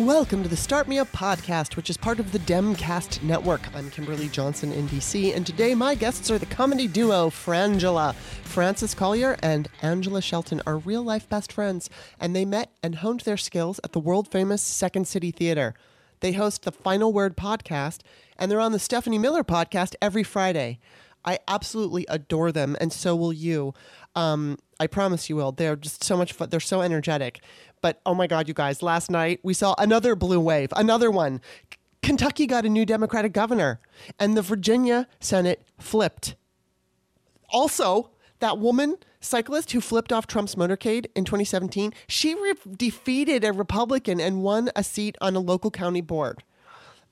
Welcome to the Start Me Up podcast, which is part of the Demcast network. I'm Kimberly Johnson in DC, and today my guests are the comedy duo Frangela. Frances Callier and Angela Shelton are real life best friends, and they met and honed their skills at the world famous Second City Theater. They host the Final Word podcast, and they're on the Stephanie Miller podcast every Friday. I absolutely adore them, and so will you. Um, I promise you will. They're just so much fun. They're so energetic. But oh my God, you guys, last night we saw another blue wave, another one. Kentucky got a new Democratic governor, and the Virginia Senate flipped. Also, that woman cyclist who flipped off Trump's motorcade in 2017, she re- defeated a Republican and won a seat on a local county board.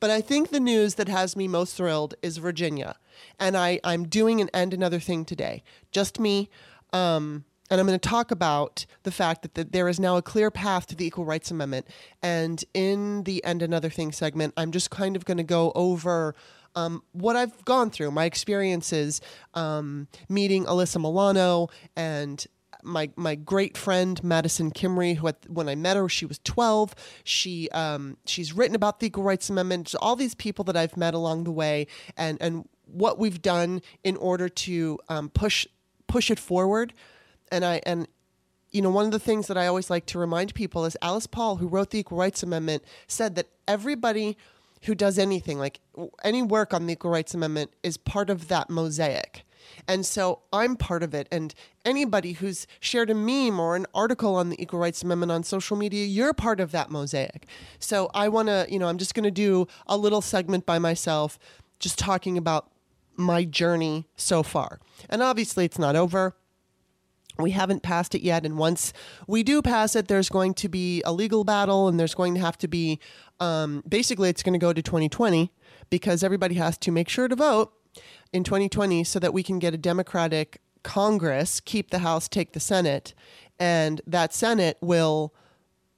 But I think the news that has me most thrilled is Virginia. And I, I'm doing an end another thing today. Just me. Um, and I'm going to talk about the fact that the, there is now a clear path to the Equal Rights Amendment. And in the End Another Thing segment, I'm just kind of going to go over um, what I've gone through, my experiences um, meeting Alyssa Milano and my my great friend Madison Kimrey, who at, when I met her, she was 12. She um, she's written about the Equal Rights Amendment. All these people that I've met along the way, and and what we've done in order to um, push push it forward and I and you know one of the things that I always like to remind people is Alice Paul, who wrote the Equal Rights Amendment, said that everybody who does anything like any work on the Equal Rights Amendment is part of that mosaic. And so I'm part of it. And anybody who's shared a meme or an article on the Equal Rights Amendment on social media, you're part of that mosaic. So I want to, you know, I'm just going to do a little segment by myself, just talking about my journey so far. And obviously, it's not over we haven't passed it yet and once we do pass it there's going to be a legal battle and there's going to have to be um, basically it's going to go to 2020 because everybody has to make sure to vote in 2020 so that we can get a democratic congress keep the house take the senate and that senate will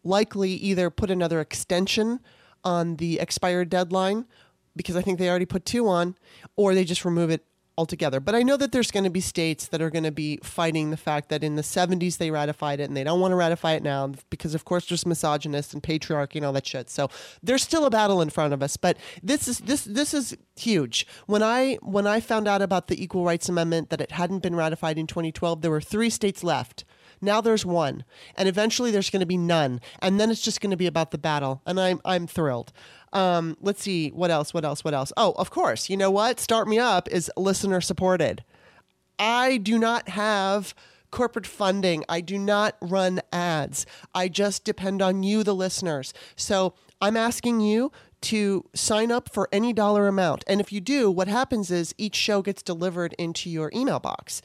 likely either put another extension on the expired deadline because I think they already put two on, or they just remove it altogether. But I know that there's going to be states that are going to be fighting the fact that in the 70s they ratified it and they don't want to ratify it now because, of course, there's misogynists and patriarchy and all that shit. So there's still a battle in front of us. But this is this this is huge. When I when I found out about the Equal Rights Amendment that it hadn't been ratified in 2012, there were three states left. Now there's one, and eventually there's going to be none, and then it's just going to be about the battle, and I'm I'm thrilled. Um, let's see what else, what else, what else. Oh, of course, you know what? Start Me Up is listener supported. I do not have corporate funding. I do not run ads. I just depend on you, the listeners. So I'm asking you to sign up for any dollar amount. And if you do, what happens is each show gets delivered into your email box.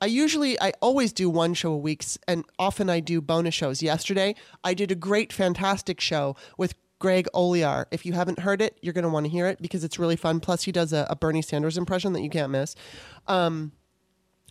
I usually, I always do one show a week, and often I do bonus shows. Yesterday, I did a great, fantastic show with Greg Olear. If you haven't heard it, you're going to want to hear it because it's really fun. Plus, he does a, a Bernie Sanders impression that you can't miss. Um,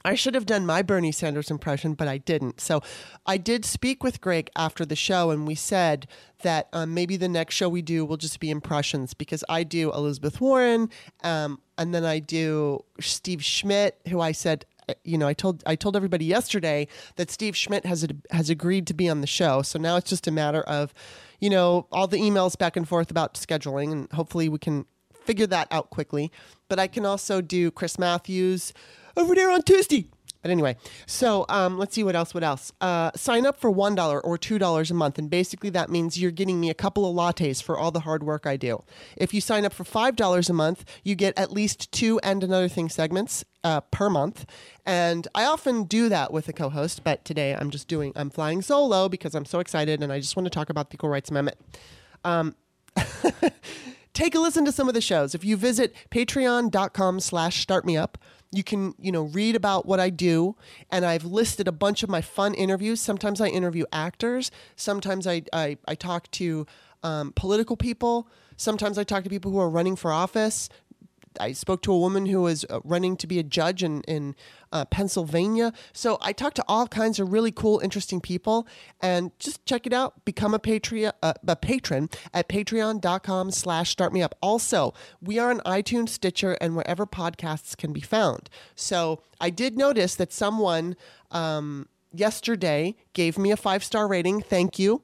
I should have done my Bernie Sanders impression, but I didn't. So I did speak with Greg after the show, and we said that um, maybe the next show we do will just be impressions because I do Elizabeth Warren, um, and then I do Steve Schmidt, who I said you know, I told I told everybody yesterday that Steve Schmidt has has agreed to be on the show. So now it's just a matter of, you know, all the emails back and forth about scheduling, and hopefully we can figure that out quickly. But I can also do Chris Matthews over there on Tuesday. But anyway, so um, let's see what else. What else? Uh, sign up for one dollar or two dollars a month, and basically that means you're getting me a couple of lattes for all the hard work I do. If you sign up for five dollars a month, you get at least two and another thing segments uh, per month, and I often do that with a co-host. But today I'm just doing I'm flying solo because I'm so excited and I just want to talk about the Equal Rights Amendment. Um, take a listen to some of the shows. If you visit patreon.com slash startmeup, you can, you know, read about what I do. And I've listed a bunch of my fun interviews. Sometimes I interview actors. Sometimes I, I, I talk to um, political people. Sometimes I talk to people who are running for office. I spoke to a woman who was uh, running to be a judge in, in uh, Pennsylvania. So I talked to all kinds of really cool, interesting people. And just check it out. Become a, Patreon, uh, a patron at patreon.com slash startmeup. Also, we are on iTunes, Stitcher, and wherever podcasts can be found. So I did notice that someone um, yesterday gave me a five-star rating. Thank you.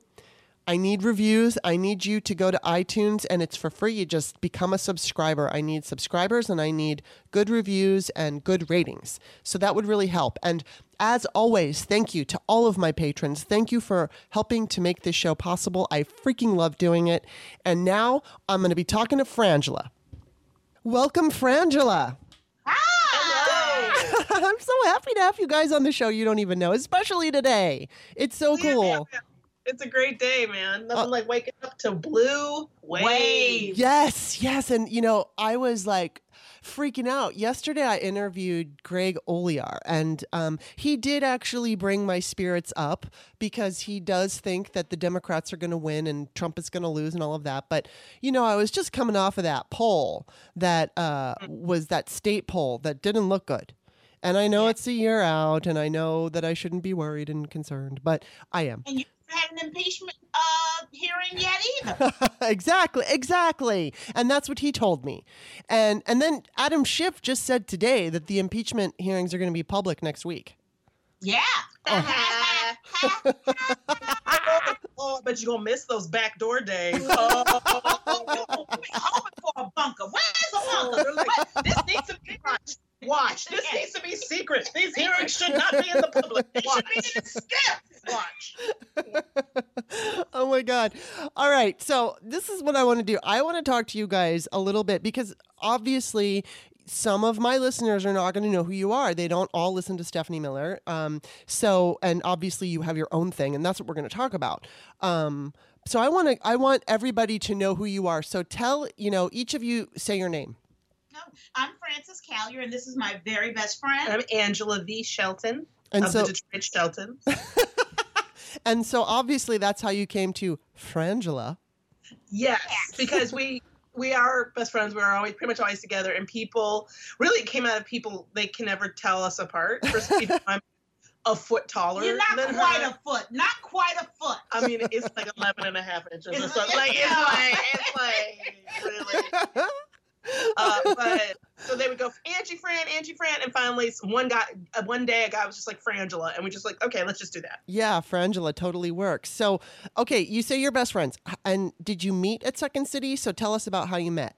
I need reviews. I need you to go to iTunes and it's for free. You just become a subscriber. I need subscribers and I need good reviews and good ratings. So that would really help. And as always, thank you to all of my patrons. Thank you for helping to make this show possible. I freaking love doing it. And now I'm going to be talking to Frangela. Welcome, Frangela. Hi. I'm so happy to have you guys on the show. You don't even know, especially today. It's so cool. It's a great day, man. Nothing Uh, like waking up to blue waves. Yes, yes. And, you know, I was like freaking out. Yesterday, I interviewed Greg Olear, and um, he did actually bring my spirits up because he does think that the Democrats are going to win and Trump is going to lose and all of that. But, you know, I was just coming off of that poll that uh, was that state poll that didn't look good. And I know it's a year out, and I know that I shouldn't be worried and concerned, but I am. And you had an impeachment uh, hearing yet either. exactly, exactly. And that's what he told me. And and then Adam Schiff just said today that the impeachment hearings are going to be public next week. Yeah. oh, but you're gonna miss those backdoor days. Oh, hoping for a bunker. Where's the bunker? They're like, this needs to be watched. Watch. This needs to be secret. These hearings should not be in the public. They should be in the. Watch. oh my god. All right. So, this is what I want to do. I want to talk to you guys a little bit because obviously some of my listeners are not going to know who you are. They don't all listen to Stephanie Miller. Um, so, and obviously you have your own thing, and that's what we're going to talk about. Um, so I want to, I want everybody to know who you are. So tell, you know, each of you say your name. No, I'm Frances Callier, and this is my very best friend. I'm Angela V. Shelton And of so, the Detroit Shelton. and so obviously that's how you came to Frangela. Yes, because we we are best friends. We're always pretty much always together, and people really came out of people they can never tell us apart. First, people, I'm a foot taller You're not than quite her. a foot. Not quite a foot. I mean, it's like 11 and a half inches or It's- something. Like, it's like, it's like, really. Uh, but so they would go Angie Fran, Angie Fran, and finally one guy, uh, one day a guy was just like Frangela, and we just like, okay, let's just do that. Yeah, Frangela totally works. So, okay, you say you're best friends. And did you meet at Second City? So tell us about how you met.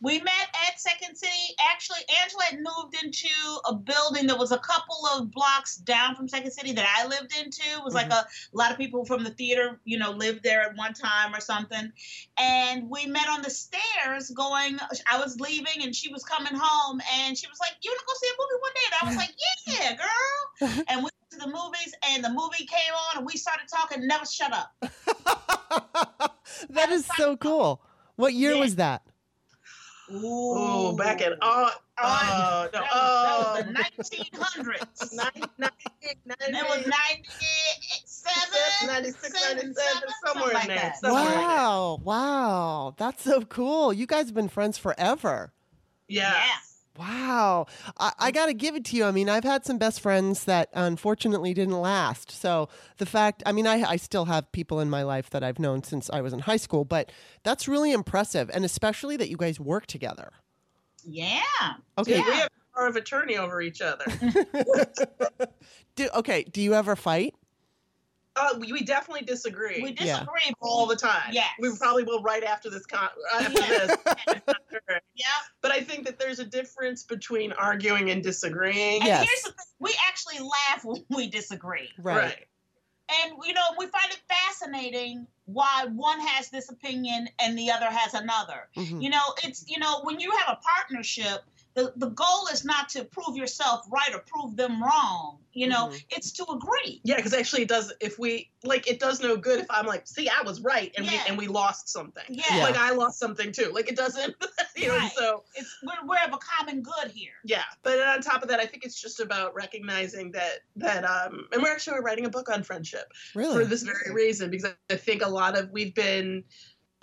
We met at Second City. Actually, Angela had moved into a building that was a couple of blocks down from Second City that I lived into. It was like mm-hmm. a, a lot of people from the theater, you know, lived there at one time or something. And we met on the stairs going, I was leaving and she was coming home and she was like, You want to go see a movie one day? And I was like, Yeah, girl. and we went to the movies and the movie came on and we started talking, never shut up. that is so cool. What year Yeah. was that? Ooh, back in oh, Oh, oh, no, that, was, that was the 1900s. 90, 90, That was 97, 96, 97, 97, somewhere in like there. that. Somewhere in there. Wow, wow. That's so cool. You guys have been friends forever. Yes. Wow. I, I got to give it to you. I mean, I've had some best friends that unfortunately didn't last. So the fact, I mean, I, I still have people in my life that I've known since I was in high school, but that's really impressive. And especially that you guys work together. Yeah. Okay. Yeah, we have power of attorney over each other. Do, okay. Do you ever fight? Uh, we, we definitely disagree We Yeah. disagree. all the time. Yeah, We probably will right after this. Con- after this. Yeah. But I think that there's a difference between arguing and disagreeing. And Yes. here's the thing we actually laugh when we disagree. Right. And, you know, we find it fascinating why one has this opinion and the other has another. Mhm. You know, it's, you know, when you have a partnership, the, the goal is not to prove yourself right or prove them wrong. You know, Mhm. it's to agree. Yeah, because actually it does. If we like, it does no good if I'm like, see, I was right, and Yeah. we and we lost something. Yeah. Yeah. Like I lost something too. Like it doesn't, you know. Right. So It's we're, we're of a common good here. yeah, but on top of that, I think it's just about recognizing that that um, and we're actually writing a book on friendship Really? for this very reason because I think a lot of we've been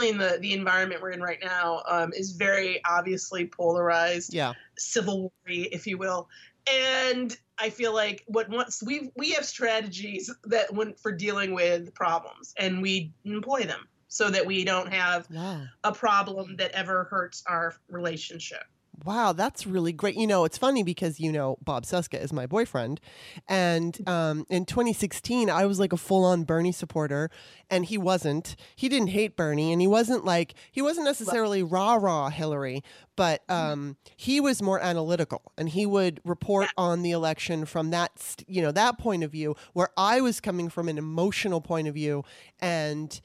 in the the environment we're in right now um, is very obviously polarized. yeah. civil war if you will and i feel like what once we we have strategies that when for dealing with problems and we employ them so that we don't have Wow. a problem that ever hurts our relationship Wow, that's really great. You know, it's funny because you know Bob Cesca is my boyfriend, and um, in 2016 I was like a full-on Bernie supporter, and he wasn't. He didn't hate Bernie, and he wasn't like he wasn't necessarily rah rah Hillary, but um, he was more analytical, and he would report on the election from that st- you know that point of view, where I was coming from an emotional point of view, and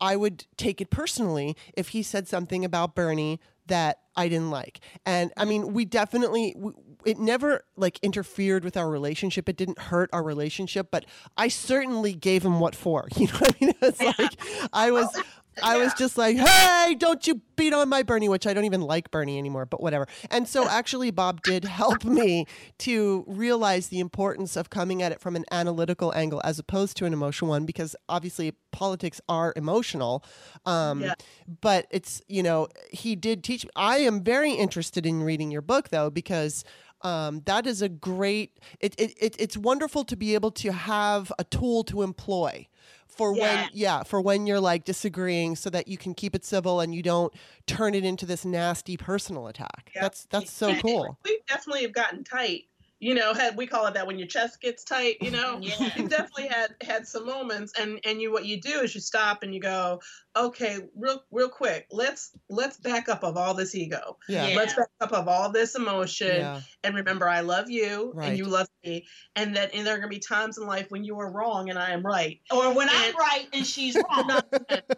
I would take it personally if he said something about Bernie that I didn't like. And I mean, we definitely w it never like interfered with our relationship. It didn't hurt our relationship, but I certainly gave him what for. You know what I mean? It's like I was oh, I was just like, "Hey, don't you beat on my Bernie," which I don't even like Bernie anymore, but whatever. And so actually Bob did help me to realize the importance of coming at it from an analytical angle as opposed to an emotional one because obviously politics are emotional. Um Yeah. but it's you know he did teach i am very interested in reading your book though because um, that is a great it, it, it, it's wonderful to be able to have a tool to employ for when Yeah. yeah for when you're like disagreeing so that you can keep it civil and you don't turn it into this nasty personal attack Yeah. that's that's so cool we definitely have gotten tight you know had we call it that when your chest gets tight you know Yeah. you've definitely had had some moments and and you what you do is you stop and you go okay real real quick let's let's back up of all this ego yeah Yeah. let's back up of all this emotion yeah and remember i love you Right. and you love me and that and there are going to be times in life when you are wrong and i am right Or when I'm right and she's wrong. not,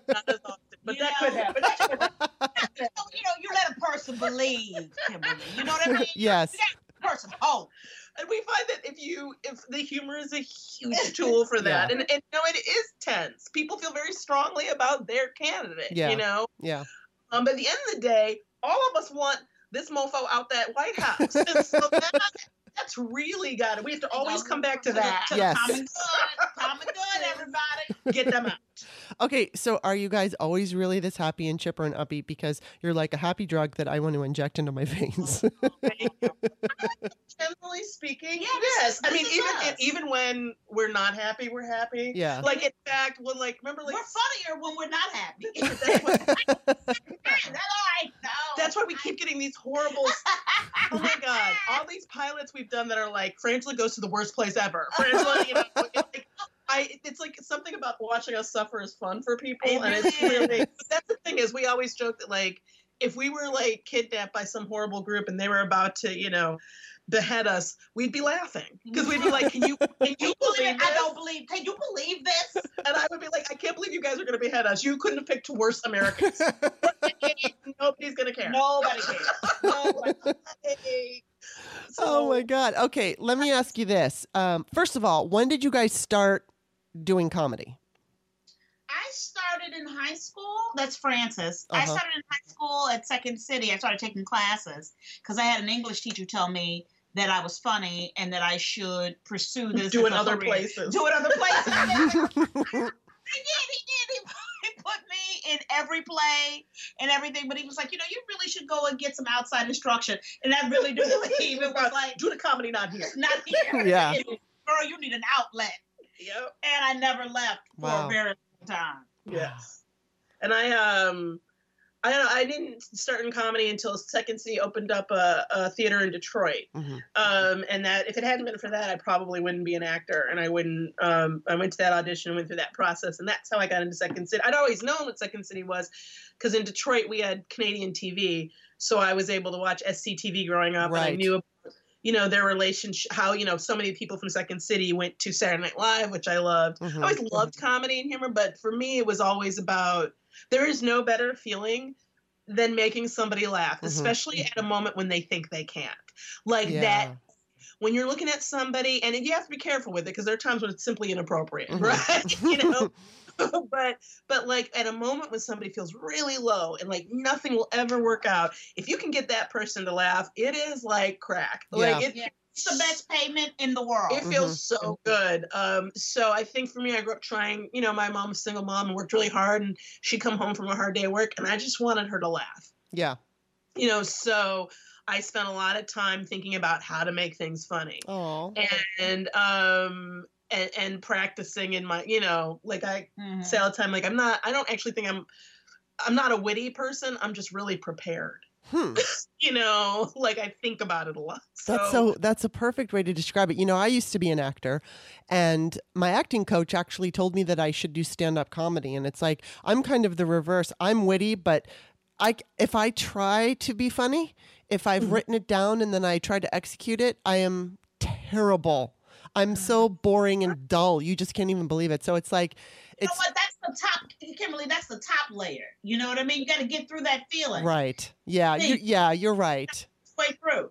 not as often but You that know? could happen That could happen. you, know, you know, let a person believe, Kimberly. You know what I mean? yes Person hope. and we find that if you if the humor is a huge tool for that Yeah. and, and you know it is tense people feel very strongly about their candidate Yeah. you know yeah um but at the end of the day all of us want this mofo out that white house so that, that's really got it we have to always come back to that To Yes. common good. Common good, everybody. get them out okay so are you guys always really this happy and chipper and upbeat because you're like a happy drug that i want to inject into my veins oh, generally speaking Yeah, this yes is- i mean even us. even when we're not happy we're happy yeah like in fact when like remember like We're funnier when we're not happy. that's what That's. No. That's why we keep getting these horrible. Oh my god! All these pilots we've done that are like Frangela goes to the worst place ever. Frangela, you know, it's like, I. It's like something about watching us suffer is fun for people, It and it's really really. But that's the thing is, we always joke that like if we were like kidnapped by some horrible group and they were about to, you know, behead us, we'd be laughing because we'd be like, "Can you? Can you believe believe? I don't believe. Can you believe this? And I would be like, "I can't believe you guys are going to behead us. You couldn't have picked worse Americans. Nobody's going to care." Nobody cares. Nobody. Hey. oh my god. Okay, let me ask you this. Um, first of all, when did you guys start doing comedy? I started in high school. That's Frances. I Uh-huh. started in high school at Second City. I started taking classes because I had an English teacher tell me that I was funny and that I should pursue this. Do as in other career. places. Do it other places. he did. He did. He, he put me in every play and everything. But he was like, you know, you really should go and get some outside instruction. And I really do believe it was like, do the comedy not here. not here. Yeah. Girl, you need an outlet. Yep. And I never left for a very long time. Yes. And I um I don't know, I didn't start in comedy until Second City opened up a, a theater in Detroit. Mhm. Um and that if it hadn't been for that I probably wouldn't be an actor and I wouldn't um I went to that audition, and went through that process and that's how I got into Second City. I'd always known what Second City was because in Detroit we had Canadian TV, so I was able to watch SCTV growing up and I knew about you know their relationship how you know so many people from Second City went to Saturday Night Live, which I loved. Mhm. I always loved comedy and humor, but for me, it was always about there is no better feeling than making somebody laugh, Mhm. especially at a moment when they think they can't. Like Yeah. that when you're looking at somebody and you have to be careful with it because there are times when it's simply inappropriate, Mhm. right? you know. but but like at a moment when somebody feels really low and like nothing will ever work out, if you can get that person to laugh, it is like crack. Like Yeah. it, Yeah. It's the best payment in the world. it feels so good. Um, so I think for me, I grew up trying. You know, my mom's a single mom and worked really hard, and she'd come home from a hard day of work, and I just wanted her to laugh. yeah. You know, so I spent a lot of time thinking about how to make things funny, Oh. and um, and, and practicing in my, you know, like I Mhm. say all the time, like I'm not. I don't actually think I'm. I'm not a witty person. I'm just really prepared. Hmm. You know, like I think about it a lot. That's so that's a perfect way to describe it. You know, I used to be an actor and my acting coach actually told me that I should do stand-up comedy and it's like I'm kind of the reverse. I'm witty, but I if I try to be funny, if I've Mhm. written it down and then I try to execute it, I am terrible. I'm so boring and dull. You just can't even believe it. So it's like You know what? That's the top, Kimberly. That's the top layer. You know what I mean? You got to get through that feeling. right. Yeah, you Thank- yeah, you're right. Way through.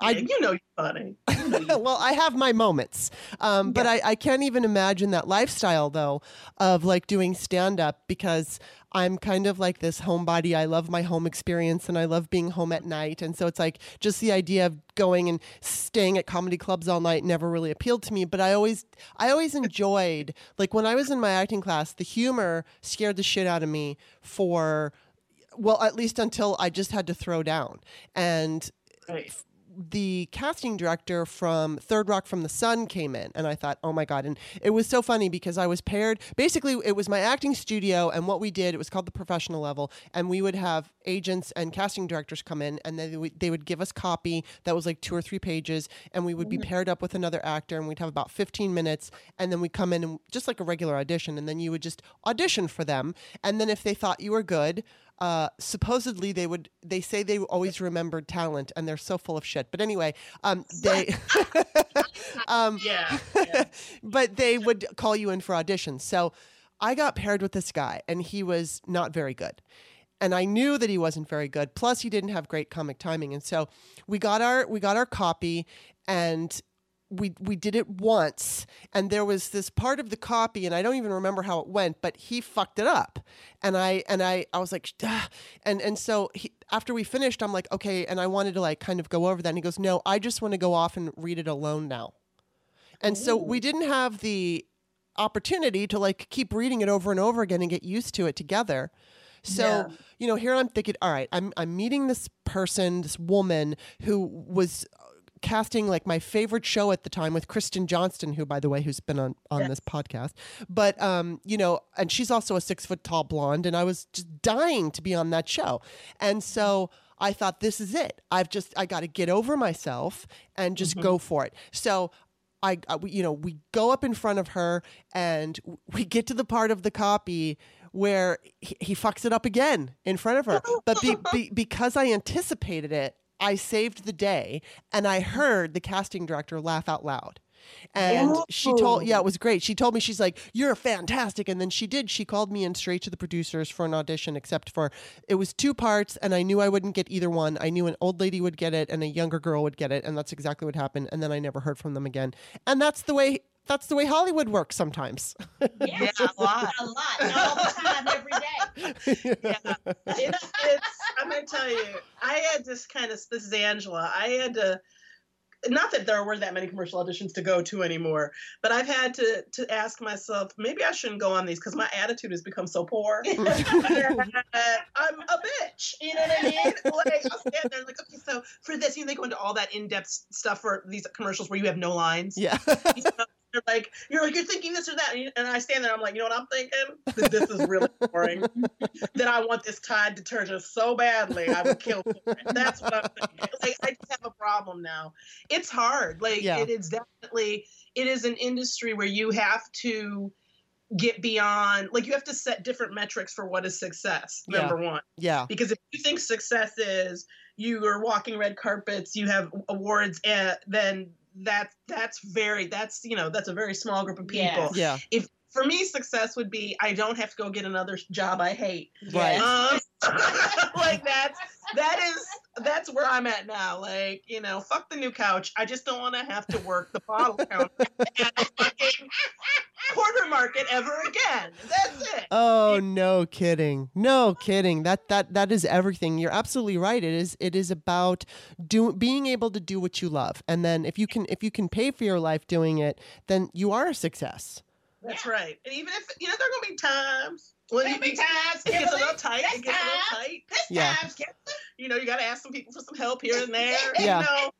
I- Yeah, you know you're funny. You know you're well, I have my moments. Um, but I, I can't even imagine that lifestyle, though, of like doing stand up because I'm kind of like this homebody. I love my home experience and I love being home at night. And so it's like just the idea of going and staying at comedy clubs all night never really appealed to me. But I always, I always enjoyed, like when I was in my acting class, the humor scared the shit out of me for, well, at least until I just had to throw down. And right. The casting director from Third Rock from the Sun came in, and I thought, oh my God. And it was so funny because I was paired. Basically, it was my acting studio, and what we did, it was called the professional level, and we would have agents and casting directors come in, and then they would, they would give us copy that was like two or three pages, and we would be mm-hmm. paired up with another actor, and we'd have about 15 minutes, and then we'd come in and just like a regular audition, and then you would just audition for them. And then if they thought you were good, uh, supposedly they would they say they always remembered talent and they're so full of shit but anyway um, they um, Yeah. yeah. but they would call you in for auditions so i got paired with this guy and he was not very good and i knew that he wasn't very good plus he didn't have great comic timing and so we got our we got our copy and we we did it once and there was this part of the copy and I don't even remember how it went but he fucked it up and I and I I was like "Ah." and and so he, after we finished I'm like okay and I wanted to like kind of go over that and he goes no I just want to go off and read it alone now and so we didn't have the opportunity to like keep reading it over and over again and get used to it together so Yeah. you know here I'm thinking all right I'm I'm meeting this person this woman who was casting like my favorite show at the time with Kristen Johnston, who, by the way, who's been on on this podcast. But um, you know, and she's also a six foot tall blonde, and I was just dying to be on that show. And so I thought, this is it. I've just I got to get over myself and just go for it. So. I, I, we- you know, we go up in front of her and we get to the part of the copy where he, he fucks it up again in front of her. But be, be, because I anticipated it, I saved the day and I heard the casting director laugh out loud. And she told, yeah, it was great. She told me, she's like, you're fantastic. And then she did. She called me in straight to the producers for an audition, except for it was two parts. And I knew I wouldn't get either one. I knew an old lady would get it and a younger girl would get it. And that's exactly what happened. And then I never heard from them again. And that's the way. That's the way Hollywood works sometimes. Yes, Yeah, a lot. A lot. And all the time, every day. Yeah. it's, it's i'm gonna tell you i had this kind of this is angela i had to not that there were that many commercial auditions to go to anymore but i've had to to ask myself maybe i shouldn't go on these because my attitude has become so poor i'm a bitch you know what i mean like i'll stand there like okay so for this you know they go into all that in-depth stuff for these commercials where you have no lines yeah. you know, you're like you're like you're thinking this or that, and, you- and I stand there. I'm like, you know what I'm thinking? That this is really boring. that I want this Tide detergent so badly, I would kill for it. That's what I'm thinking. Like I just have a problem now. It's hard. Like Yeah. it is definitely. It is an industry where you have to get beyond. Like you have to set different metrics for what is success. Yeah. Number one. yeah. Because if you think success is you are walking red carpets, you have awards, and then that's that's very that's you know that's a very small group of people. Yes. Yeah. If for me, success would be I don't have to go get another job I hate. Right. Um, like that's that is that's where I'm at now. Like, you know, fuck the new couch. I just don't want to have to work the bottle counter at a fucking corner market ever again. That's it. Oh no kidding. No kidding. That that that is everything. You're absolutely right. It is it is about doing being able to do what you love. And then if you can if you can pay for your life doing it, then you are a success. That's right. And even if you know there are gonna be times when There'll times, it gets a little tight. This It gets a little tight. This Yeah. time, You know, you gotta ask some people for some help here and there. Yeah. You know.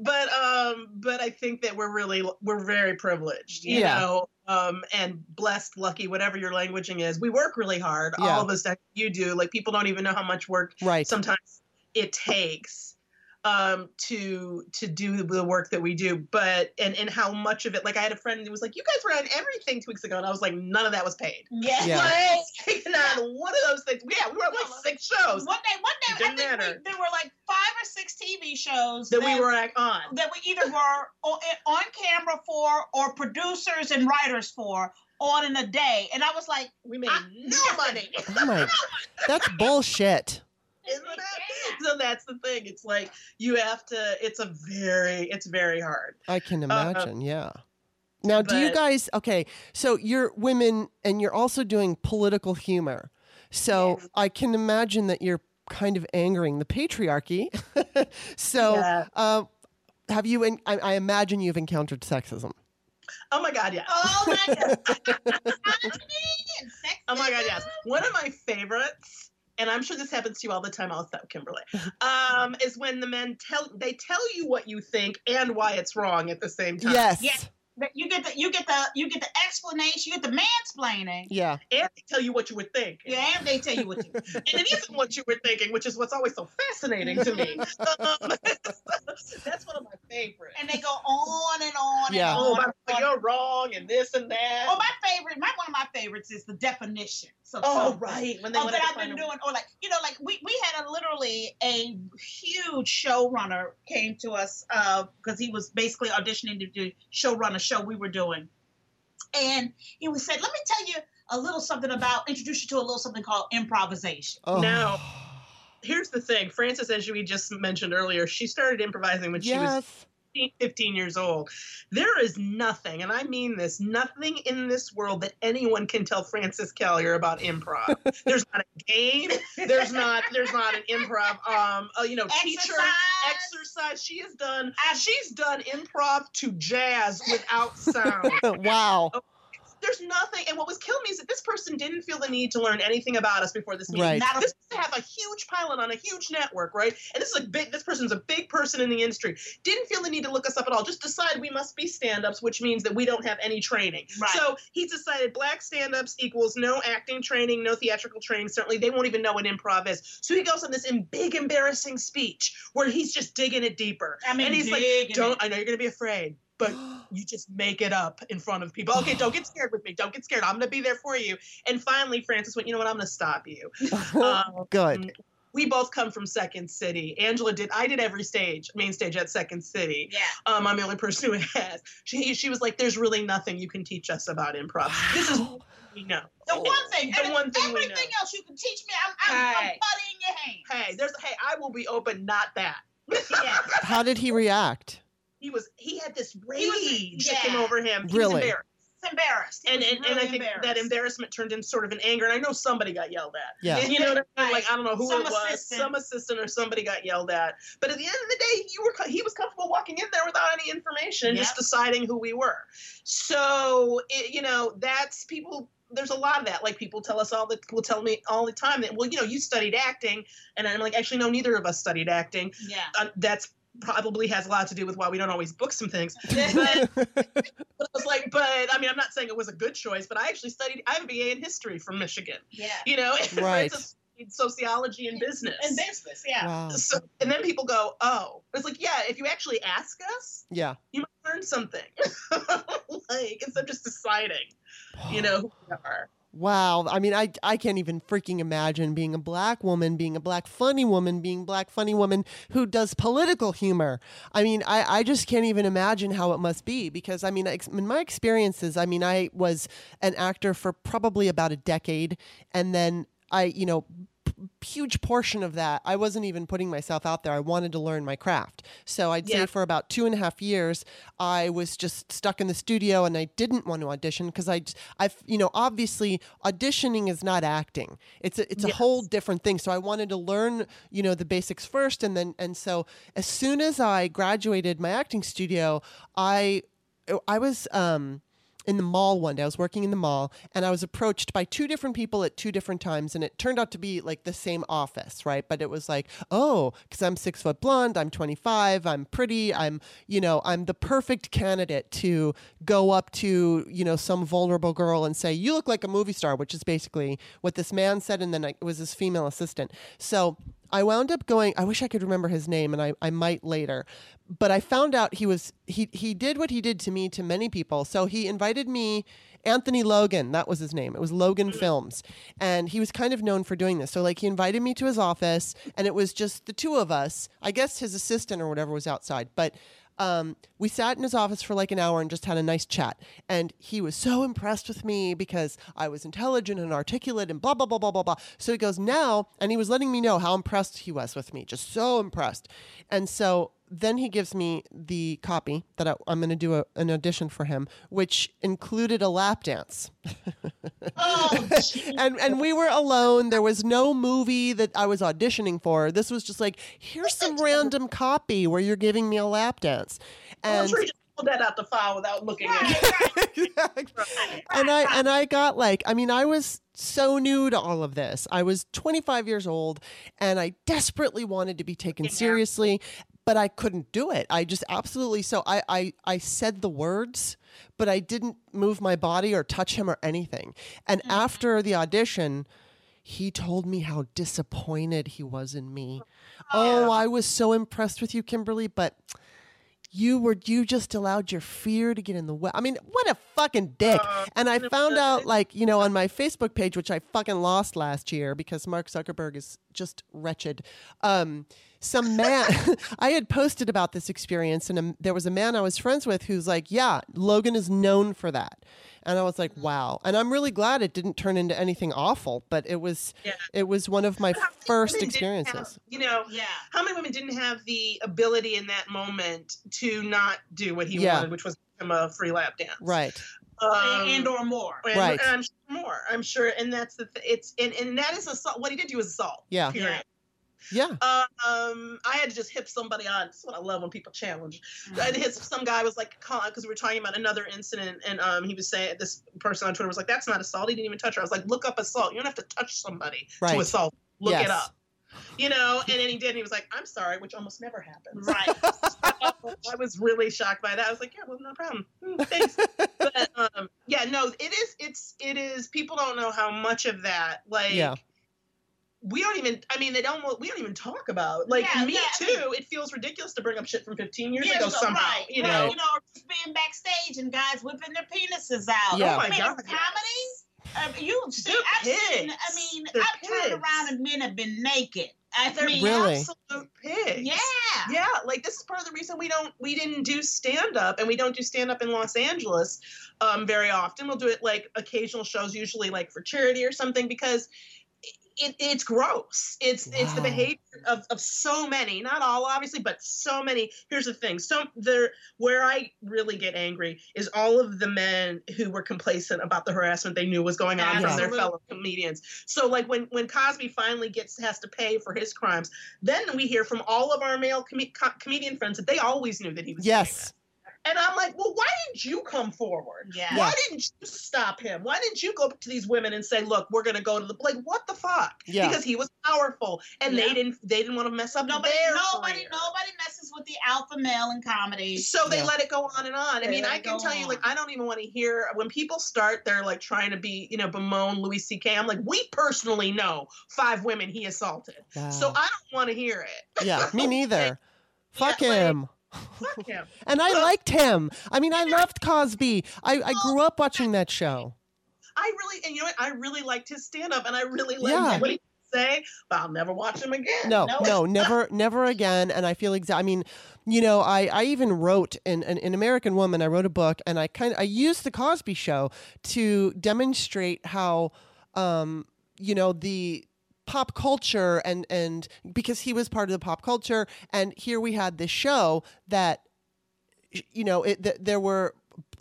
But um, but I think that we're really we're very privileged, you Yeah. know, um, and blessed, lucky, whatever your languaging is. We work really hard. Yeah. All of us that you do. Like people don't even know how much work Right. sometimes it takes um to to do the work that we do but and and how much of it like i had a friend who was like you guys were on everything two weeks ago and i was like none of that was paid. Yeah. Yeah. like on one of those things. Yeah we were on like six shows. One day, one day, I Didn't think we, there were like five or six TV shows that we were like, on. that we either were o- on camera for or producers and writers for on in a day, and I was like, we made I- no money. Oh my That's bullshit. Isn't it? so that's the thing it's like you have to it's a very it's very hard I can imagine, yeah. Now, do you guys okay? So you're women, and you're also doing political humor. So Yes. I can imagine that you're kind of angering the patriarchy. so, Yeah. uh, have you? En- I, I imagine you've encountered sexism. oh my god yeah "Oh my god, Oh my god, yes. One of my favorites, and I'm sure this happens to you all the time also, Kimberly, um, is when the men tell they tell you what you think and why it's wrong at the same time. Yes. Yeah. That You get the you get the you get the explanation, you get the mansplaining, Yeah. And they tell you what you were thinking. yeah, and they tell you what to do. And it isn't what you were thinking, which is what's always so fascinating to me. Um, that's one of my favorites. and they go on and on Yeah. and Oh, on. but and on. you're wrong and this and that. Oh, my favorite, my one of my favorites is the definition. So Oh, something. right. When they Oh, that I've been doing, or like you know, like we we had a literally a huge showrunner came to us because he was basically auditioning to do showrun a show we were doing, and he was said, "Let me tell you a little something about introduce you to a little something called improvisation." Oh. Now- Here's the thing. Frances, as we just mentioned earlier, she started improvising when she was yes. 15 years old. There is nothing, and I mean this, nothing in this world that anyone can tell Frances Callier about improv. there's not a game. There's not. There's not an improv. Um, uh, you know, teacher Exercise. exercise. She has done. She's done improv to jazz without sound. wow. There's nothing. And what was killing me is that this person didn't feel the need to learn anything about us before this meeting. Right. Not a- This person have a huge pilot on a huge network, right? And this is a big. This person's a big person in the industry. Didn't feel the need to look us up at all. Just decide we must be stand-ups, which means that we don't have any training. Right. So he's decided black stand-ups equals no acting training, no theatrical training. Certainly, they won't even know what improv is. So he goes on this big, embarrassing speech where he's just digging it deeper. I mean, and he's like, digging "Don't. it. I know you're gonna be afraid, but you just make it up in front of people. Okay, don't get scared with me. Don't get scared. I'm gonna be there for you. And finally, Frances went, you know what? I'm gonna stop you. Um, Good. we both come from Second City. Angela did. I did every stage, main stage at Second City. Yeah. Um, I'm the only person who has. She she was like, "There's really nothing you can teach us about improv. This is what we know. The one thing, The and one thing we everything know. else you can teach me, I'm, I'm, I'm Hey. putty in your hand. Hey, there's hey, I will be open. Not that. Yeah. How did he react? He was he had this rage He was- that came over him. He Really? was embarrassed. Embarrassed. He and was and, and I think that embarrassment turned into sort of an anger. And I know somebody got yelled at. Yeah. You know what I mean? Like I don't know who Some it was, assistant. some assistant or somebody got yelled at. But at the end of the day, you were he was comfortable walking in there without any information, and just deciding who we were. So it, you know that's people. There's a lot of that. Like people tell us all the will tell me all the time that well, you know, you studied acting, and I'm like, actually, no, neither of us studied acting. Yeah. Uh, that's probably has a lot to do with why we don't always book some things. But But I was like, but I mean, I'm not saying it was a good choice, but I actually studied. I have a BA in history from Michigan. Yeah. You know, Right. Sociology and business. In business, yeah. wow. So, and then people go, oh, it's like, yeah, if you actually ask us, Yeah. you might learn something. like instead of just deciding, you know, who we are. Wow. I mean, I, I can't even freaking imagine being a black woman, being a black funny woman, being black funny woman who does political humor. I mean, I, I just can't even imagine how it must be because I mean, in my experiences, I mean, I was an actor for probably about a decade and then I, you know, huge portion of that, I wasn't even putting myself out there. I wanted to learn my craft. So I'd say for about two and a half years, I was just stuck in the studio and I didn't want to audition because I, I, you know, obviously auditioning is not acting. It's a, it's a whole different thing. So I wanted to learn, you know, the basics first. And then, and so as soon as I graduated my acting studio, I, I was, um, in the mall one day. I was working in the mall and I was approached by two different people at two different times. And it turned out to be like the same office, right? But it was like, oh, because I'm six foot blonde, I'm 25, I'm pretty, I'm, you know, I'm the perfect candidate to go up to, you know, some vulnerable girl and say, you look like a movie star, which is basically what this man said. And then it was his female assistant. So I wound up going, I wish I could remember his name and I, I might later. But I found out he was he he did what he did to me to many people. So he invited me Anthony Logan, that was his name. It was Logan Films. And he was kind of known for doing this. So like he invited me to his office and it was just the two of us. I guess his assistant or whatever was outside. But um, we sat in his office for like an hour and just had a nice chat. And he was so impressed with me because I was intelligent and articulate and blah, blah, blah, blah, blah, blah. So he goes, now, and he was letting me know how impressed he was with me, just so impressed. And so then he gives me the copy that I, I'm going to do a, an audition for him, which included a lap dance. Oh, and and we were alone. There was no movie that I was auditioning for. This was just like, here's some random copy where you're giving me a lap dance. And pulled that out the file without looking at it. and I and I got like I mean I was so new to all of this. I was 25 years old and I desperately wanted to be taken Yeah. seriously, but I couldn't do it. I just absolutely so I I I said the words, but I didn't move my body or touch him or anything. And after the audition, he told me how disappointed he was in me. Oh, I was so impressed with you, Kimberly, but you were you just allowed your fear to get in the way. I mean, what a fucking dick. Uh, and I found out like, you know, on my Facebook page, which I fucking lost last year because Mark Zuckerberg is just wretched. Um, some man, I had posted about this experience, and um there was a man I was friends with who's like, "Yeah, Logan is known for that," and I was like, "Wow!" And I'm really glad it didn't turn into anything awful, but it was, Yeah. it was one of my first women didn't have- experiences. you know, yeah. how many women didn't have the ability in that moment to not do what he Yeah. wanted, which was give him a free lap dance, Right. Um, and or more. and, Right. and I'm sure more. I'm sure, and that's the th- it's and, and that is assault. What he did to you was assault. Yeah. Period. Yeah. Um, I had to just hit somebody on. That's what I love when people challenge. I hit some guy was like, because we were talking about another incident, and um, he was saying this person on Twitter was like, "That's not assault. He didn't even touch her." I was like, "Look up assault. You don't have to touch somebody Right. to assault. Look Yes. it up." You know, and then he did. And he was like, "I'm sorry," which almost never happens. Right. I was really shocked by that. I was like, "Yeah, well, no problem. Hmm, Thanks." but um, yeah, no, it is. It's it is. People don't know how much of that, like. Yeah. We don't even. I mean, they don't. We don't even talk about. Like Yeah, me yeah, I too. it feels ridiculous to bring up shit from 15 years Years ago ago, somehow. right, You right, know. you know, just being backstage and guys whipping their penises out. Yeah. Oh my I mean, God, comedy. Um, you see, I've seen. I mean, They're I've turned around and men have been naked. I They're mean, Really? absolute pigs. yeah, Yeah, like this is part of the reason we don't we didn't do stand up and we don't do stand up in Los Angeles um, very often. We'll do it like occasional shows, usually like for charity or something, because it, it's gross. It's it's the behavior of, of so many, not all obviously, but so many. Here's the thing: so there, where I really get angry is all of the men who were complacent about the harassment they knew was going on from their fellow comedians. So like when when Cosby finally gets has to pay for his crimes, then we hear from all of our male com- co- comedian friends that they always knew that he was Yes. That. And I'm like, well, why didn't you come forward? yeah. Why didn't you stop him? Why didn't you go up to these women and say, "Look, we're going to go to the like"? What the fuck? Yeah. Because he was powerful, and Yeah. they didn't. They didn't want to mess up Nobody, their nobody, career. nobody messes with the alpha male in comedy. So they Yeah. let it go on and on. I mean, I can go tell you, like. I don't even want to hear when people start. They're like trying to be, you know, bemoan Louis C.K. I'm like, we personally know five women he assaulted, so I don't want to hear it. yeah, me neither. Fuck Yeah, him. Fuck him. And I liked him. I mean, I loved Cosby. I, I grew up watching that show. I really, and you know what? I really liked his stand up, and I really liked Yeah. what he say, but I'll never watch him again. No, No. no, never, never again. And I feel exactly. I mean, you know, I, I even wrote in, in, in American Woman. I wrote a book, and I kind of I used the Cosby Show to demonstrate how, um, you know, the pop culture and and because he was part of the pop culture and here we had this show that you know it th- there were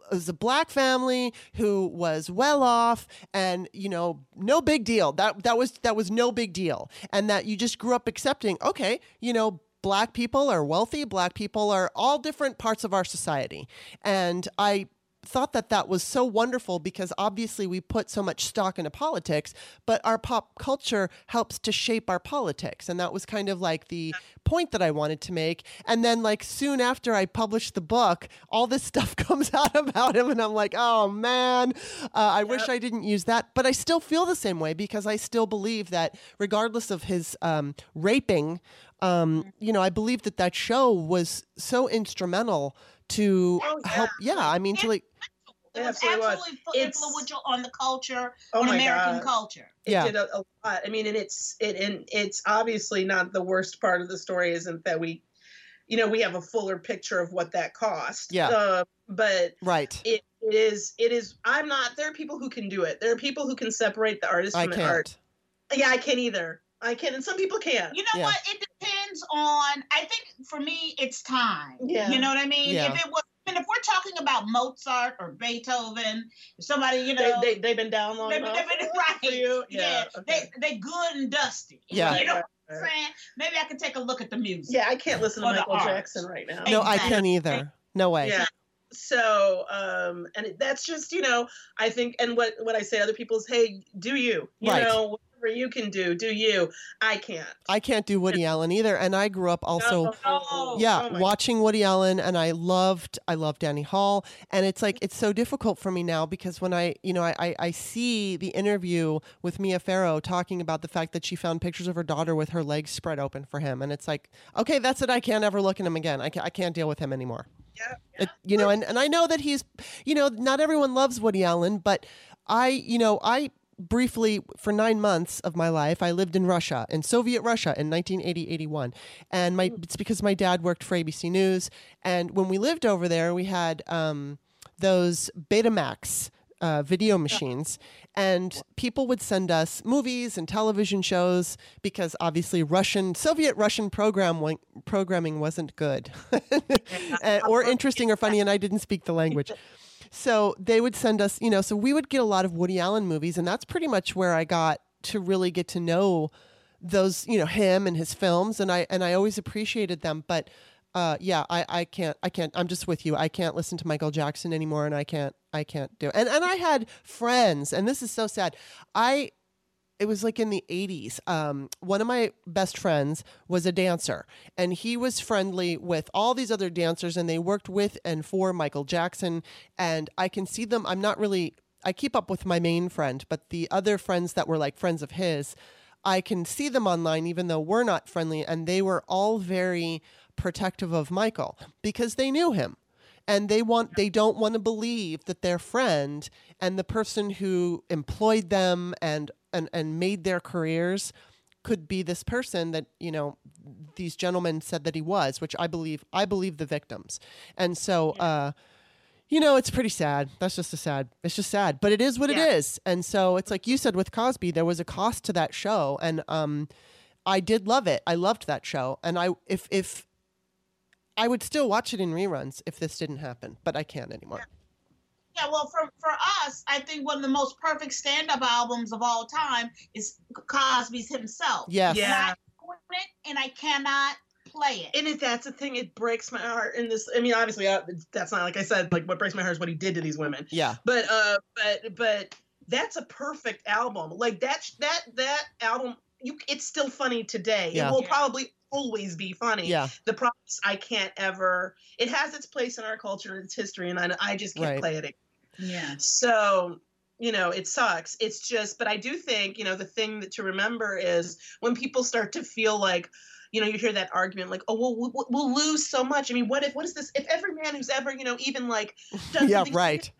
it was a black family who was well off and you know no big deal. That that was that was no big deal. And that you just grew up accepting okay you know black people are wealthy black people are all different parts of our society. And i thought that that was so wonderful because obviously we put so much stock into politics, but our pop culture helps to shape our politics. And that was kind of like the point that I wanted to make. And then, like, soon after I published the book, all this stuff comes out about him. And I'm like, oh man, uh, I yep. wish I didn't use that. But I still feel the same way because I still believe that regardless of his um, raping, um, mm-hmm. you know, I believe that that show was so instrumental to oh, yeah. help. Yeah, I mean, to like it was absolutely influential on the culture, oh on American God. culture. It yeah. did a, a, lot. I mean, and it's it and it's obviously not the worst part of the story. Isn't that we, you know, we have a fuller picture of what that cost. Yeah. Uh, but right. It, it is. It is. I'm not. There are people who can do it. There are people who can separate the artist from I the can't. art. Yeah, I can't either. I can, and some people can. You know yeah. what? It depends on. I think for me, it's time. Yeah. You know what I mean? Yeah. If it was and if we're talking about Mozart or Beethoven, somebody you know they, they have been down long they've, enough. They've been, right, yeah, yeah. Okay. they they good and dusty. Yeah, you know right, what I'm saying? Maybe I can take a look at the music. Yeah, I can't listen to Michael Jackson right now. No, exactly. I can't either. No way. Yeah. So, um, and that's just you know, I think, and what what I say to other people is, hey, do you, you right. know, whatever you can do, do you. I can't. I can't do Woody Allen either. And I grew up also, no, yeah, oh watching Woody Allen, and I loved, I loved Annie Hall. And it's like it's so difficult for me now because when I, you know, I, I, I see the interview with Mia Farrow talking about the fact that she found pictures of her daughter with her legs spread open for him, and it's like, okay, that's it. I can't ever look at him again. I can't, I can't deal with him anymore. Yeah, yeah. It, you know, and, and I know that he's, you know, not everyone loves Woody Allen, but I, you know, I briefly for nine months of my life i lived in russia in soviet russia in 1980-81 and my it's because my dad worked for abc news. And when we lived over there we had um, those betamax uh, video machines. And people would send us movies and television shows because obviously russian soviet russian program programming wasn't good. Or interesting or funny and i didn't speak the language so they would send us, you know, so we would get a lot of Woody Allen movies, and that's pretty much where I got to really get to know those, you know, him and his films, and I and I always appreciated them. But uh, yeah, I, I can't I can't I'm just with you. I can't listen to Michael Jackson anymore, and I can't I can't do it. And and I had friends, and this is so sad. I it was like in the 80s. Um, one of my best friends was a dancer, and he was friendly with all these other dancers, and they worked with and for Michael Jackson. And I can see them. I'm not really, I keep up with my main friend, but the other friends that were like friends of his, I can see them online, even though we're not friendly. And they were all very protective of Michael because they knew him and they want they don't want to believe that their friend and the person who employed them and and, and made their careers could be this person that you know these gentlemen said that he was which i believe i believe the victims. And so yeah. uh you know it's pretty sad. That's just a sad it's just sad but it is what yeah. it is. And so it's like you said with cosby there was a cost to that show and um i did love it. I loved that show. And i if if i would still watch it in reruns if this didn't happen but i can't anymore yeah. Yeah, well, for for us, I think one of the most perfect stand-up albums of all time is Cosby's himself. Yes. Yeah. And I cannot play it. And if that's the thing, it breaks my heart. In this, I mean, obviously, uh, that's not like I said. Like, what breaks my heart is what he did to these women. Yeah. But, uh, but, but that's a perfect album. Like that, that, that album. You, it's still funny today. Yeah. It will yeah. probably always be funny. Yeah. The problem is I can't ever. It has its place in our culture, and its history, and I, I just can't right. play it. Yeah. So you know it sucks it's just but i do think you know the thing that to remember is when people start to feel like you know you hear that argument like oh well we'll, we'll lose so much i mean what if what is this if every man who's ever you know even like done yeah right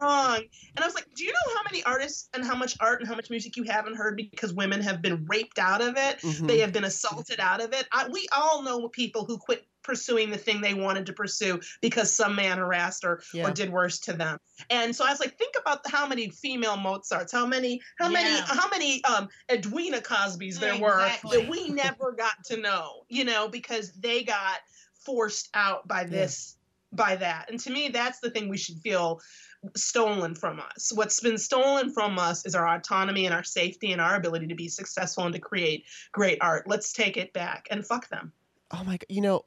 wrong. And I was like, do you know how many artists and how much art and how much music you haven't heard because women have been raped out of it? Mhm. They have been assaulted out of it. I, we all know people who quit pursuing the thing they wanted to pursue because some man harassed or, Yeah. or did worse to them. And so I was like, think about how many female Mozarts, how many, how many, how many um Edwina Cosbys there were that we never got to know, you know, because they got forced out by this, by that. And to me, that's the thing we should feel stolen from us. What's been stolen from us is our autonomy and our safety and our ability to be successful and to create great art. Let's take it back and fuck them. Oh my god, you know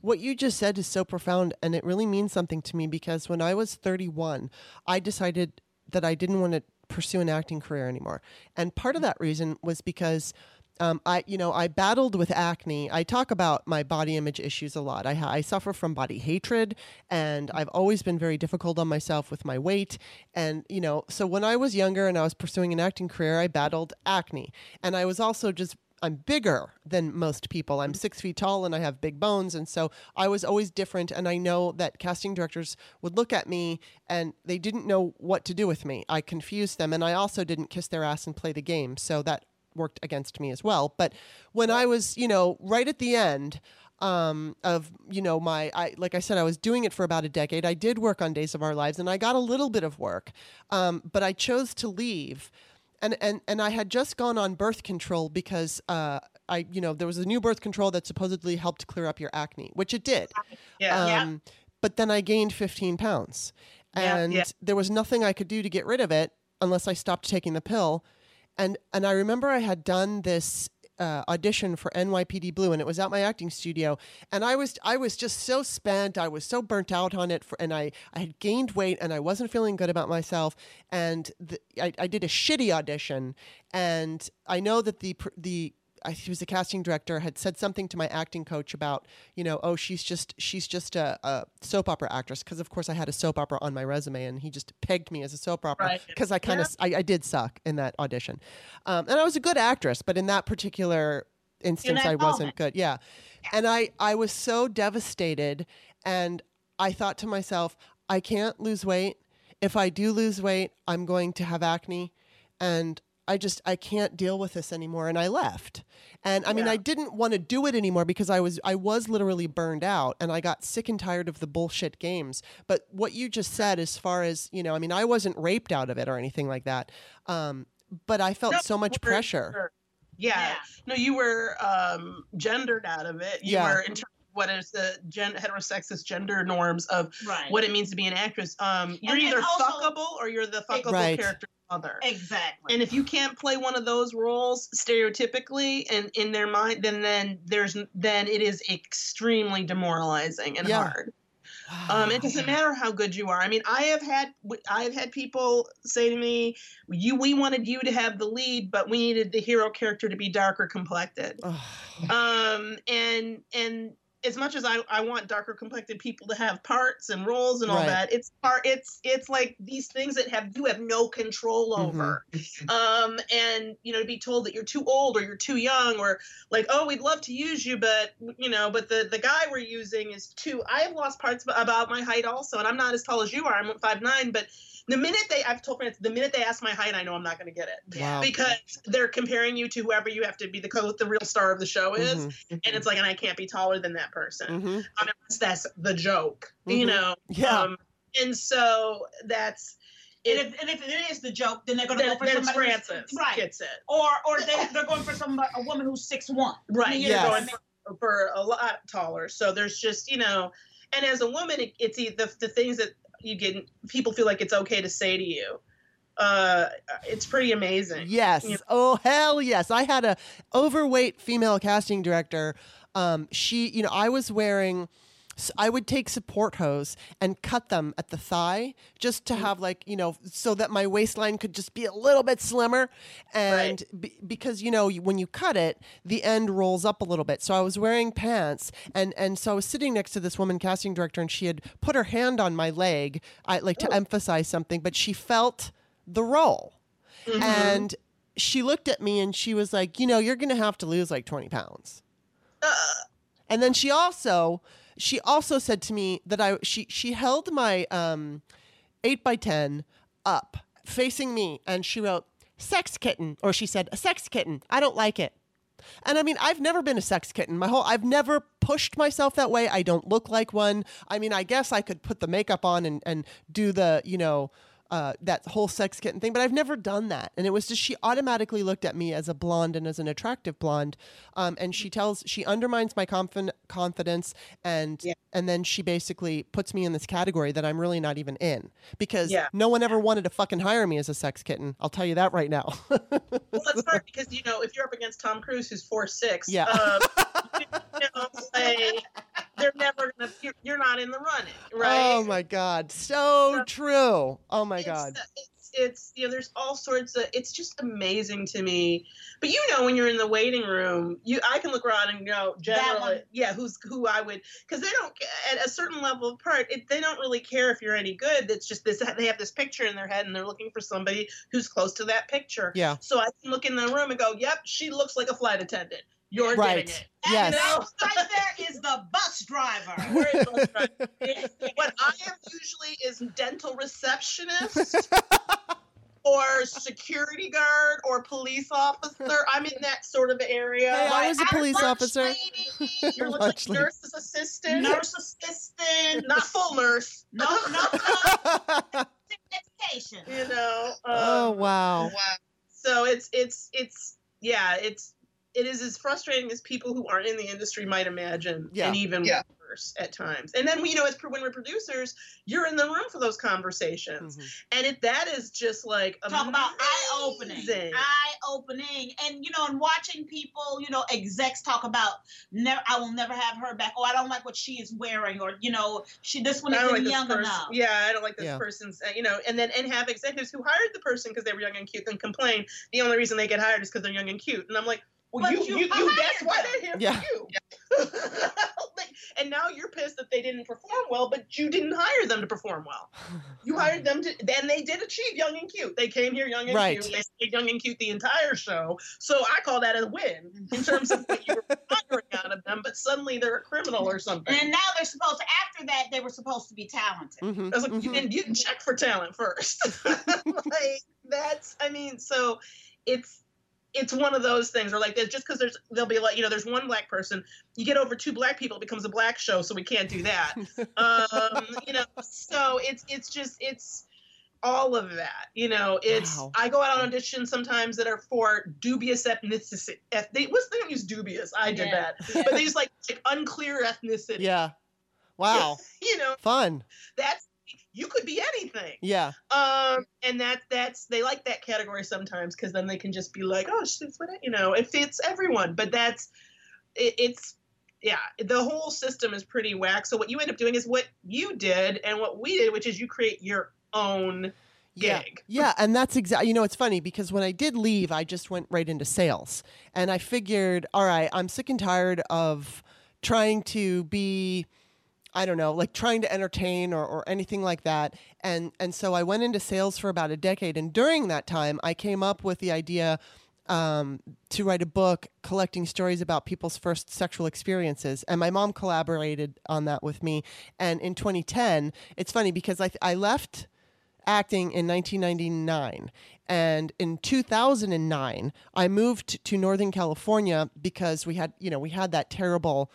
what you just said is so profound and it really means something to me because when I was 31, I decided that I didn't want to pursue an acting career anymore. And part of that reason was because um, I, you know, I battled with acne. I talk about my body image issues a lot. I, I suffer from body hatred, and I've always been very difficult on myself with my weight. And you know, so when I was younger and I was pursuing an acting career, I battled acne, and I was also just I'm bigger than most people. I'm six feet tall and I have big bones. And so I was always different. And I know that casting directors would look at me and they didn't know what to do with me. I confused them. And I also didn't kiss their ass and play the game. So that worked against me as well. But when I was, you know, right at the end, um, of you know my I like I said I was doing it for about a decade. I did work on Days of Our Lives and I got a little bit of work, um, but I chose to leave and and and I had just gone on birth control because uh, I you know there was a new birth control that supposedly helped clear up your acne, which it did. Yeah. Yeah. Um, But then I gained 15 pounds, Yeah, and yeah. there was nothing I could do to get rid of it unless I stopped taking the pill. And and I remember I had done this uh, audition for NYPD Blue, and it was at my acting studio. And I was I was just so spent. I was so burnt out on it, for, and I I had gained weight, and I wasn't feeling good about myself. And the, I I did a shitty audition, and I know that the the he was the casting director had said something to my acting coach about you know oh she's just she's just a, a soap opera actress because of course I had a soap opera on my resume and he just pegged me as a soap opera Right. because I kind of I, I did suck in that audition. Um, and I was a good actress but in that particular instance that I wasn't moment. good. Yeah. And I I was so devastated and I thought to myself I can't lose weight. If I do lose weight I'm going to have acne. And I just I can't deal with this anymore and I left. And I mean Yeah. I didn't want to do it anymore because I was I was literally burned out and I got sick and tired of the bullshit games. But what you just said as far as, you know, I mean I wasn't raped out of it or anything like that. Um but I felt No, so much pressure. you were- Yeah. Yeah. No, you were um, gendered out of it. You Yeah. were in terms of what is the gen- heterosexist gender norms of Right. what it means to be an actress. Um, you're And- and either also- fuckable or you're the fuckable Right. character mother. Exactly. And if you can't play one of those roles stereotypically and in their mind, then then there's then it is extremely demoralizing and Yeah. hard. Um, it doesn't matter how good you are. I mean, I have had I have had people say to me, "You, we wanted you to have the lead, but we needed the hero character to be darker complected." Ugh. Um, and and as much as I, I want darker complected people to have parts and roles and all Right. that, it's part it's it's like these things that have you have no control Mhm. over. Um, and you know, to be told that you're too old or you're too young or like, oh, we'd love to use you, but you know, but the the guy we're using is too. I have lost parts about my height also, and I'm not as tall as you are. I'm five nine, but the minute they I've told friends the minute they ask my height, I know I'm not going to get it Wow. because they're comparing you to whoever you have to be the co- the real star of the show is, Mhm. and it's like, and I can't be taller than that person Mhm. um, unless that's the joke, you Mhm. know. Yeah. Um, and so that's and if, and if it is the joke, then they're going to go for then somebody who's- Frances right? gets it Or or they they're going for somebody a woman who's six one. right. You You're Yes. going for, for a lot taller. So there's just you know, and as a woman, it, it's e- the the things that you get. People feel like it's okay to say to you. Uh, it's pretty amazing. Yes. Yeah. Oh hell yes. I had a overweight female casting director. Um, she, you know, I was wearing. s- I would take support hose and cut them at the thigh just to have like you know so that my waistline could just be a little bit slimmer and be, because you know when you cut it the end rolls up a little bit so I was wearing pants and and so I was sitting next to this woman casting director and she had put her hand on my leg I like to emphasize something but she felt the role Mhm. and she looked at me and she was like, you know, you're going to have to lose like 20 pounds. And then she also she also said to me that I she she held my um eight by 10 up, facing me. And she wrote, sex kitten. Or she said, a sex kitten. I don't like it. And I mean, I've never been a sex kitten. My whole I've never pushed myself that way. I don't look like one. I mean, I guess I could put the makeup on and, and do the, you know, uh, that whole sex kitten thing, but I've never done that. And it was just she automatically looked at me as a blonde and as an attractive blonde, um, and she tells she undermines my confi- confidence, and Yeah. and then she basically puts me in this category that I'm really not even in because Yeah. no one ever wanted to fucking hire me as a sex kitten. I'll tell you that right now. Well, it's hard because you know if you're up against Tom Cruise, who's four six, Yeah. um, you know, like, they're never gonna. You're, you're not in the running, right? Oh my god, so So- true. Oh my It's, god. It's, it's you know there's all sorts of it's just amazing to me but you know when you're in the waiting room you i can look around and go That generally one. yeah who's who i would because they don't at a certain level of part it, they don't really care if you're any good it's just this they have this picture in their head and they're looking for somebody who's close to that picture Yeah. so i can look in the room and go yep she looks like a flight attendant you're Right. getting it Yes. You know? right there is the bus driver. Where is those what I am usually is dental receptionist or security guard or police officer. I'm in that sort of area. Hey, I was a police officer. lady, You're like lady. nurse's assistant. nurse assistant, Not full nurse. no, no, no, education. you know. Um, oh wow. So it's it's it's yeah, it's it is as frustrating as people who aren't in the industry might imagine, Yeah. and even Yeah. worse at times. And then you know, as when we're producers, you're in the room for those conversations, Mhm. and it that is just like Talk about eye opening, eye opening, and you know, and watching people, you know, execs talk about, never, I will never have her back. Oh, I don't like what she is wearing, or you know, she this one I don't isn't like this young person. enough. Yeah, I don't like this Yeah. person's. Uh, you know, and then and have executives who hired the person because they were young and cute and complain the only reason they get hired is because they're young and cute. And I'm like, well, you, you you, you, that's why they're here Yeah. for you. Like, and now you're pissed that they didn't perform well, but you didn't hire them to perform well. You hired them to. Then they did achieve young and cute. They came here young and Right. cute. They stayed young and cute the entire show. So I call that a win in terms of what you were hiring out of them. But suddenly they're a criminal or something. And now they're supposed to. After that, they were supposed to be talented. Mhm, I was like, you mhm. didn't you didn't check for talent first. like that's I mean, so it's it's one of those things or like there's just because there's there'll be like you know there's one black person you get over two black people it becomes a black show so we can't do that um you know so it's it's just it's all of that you know it's Wow. i go out on auditions sometimes that are for dubious ethnicity eth- they what's they don't use dubious i did Yeah. that but they use like, like unclear ethnicity Yeah. Wow. you know Fun. that's you could be anything Yeah. um, and that that's they like that category sometimes because then they can just be like, oh, it's what you know, it fits everyone. But that's it, it's yeah, the whole system is pretty whack. So what you end up doing is what you did and what we did, which is you create your own Yeah. gig. Yeah, and that's exactly. You know, it's funny because when I did leave, I just went right into sales, and I figured, all right, I'm sick and tired of trying to be. I don't know, like trying to entertain or, or anything like that. And and so I went into sales for about a decade. And during that time, I came up with the idea um, to write a book collecting stories about people's first sexual experiences. And my mom collaborated on that with me. And in 2010, it's funny because I, I left acting in 1999. And in 2009, I moved to Northern California because we had, you know, we had that terrible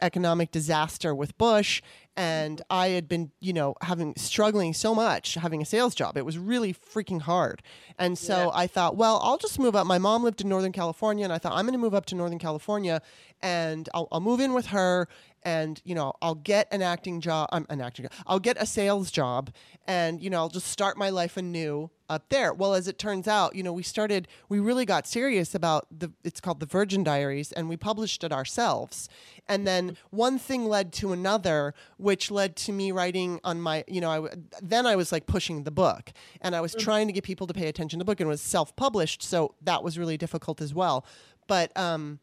economic disaster with Bush and I had been, you know, having struggling so much having a sales job. It was really freaking hard. And so Yeah. I thought, well, I'll just move up. My mom lived in Northern California and I thought I'm going to move up to Northern California and I'll, I'll move in with her and, you know, I'll get an acting job, i'm an acting job. I'll get a sales job and, you know, I'll just start my life anew up there. Well, as it turns out, you know, we started, we really got serious about the, it's called the Virgin Diaries, and we published it ourselves. And then one thing led to another, which led to me writing on my, you know, i then I was like pushing the book and I was trying to get people to pay attention to the book and it was self published. So that was really difficult as well. But, um,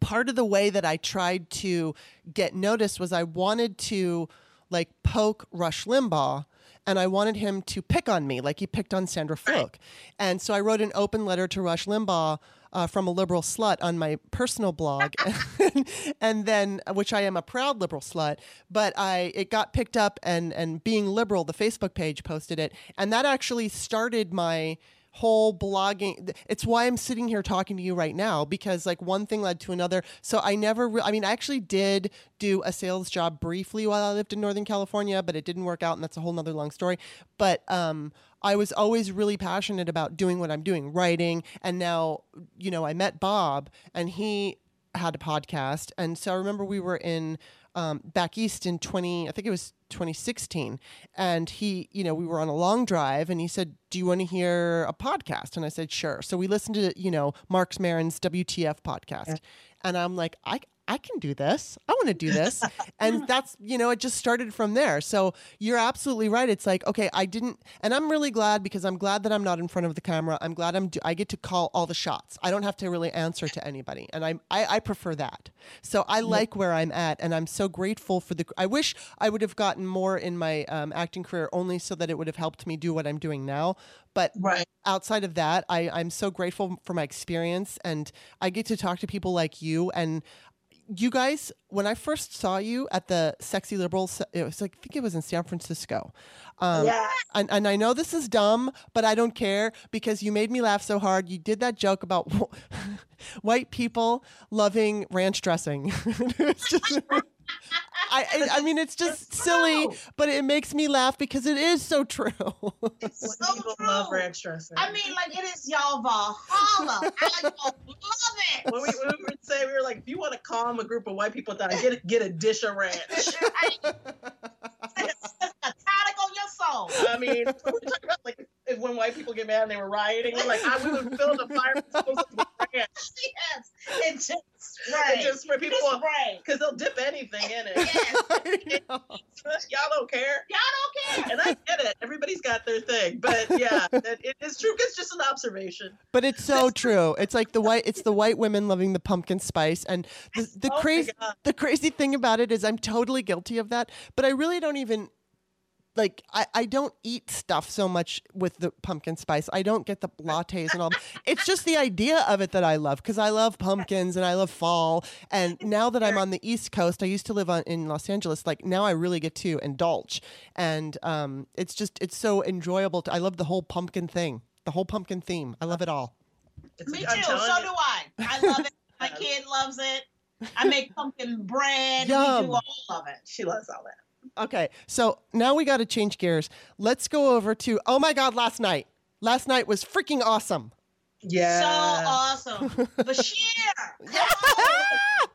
part of the way that I tried to get noticed was I wanted to like poke Rush Limbaugh and I wanted him to pick on me like he picked on Sandra Fluke. And so I wrote an open letter to Rush Limbaugh uh, from a liberal slut on my personal blog, and then which I am a proud liberal slut. But I it got picked up, and and being liberal, the Facebook page posted it, and that actually started my whole blogging it's why i'm sitting here talking to you right now because like one thing led to another so i never re- i mean i actually did do a sales job briefly while i lived in northern california but it didn't work out and that's a whole nother long story but um I was always really passionate about doing what I'm doing, writing. And now, you know, I met Bob and he had a podcast. And so I remember we were in um, back east in 20, I think it was 2016. And he, you know, we were on a long drive and he said, Do you want to hear a podcast? And I said, Sure. So we listened to, you know, Marc Maron's WTF podcast. Yeah. And I'm like, I, I can do this. I want to do this. and that's, you know, it just started from there. So you're absolutely right. It's like, okay, I didn't, and I'm really glad because I'm glad that I'm not in front of the camera. I'm glad I'm, I get to call all the shots. I don't have to really answer to anybody. And I'm, I, I prefer that. So I like where I'm at. And I'm so grateful for the, I wish I would have gotten more in my um, acting career only so that it would have helped me do what I'm doing now. But right. outside of that, I, I'm so grateful for my experience and I get to talk to people like you. And you guys, when I first saw you at the Sexy Liberals, it was like I think it was in San Francisco. Um, yeah. And, and I know this is dumb, but I don't care because you made me laugh so hard. You did that joke about white people loving ranch dressing. just. I, I, I mean, it's just it's silly, but it makes me laugh because it is so true. It's so people true. love ranch dressing. I mean, like it is y'all Valhalla. I love it. When we, when we would say we were like, if you want to calm a group of white people down, get a, get a dish of ranch. a tonic on. I mean, we talk about like if when white people get mad and they were rioting, like, I, we would fill the fire with ranch. Yes, it just spray. It just for people because they'll dip anything in it. Yes. Y'all don't care. Y'all don't care. And I get it. Everybody's got their thing, but yeah, it is true. It's just an observation. But it's so true. It's like the white. It's the white women loving the pumpkin spice, and the the oh crazy the crazy thing about it is I'm totally guilty of that. But I really don't even like I, I don't eat stuff so much with the pumpkin spice. I don't get the lattes and all. it's just the idea of it that I love because I love pumpkins and I love fall. And now that I'm on the East Coast, I used to live on in Los Angeles. Like now, I really get to indulge, and um, it's just it's so enjoyable. To, I love the whole pumpkin thing, the whole pumpkin theme. I love it all. It's, Me too. So you. do I. I love it. My kid loves it. I make pumpkin bread. Yum. We do all of it. She loves all that. Okay, so now we got to change gears. Let's go over to oh my god, last night. Last night was freaking awesome. Yeah. So awesome. Beshear. yeah.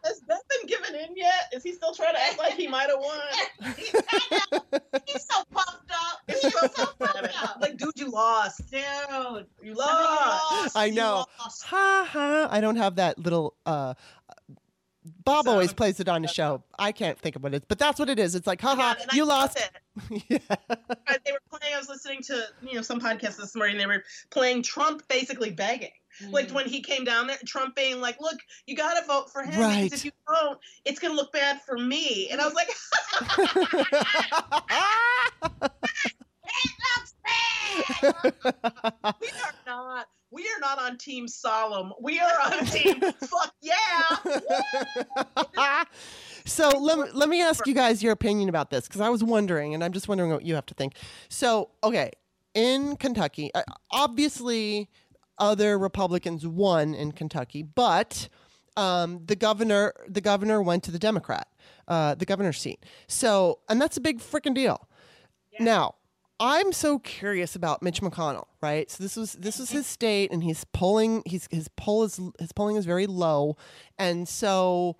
Has Bevin given in yet? Is he still trying to act like he might have won? He's so pumped up. He's so pumped up. Like, dude, you lost. Dude. You lost. I know. Ha ha. I don't have that little uh Bob so, always plays it on the show. I can't think of what it is, but that's what it is. It's like, haha, yeah, you lost. It. yeah. They were playing. I was listening to you know some podcast this morning. They were playing Trump basically begging. Mm. Like when he came down there, Trump being like, "Look, you got to vote for him right. because if you don't, it's gonna look bad for me." And I was like, "It looks bad." we are not we are not on Team Solemn. We are on Team Fuck Yeah. so let, let me ask you guys your opinion about this because I was wondering, and I'm just wondering what you have to think. So, okay, in Kentucky, uh, obviously other Republicans won in Kentucky, but um, the governor the governor went to the Democrat, uh, the governor's seat. So, and that's a big freaking deal. Yeah. Now, I'm so curious about Mitch McConnell, right? So this was this was mm-hmm. his state, and he's polling. He's his poll is his polling is very low, and so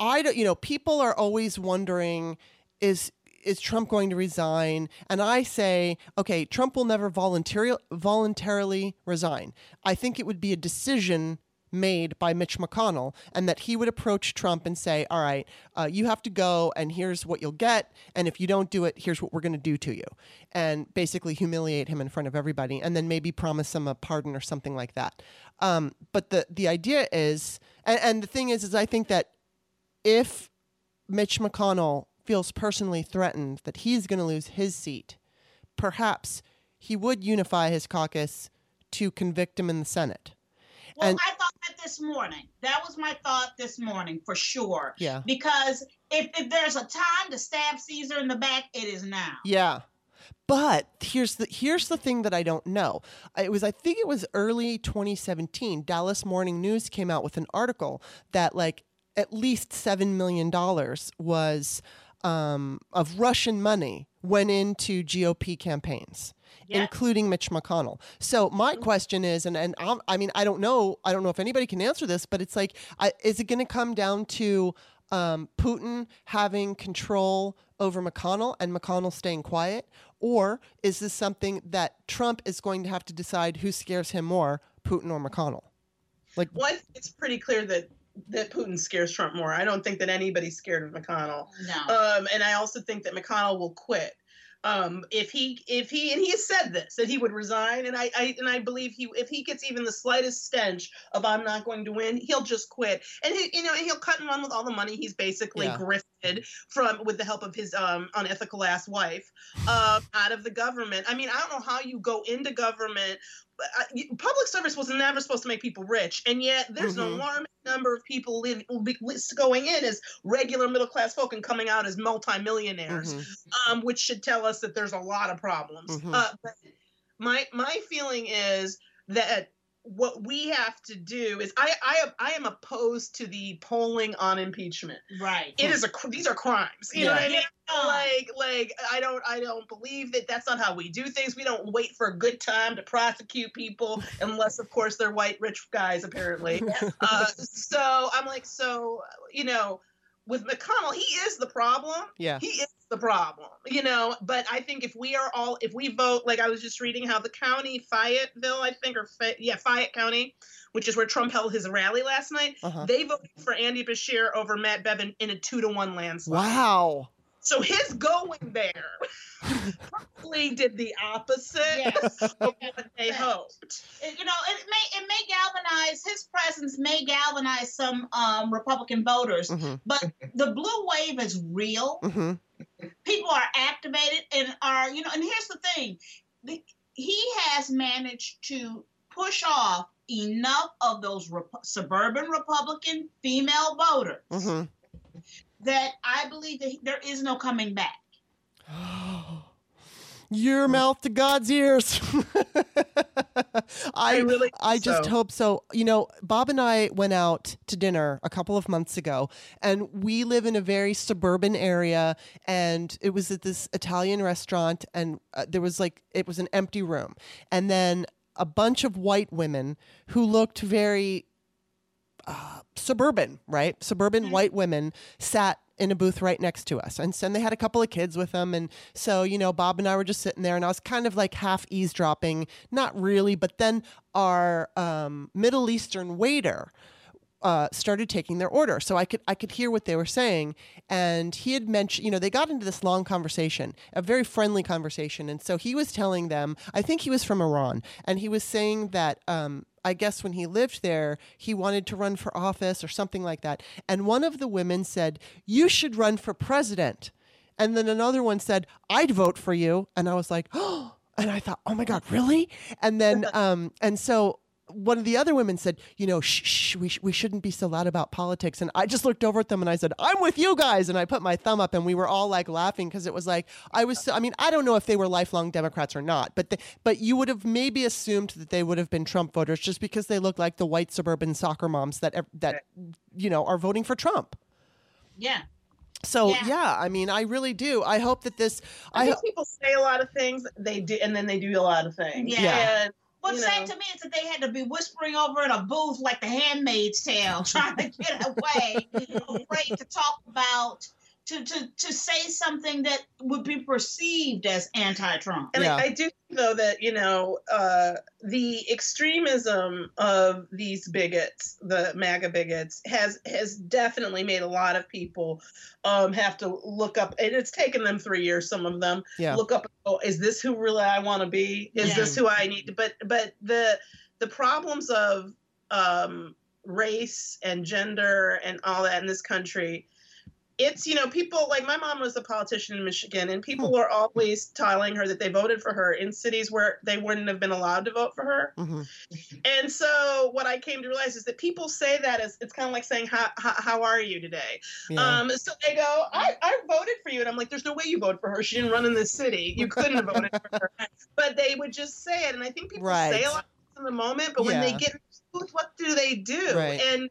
I don't. You know, people are always wondering is is Trump going to resign? And I say, okay, Trump will never voluntarily voluntarily resign. I think it would be a decision made by Mitch McConnell, and that he would approach Trump and say, All right, uh, you have to go, and here's what you'll get. And if you don't do it, here's what we're going to do to you. And basically humiliate him in front of everybody, and then maybe promise him a pardon or something like that. Um, but the, the idea is, and, and the thing is, is I think that if Mitch McConnell feels personally threatened that he's going to lose his seat, perhaps he would unify his caucus to convict him in the Senate Well, And- I thought that this morning. That was my thought this morning for sure. Yeah. Because if, if there's a time to stab Caesar in the back, it is now. Yeah. But here's the here's the thing that I don't know. It was I think it was early 2017. Dallas Morning News came out with an article that like at least seven million dollars was um, of Russian money went into GOP campaigns, Yeah. including Mitch McConnell. So my Mm-hmm. question is, and and I'll, I mean I don't know I don't know if anybody can answer this, but it's like, I, is it going to come down to um, Putin having control over McConnell and McConnell staying quiet? Or is this something that Trump is going to have to decide who scares him more, Putin or McConnell? Like, Well, I think it's pretty clear that that Putin scares Trump more. I don't think that anybody's scared of McConnell. No. Um, and I also think that McConnell will quit. Um, if he if he and he has said this that he would resign, and I, I and I believe he if he gets even the slightest stench of I'm not going to win, he'll just quit. And he, you know, and he'll cut and run with all the money he's basically Yeah. grifted from with the help of his um, unethical ass wife um, out of the government. I mean, I don't know how you go into government. Uh, Public service was never supposed to make people rich, and yet there's Mhm. an alarming number of people live, going in as regular middle class folk and coming out as multimillionaires mhm, um, which should tell us that there's a lot of problems. Mhm. Uh, but my my feeling is that what we have to do is I I am, I am opposed to the polling on impeachment. right. It is a these are crimes. You know what I mean? Yeah. Like like I don't I don't believe that that's not how we do things. We don't wait for a good time to prosecute people unless of course they're white rich guys apparently. uh, so I'm like so you know with McConnell he is the problem yeah. he is the problem, you know. But I think if we are all, if we vote, like I was just reading how the county, Fayetteville, I think, or Fay- yeah, Fayette County, which is where Trump held his rally last night, Uh-huh. they voted for Andy Beshear over Matt Bevin in a two to one landslide. Wow. So his going there probably did the opposite Yes. of what they hoped. You know, it may it may galvanize his presence may galvanize some um, Republican voters, hmm but the blue wave is real. hmm People are activated and are you know. And here's the thing, the, he has managed to push off enough of those Rep- suburban Republican female voters hmm that I believe that there is no coming back. Your mouth to God's ears. I really I just so. hope so. You know, Bob and I went out to dinner a couple of months ago, and we live in a very suburban area. And it was at this Italian restaurant, and uh, there was like, it was an empty room. And then a bunch of white women who looked very uh, suburban, right? Suburban Mhm. white women sat in a booth right next to us. And so and they had a couple of kids with them. And so, you know, Bob and I were just sitting there and I was kind of like half eavesdropping, not really, but then our um, Middle Eastern waiter uh, started taking their order. So I could I could hear what they were saying, and he had mentioned, you know, they got into this long conversation, a very friendly conversation, and so he was telling them, I think he was from Iran, and he was saying that. Um, I guess when he lived there, he wanted to run for office or something like that. And one of the women said, You should run for president. And then another one said, I'd vote for you. And I was like, Oh, and I thought, Oh my God, really? And then, um, and so one of the other women said, you know, shh, shh we, sh- we shouldn't be so loud about politics. And I just looked over at them and I said, I'm with you guys. And I put my thumb up and we were all like laughing because it was like, I was, so, I mean, I don't know if they were lifelong Democrats or not, but, they, but you would have maybe assumed that they would have been Trump voters just because they look like the white suburban soccer moms that, that, you know, are voting for Trump. Yeah. So Yeah. yeah, I mean, I really do. I hope that this, I I, think people say a lot of things, they do, and then they do a lot of things. Yeah. And, What's you sad know. to me is that they had to be whispering over in a booth like the Handmaid's Tale, trying to get away, afraid to talk about, to, to, to say something that would be perceived as anti-Trump. And Yeah. I, I do think, though that you know uh, the extremism of these bigots, the MAGA bigots, has has definitely made a lot of people um, have to look up, and it's taken them three years. Some of them Yeah. look up. Oh, is this who really I want to be? Is Yeah. this who I need? to But but the the problems of um, race and gender and all that in this country it's you know people like my mom was a politician in Michigan, and people were always telling her that they voted for her in cities where they wouldn't have been allowed to vote for her. hmm And so what I came to realize is that people say that as it's kind of like saying how how, how are you today? Yeah. Um, so they go, I, I voted for you, and I'm like, there's no way you voted for her. She didn't run in this city. You couldn't have voted for her. But they would just say it, and I think people Right. say a lot in the moment, but when they get in the booth, what do they do? Right. And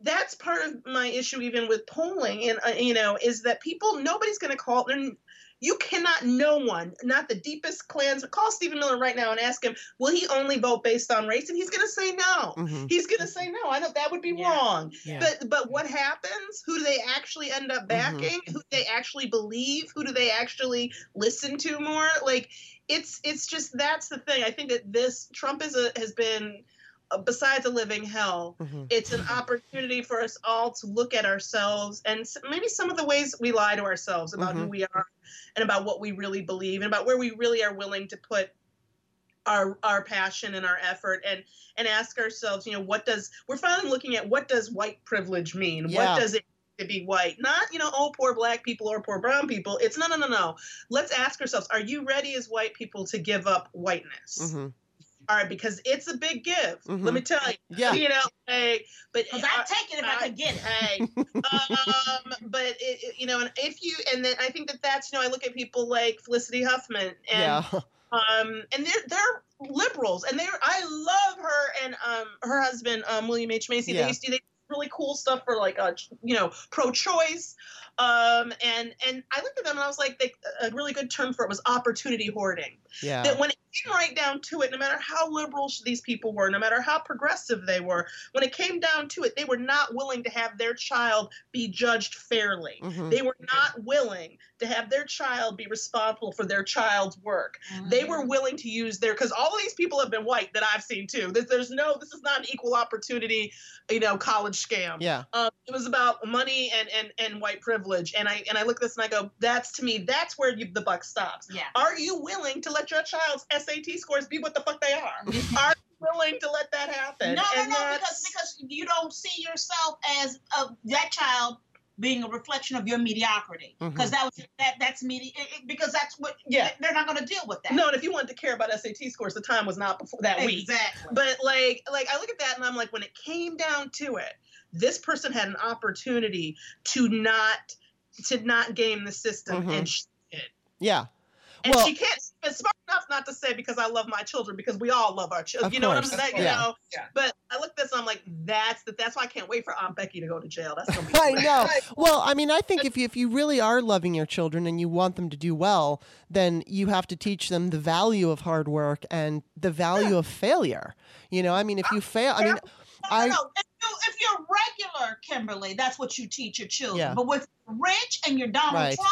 that's part of my issue, even with polling, and uh, you know, is that people nobody's going to call. And you cannot, no one, not the deepest clans, call Stephen Miller right now and ask him, will he only vote based on race? And he's going to say no. Mhm. He's going to say no. I know that would be Yeah. wrong. Yeah. But but what happens? Who do they actually end up backing? Who do they actually believe? Who do they actually listen to more? Like it's it's just that's the thing. I think that this Trump is a has been besides a living hell. Mhm. It's an opportunity for us all to look at ourselves and maybe some of the ways we lie to ourselves about who Mhm. we are and about what we really believe and about where we really are willing to put our our passion and our effort and and ask ourselves you know what does we're finally looking at what does white privilege mean Yeah. what does it mean to be white not you know oh poor black people or poor brown people it's no no no no let's ask ourselves are you ready as white people to give up whiteness Mhm. All right because it's a big give Mhm. let me tell you Yeah. you know hey but Because I'd take it if I could get it. Hey, um, but it, it- you know, and if you, and then I think that that's, you know, I look at people like Felicity Huffman, and Yeah. um, and they're they're liberals, and they're I love her and um her husband um William H Macy. Yeah. They used to do really cool stuff for like uh you know pro-choice, um, and and I looked at them and I was like, they, a really good term for it was opportunity hoarding Yeah. that when it came right down to it, no matter how liberal these people were, no matter how progressive they were, when it came down to it, they were not willing to have their child be judged fairly. Mhm. They were not willing to have their child be responsible for their child's work. They Mm-hmm. were willing to use their because all of these people have been white that I've seen too. There's, there's no this is not an equal opportunity, you know, college scam. Yeah. Um, it was about money and and and white privilege. And I and I look at this and I go, that's to me, that's where you, the buck stops. Yeah. Are you willing to let your child's SAT scores be what the fuck they are? are you willing to let that happen? No, no, And no, that's- because because you don't see yourself as uh, that child being a reflection of your mediocrity. Because that was that that's medi- it- it- because that's what Yeah. they're not going to deal with that. no, and if you wanted to care about SAT scores, the time was not before that week. exactly. But like, like I look at that and I'm like, when it came down to it, this person had an opportunity to not to not game the system, Mhm. and she did. Yeah. And Well- she can't. It's smart enough not to say because I love my children because we all love our children. You know what I'm saying? You Yeah. know. Yeah. But I look at this and I'm like, that's the, that's why I can't wait for Aunt Becky to go to jail. That's gonna be. I know. Well, I mean, I think if you, if you really are loving your children and you want them to do well, then you have to teach them the value of hard work and the value of failure. You know, I mean, if you fail, I mean, No, I- no, no. If, you, if you're regular, Kimberly, that's what you teach your children. Yeah. But with rich and you're Donald Right. Trump,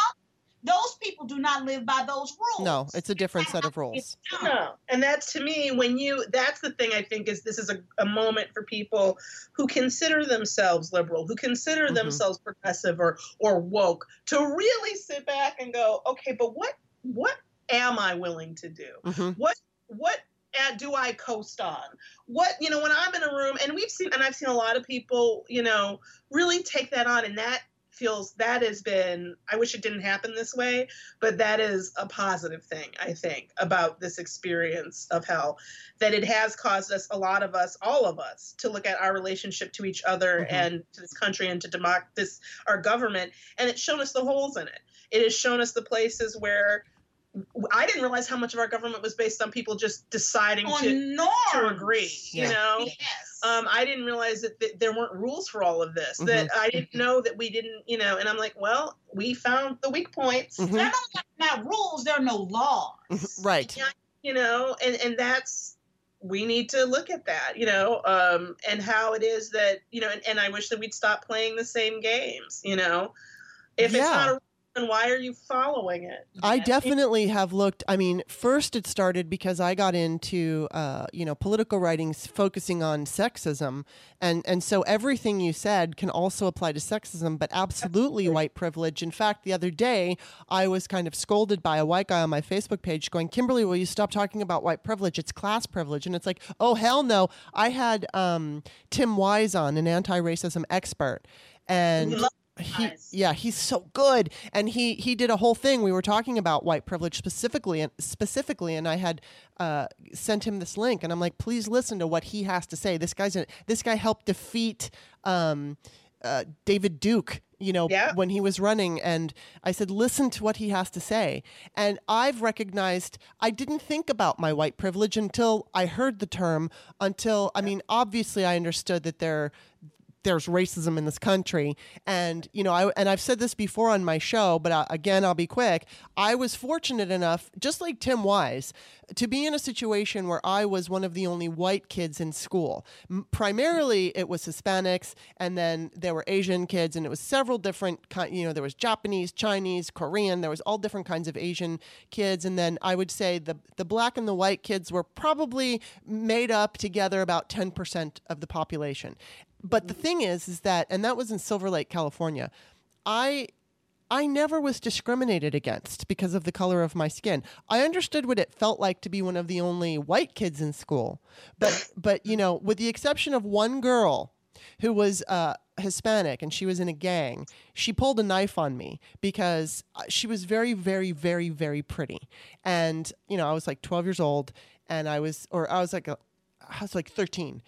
those people do not live by those rules. no, it's a different set of rules. No, and that's to me when you. That's the thing I think is this is a, a moment for people who consider themselves liberal, who consider Mhm. themselves progressive or or woke, to really sit back and go, okay, but what what am I willing to do? hmm what what ad do I coast on? What you know when I'm in a room and we've seen and I've seen a lot of people you know really take that on and that feels that has been I wish it didn't happen this way but that is a positive thing I think about this experience of hell that it has caused us a lot of us all of us to look at our relationship to each other Mhm. and to this country and to democ this our government and it's shown us the holes in it it has shown us the places where I didn't realize how much of our government was based on people just deciding on to, norms. to agree. Yeah. You know, Yes. um, I didn't realize that, that there weren't rules for all of this. That I didn't know that we didn't, you know. And I'm like, well, we found the weak points, Mhm. There are no not rules. There are no laws. Right. you know, and and that's we need to look at that, you know, um, and how it is that you know, and, and I wish that we'd stop playing the same games, you know. If it's not a rule, then why are you following it? I definitely have looked. I mean, first it started because I got into, uh, you know, political writings focusing on sexism, and and so everything you said can also apply to sexism, but absolutely white privilege. In fact, the other day I was kind of scolded by a white guy on my Facebook page, going, "Kimberly, will you stop talking about white privilege? It's class privilege." And it's like, oh hell no! I had um, Tim Wise on, an anti-racism expert, and Love he yeah he's so good. And he he did a whole thing. We were talking about white privilege specifically and specifically and i had uh, sent him this link and i'm like please listen to what he has to say. This guy's a, this guy helped defeat um, uh, david duke you know Yeah. when he was running. And i said listen to what he has to say. And i've recognized i didn't think about my white privilege until i heard the term until i mean obviously i understood that there there's racism in this country. And you know I and I've said this before on my show but uh, again I'll be quick. I was fortunate enough just like Tim Wise to be in a situation where I was one of the only white kids in school. M- primarily it was Hispanics and then there were Asian kids and it was several different you know there was Japanese Chinese Korean there was all different kinds of Asian kids. And then I would say the the black and the white kids were probably made up together about 10% of the population but the thing is is that and that was in silver lake california i i never was discriminated against because of the color of my skin i understood what it felt like to be one of the only white kids in school but but you know with the exception of one girl who was uh, Hispanic and she was in a gang. She pulled a knife on me because uh, she was very, very, very, very pretty. And you know, I was like 12 years old, and I was, or I was like, a, I was like 13,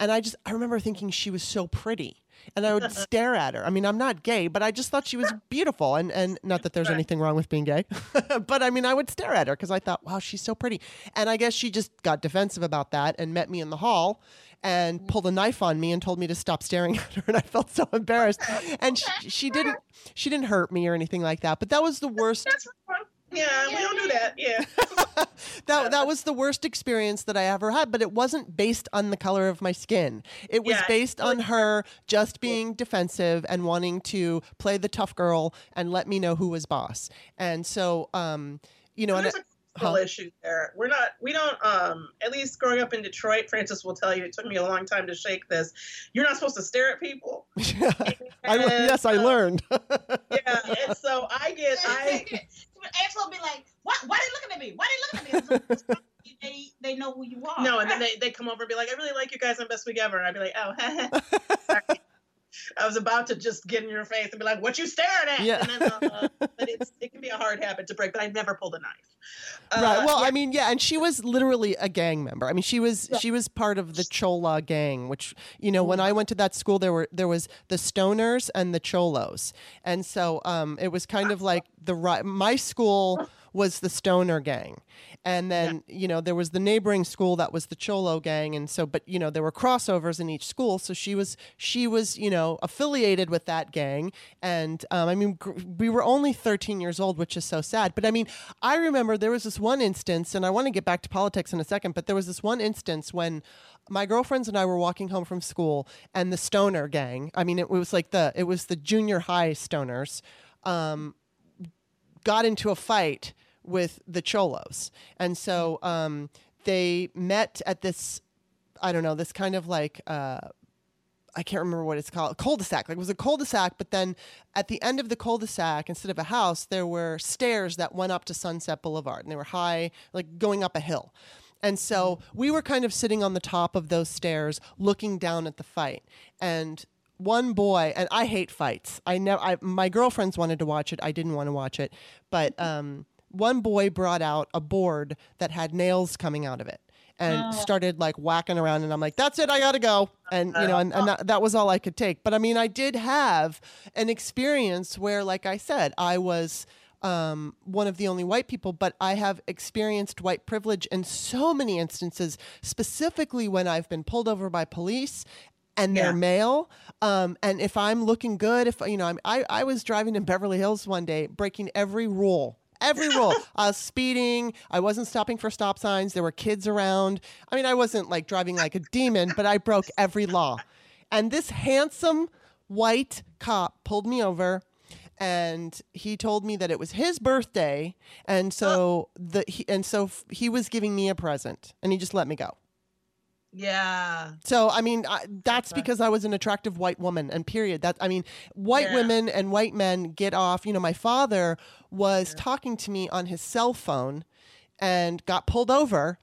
and I just, I remember thinking she was so pretty. And I would stare at her. I mean, I'm not gay, but I just thought she was beautiful. And, and not that there's Right. anything wrong with being gay, but I mean, I would stare at her because I thought, wow, she's so pretty. And I guess she just got defensive about that and met me in the hall and mm-hmm. pulled a knife on me and told me to stop staring at her. And I felt so embarrassed. And she, she didn't, she didn't hurt me or anything like that. But that was the worst. Yeah, we don't do that. Yeah. that that was the worst experience that I ever had, but it wasn't based on the color of my skin. It was Yeah, based on her just being defensive and wanting to play the tough girl and let me know who was boss. And so, um, you know, and There's I- a cultural huh? issue there. We're not. We don't. Um. At least growing up in Detroit, Frances will tell you. It took me a long time to shake this. You're not supposed to stare at people. I, le- And, yes, I uh, learned. Yeah, and so I get. I Angela will be like, "Why? Why they looking at me? Why they looking at me?" It's like, they they know who you are. no, and then they, they come over and be like, I really like you guys on Best Week Ever. And I'd be like, oh, sorry. I was about to just get in your face and be like, what you staring at? Yeah. And then, uh, but it's, it can be a hard habit to break, but I never pulled a knife. Uh, right. Well, yeah, I mean, yeah, and she was literally a gang member. I mean, she was Yeah. she was part of the Chola gang, which you know, when I went to that school, there were there was the Stoners and the Cholos, and so um, it was kind of like the my school was the Stoner gang, and then you know there was the neighboring school that was the Cholo gang, and so but you know there were crossovers in each school, so she was she was you know affiliated with that gang, and um, I mean gr- we were only 13 years old, which is so sad. But I mean I remember there was this one instance, and I want to get back to politics in a second, but there was this one instance when my girlfriends and I were walking home from school, and the Stoner gang. I mean it was like the it was the junior high Stoners. Um, got into a fight with the cholos. And so um, they met at this i don't know this kind of like uh, i can't remember what it's called cul-de-sac. Like it was a cul-de-sac but then at the end of the cul-de-sac instead of a house there were stairs that went up to sunset boulevard and they were high like going up a hill. And so we were kind of sitting on the top of those stairs looking down at the fight. And one boy and I hate fights. I never I, my girlfriends wanted to watch it. I didn't want to watch it. But um, one boy brought out a board that had nails coming out of it and Oh. started like whacking around and I'm like that's it I got to go. And you know and, and that, that was all I could take. But I mean I did have an experience where like I said I was um, one of the only white people, but I have experienced white privilege in so many instances, specifically when I've been pulled over by police and they're Yeah. male. Um, and if I'm looking good, if you know, I'm, I I was driving in Beverly Hills one day, breaking every rule. Every rule. I was speeding. I wasn't stopping for stop signs. There were kids around. I mean, I wasn't like driving like a demon, but I broke every law. And this handsome white cop pulled me over and he told me that it was his birthday and so the he, and so f- he was giving me a present and he just let me go. Yeah. So I mean, I, that's because I was an attractive white woman, and period. That I mean, white Yeah. women and white men get off. You know, my father was talking to me on his cell phone, and got pulled over,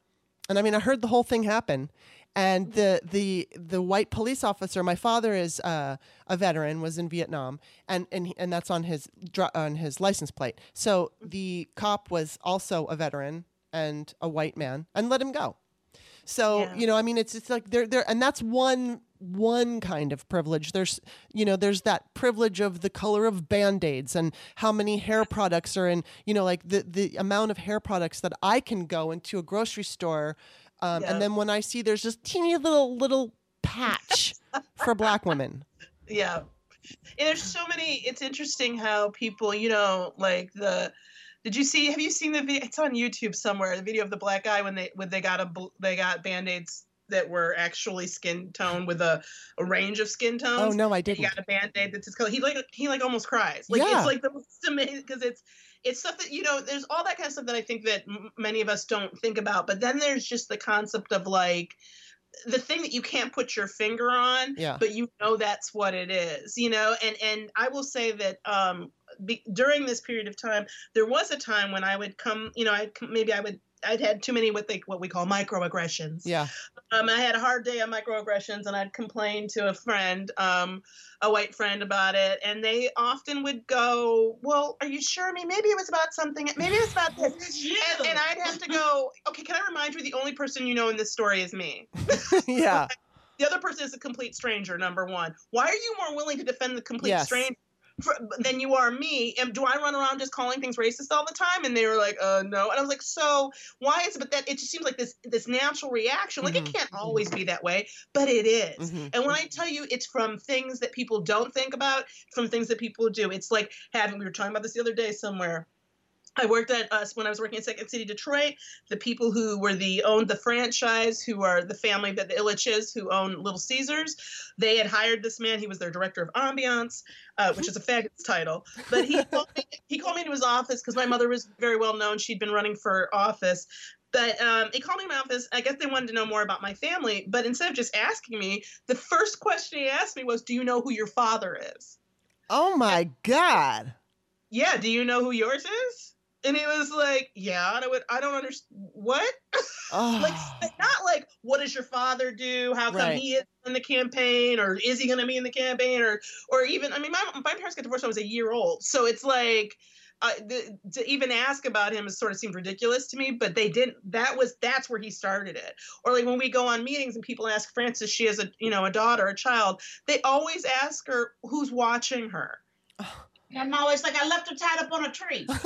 and I mean, I heard the whole thing happen, and the the the white police officer. My father is uh, a veteran, was in Vietnam, and and and that's on his on his license plate. So the cop was also a veteran and a white man, and let him go. So Yeah. you know, I mean, it's it's like there there, and that's one one kind of privilege. There's you know, there's that privilege of the color of band aids and how many hair products are in. You know, like the the amount of hair products that I can go into a grocery store, um, Yeah. and then when I see there's this teeny little little patch for black women. Yeah. And there's so many it's interesting how people, you know, like the did you see have you seen the video it's on YouTube somewhere, the video of the black guy when they when they got a they got band-aids that were actually skin tone with a, a range of skin tones. Oh no, I didn't. He got a band-aid that's his color. He like he like almost cries. Like Yeah. it's like the most amazing because it's it's stuff that you know. There's all that kind of stuff that I think that m- many of us don't think about. But then there's just the concept of like the thing that you can't put your finger on, Yeah. but you know that's what it is. You know, and and I will say that um be, during this period of time, there was a time when I would come. You know, I maybe I would. I'd had too many what they what we call microaggressions Yeah. um, I had a hard day on microaggressions, and I'd complain to a friend, um, a white friend, about it, and they often would go, "Well, are you sure? I mean, maybe it was about something. Maybe it was about this." You. And, and I'd have to go, "Okay, can I remind you, the only person you know in this story is me. yeah. The other person is a complete stranger. Number one. Why are you more willing to defend the complete Yes. stranger?" For, than you are me. And do I run around just calling things racist all the time? And they were like, uh, no. And I was like, so why is it? But that it just seems like this this natural reaction. Like Mhm. it can't always be that way, but it is. Mhm. And when I tell you it's from things that people don't think about, from things that people do, it's like having, we were talking about this the other day somewhere. I worked at us when I was working in Second City, Detroit. The people who were the owned the franchise, who are the family that the Ilitches, who own Little Caesars, they had hired this man. He was their director of ambiance, uh, which is a faggot's title. But he called me, he called me into his office because my mother was very well known. She'd been running for office. But um, he called me in my office. I guess they wanted to know more about my family. But instead of just asking me, the first question he asked me was, "Do you know who your father is?" Oh my God. yeah, do you know who yours is? And he was like, yeah. And I would, I don't understand. What? Oh. like, not like, what does your father do? How come Right. he is in the campaign? Or is he going to be in the campaign? Or, or even, I mean, my, my parents got divorced when I was a year old. So it's like, uh, the, to even ask about him has sort of seemed ridiculous to me, but they didn't. That was that's where he started it. Or like when we go on meetings and people ask Frances, she has a you know a daughter, a child. They always ask her who's watching her. And I'm always like, I left her tied up on a tree.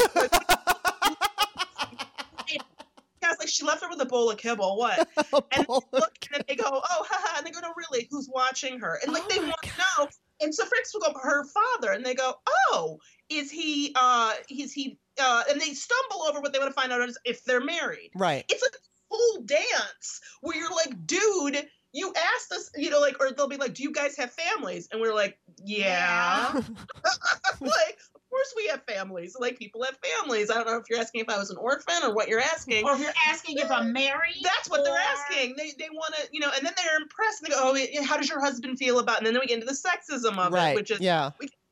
Guys, like she left her with a bowl of kibble. What? And look, and they go, oh, haha, and they go, no, really, who's watching her? And like Oh they want to know. And so Frances will go, her father, and they go, oh, is he? uh Is he? uh And they stumble over what they want to find out is if they're married. right. It's a whole dance where you're like, dude. You asked us, you know, like, or they'll be like, "Do you guys have families?" And we're like, "Yeah." Yeah. like, of course we have families. Like, people have families. I don't know if you're asking if I was an orphan or what you're asking. Or if you're asking if I'm married. That's what they're asking. They they want to, you know, and then they're impressed. And they go, "Oh, yeah, how does your husband feel about?" And then we get into the sexism of right. it, which is yeah.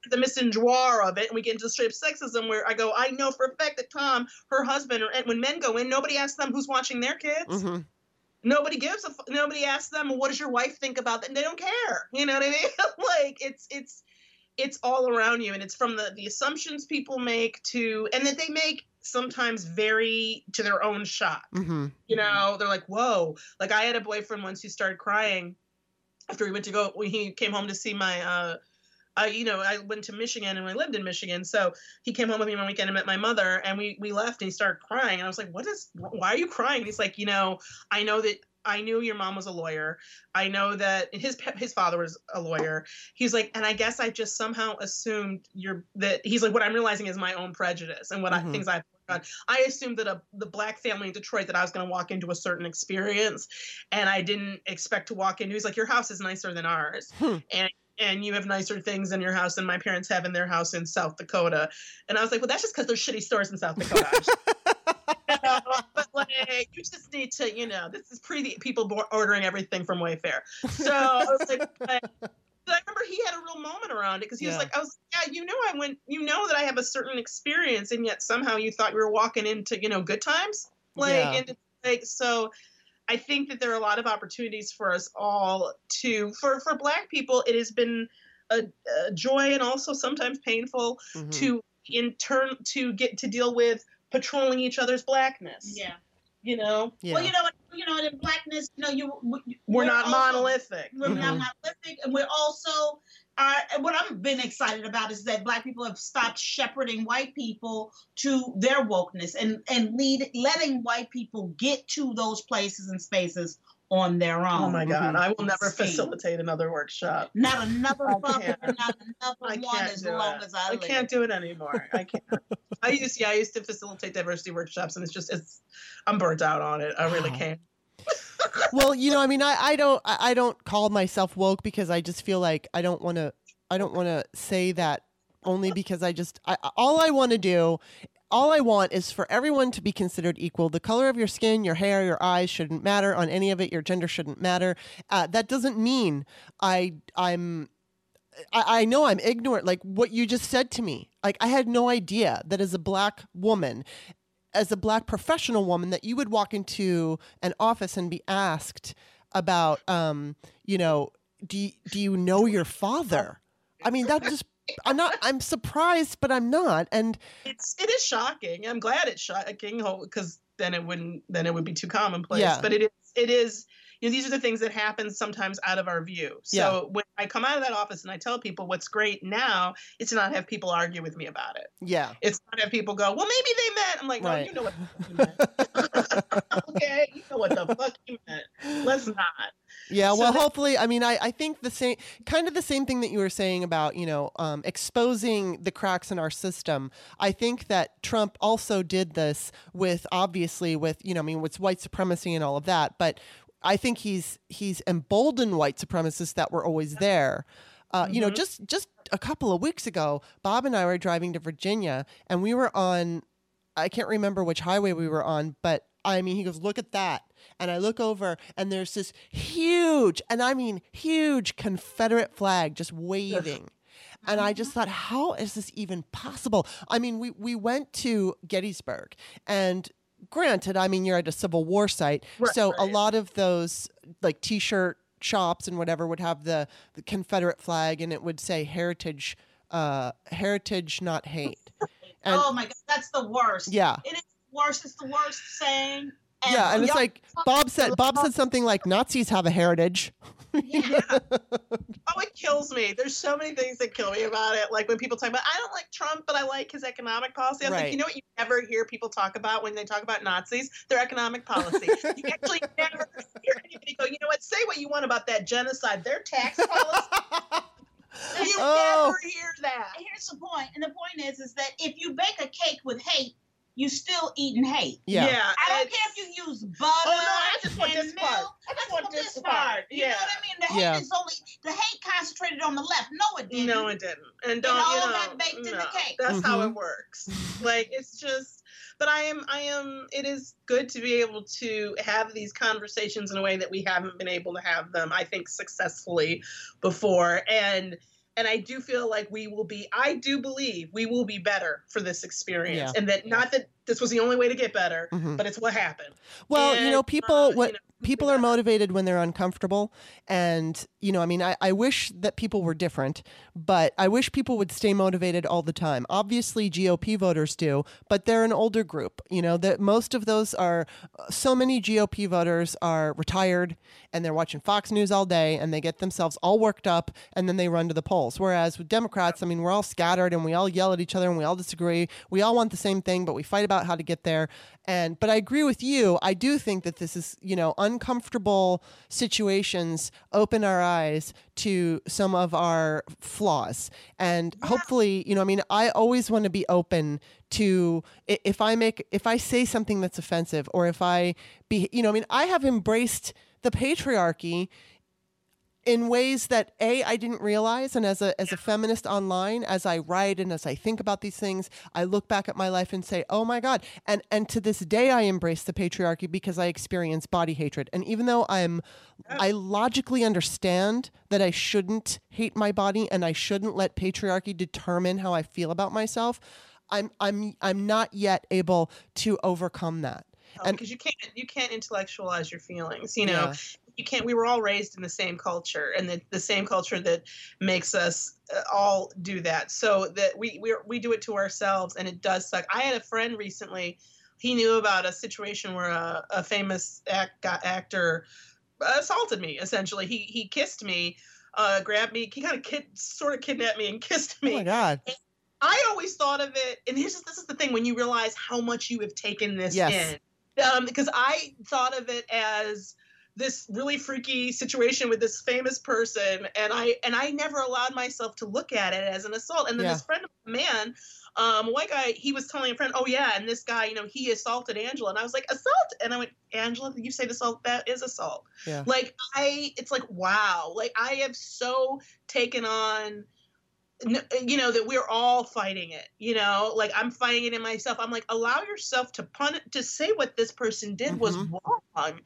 the misanthrope of it, and we get into the straight up sexism. Where I go, I know for a fact that Tom, her husband, or when men go in, nobody asks them who's watching their kids. hmm Nobody gives a. f- Nobody asks them, "What does your wife think about that?" And they don't care. You know what I mean? like it's it's it's all around you, and it's from the the assumptions people make to, and that they make sometimes very to their own shock hmm you know they're like whoa like i had a boyfriend once who started crying after we went to go when he came home to see my uh I, you know, I went to Michigan and I lived in Michigan. So he came home with me one weekend and met my mother and we, we left and he started crying. And I was like, what is, why are you crying? And he's like, you know, I know that I knew your mom was a lawyer. I know that his, his father was a lawyer. He's like, and I guess I just somehow assumed you're that he's like, what I'm realizing is my own prejudice and what Mhm. I, things I've done. I assumed that a, the black family in Detroit that I was going to walk into a certain experience and I didn't expect to walk into. He's like, your house is nicer than ours. Hmm. And and you have nicer things in your house than my parents have in their house in South Dakota. And I was like, well, that's just because there's shitty stores in South Dakota. You know, but like, you just need to, you know, this is pre people ordering everything from Wayfair. So I was like, but but I remember he had a real moment around it because he Yeah. was like, I was, like, yeah, you know, I went, you know, that I have a certain experience, and yet somehow you thought you were walking into, you know, good times, like, Yeah. and like, so I think that there are a lot of opportunities for us all to for for Black people. It has been a, a joy and also sometimes painful Mhm. to in turn to get to deal with patrolling each other's blackness. Yeah. You know, yeah. Well, you know, you know, in blackness, you know, you we- we're, not also- monolithic. We're not Mhm. monolithic, and we're also. Are, what I've been excited about is that Black people have stopped shepherding white people to their wokeness and and lead letting white people get to those places and spaces on their own. Oh my God! Mhm. I will never Speed. facilitate another workshop. Not another I fucker, can't. not another I one can't as do long it. as I I live. can't do it anymore. I can't. I used yeah, I used to facilitate diversity workshops, and it's just it's I'm burnt out on it. I really can't. Well, you know, I mean, I, I don't I don't call myself woke because I just feel like I don't want to I don't want to say that only because I just I, all I want to do all I want is for everyone to be considered equal. The color of your skin, your hair, your eyes shouldn't matter on any of it. Your gender shouldn't matter. Uh, that doesn't mean I I'm I, I know I'm ignorant. Like what you just said to me. Like I had no idea that as a black woman, as a black professional woman, that you would walk into an office and be asked about, um, you know, do you, do you know your father? I mean, that just I'm not. I'm surprised, but I'm not. And It's it is shocking. I'm glad it's shocking because then it wouldn't then it would be too commonplace. Yeah. But it is it is you know these are the things that happen sometimes out of our view. So when I come out of that office and I tell people what's great now it's not have people argue with me about it. yeah, It's not have people go, well maybe they meant. I'm like, no, Right. you know what the fuck you meant. okay, you know what the fuck you meant. Let's not. Yeah, So well, that- hopefully, I mean, I, I think the same, kind of the same thing that you were saying about, you know, um, exposing the cracks in our system. I think that Trump also did this with, obviously, with, you know, I mean, with white supremacy and all of that. But I think he's he's emboldened white supremacists that were always there. Uh, You know, Mhm. just just a couple of weeks ago, Bob and I were driving to Virginia, and we were on, I can't remember which highway we were on, but I mean, he goes, look at that. And I look over, and there's this huge, and I mean huge Confederate flag just waving. And I just thought, how is this even possible? I mean, we, we went to Gettysburg, and granted, I mean, you're at a Civil War site. Right, so a lot of those, like, t shirt shops and whatever would have the, the Confederate flag, and it would say heritage, uh, heritage, not hate. And oh my god, that's the worst. yeah. It is worse. It's the worst saying. Yeah, and it's like Bob said. Bob said something like Nazis have a heritage. yeah. Oh, it kills me. There's so many things that kill me about it. Like when people talk about, I don't like Trump, but I like his economic policy. I was Right. like, you know what? You never hear people talk about when they talk about Nazis? Their economic policy. you actually never hear anybody go, you know what? Say what you want about that genocide. Their tax policy. you Oh. never hear that. Here's the point, and the point is, is that if you bake a cake with hate, you still eating hate. yeah. I don't care if you use butter. Oh no, I just want and this part. milk. I just That's want what this part. You know what I mean? The hate Yeah. is only the hate concentrated on the left. No, it didn't. No, it didn't. And don't all you know? got baked in the cake. That's how Mhm. it works. Like it's just. But I am. I am. It is good to be able to have these conversations in a way that we haven't been able to have them. I think successfully before, and and I do feel like we will be. I do believe we will be better for this experience, Yeah. and that not that this was the only way to get better, Mhm. but it's what happened. Well, you know, people uh, what you know, people are motivated when they're uncomfortable, and you know, I mean, I, I wish that people were different, but I wish people would stay motivated all the time. Obviously, GOP voters do, but they're an older group. You know, that most of those are so many GOP voters are retired and they're watching Fox News all day and they get themselves all worked up and then they run to the polls. Whereas with Democrats, I mean, we're all scattered and we all yell at each other and we all disagree. We all want the same thing, but we fight about how to get there. And but I agree with you. I do think that this is, you know, uncomfortable situations open our eyes to some of our flaws. And hopefully, you know, I mean, I always want to be open to if I make if I say something that's offensive or if I be, you know, I mean, I have embraced the patriarchy in ways that a I didn't realize and as a as a feminist online as I write and as I think about these things I look back at my life and say oh my god. And and to this day I embrace the patriarchy because I experience body hatred. And even though I'm I logically understand that I shouldn't hate my body and I shouldn't let patriarchy determine how I feel about myself I'm I'm I'm not yet able to overcome that. Oh, and- because you can't you can't intellectualize your feelings. You know, Yeah. You can't. We were all raised in the same culture, and the, the same culture that makes us uh, all do that. So that we we we do it to ourselves, and it does suck. I had a friend recently. He knew about a situation where a, a famous act, actor assaulted me. Essentially, he he kissed me, uh, grabbed me. He kind of kid, sort of kidnapped me and kissed me. Oh my god. I always thought of it, and this is this is the thing: when you realize how much you have taken this Yes. in, um, because I thought of it as this really freaky situation with this famous person, and I and I never allowed myself to look at it as an assault. And then Yeah. this friend of a man, um, a white guy, he was telling a friend, "Oh yeah, and this guy, you know, he assaulted Angela," and I was like, "Assault?" And I went, "Angela, you say assault? That is assault." Yeah. Like I, it's like wow, like I have so taken on you know that we're all fighting it you know like i'm fighting it in myself i'm like allow yourself to pun to say what this person did was Mhm. wrong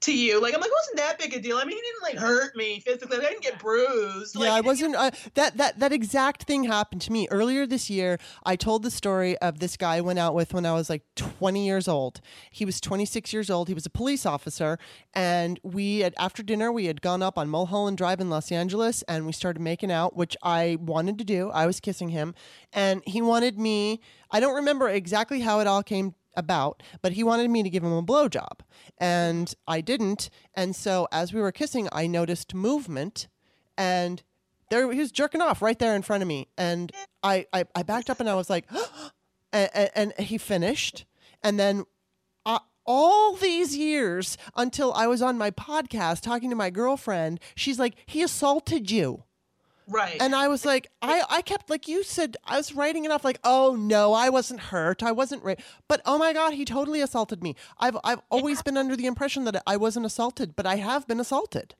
to you like i'm like it wasn't that big a deal i mean he didn't like hurt me physically i didn't get bruised like, yeah, I he didn't wasn't. Uh, that that that exact thing happened to me earlier this year. I told the story of this guy I went out with when I was like 20 years old. He was 26 years old. He was a police officer, and we had after dinner we had gone up on Mulholland Drive in Los Angeles, and we started making out, which I wanted to do. I was kissing him, and he wanted me. I don't remember exactly how it all came about, but he wanted me to give him a blowjob, and I didn't. And so as we were kissing, I noticed movement, and there he was jerking off right there in front of me, and I I, I backed up and I was like, and, and, he finished, and then. Uh, all these years until I was on my podcast talking to my girlfriend, she's like, he assaulted you. Right And I was like, I, I kept, like you said, I was writing it off like, oh no, I wasn't hurt. I wasn't raped. But oh my God, he totally assaulted me. I've, I've always been under the impression that I wasn't assaulted, but I have been assaulted.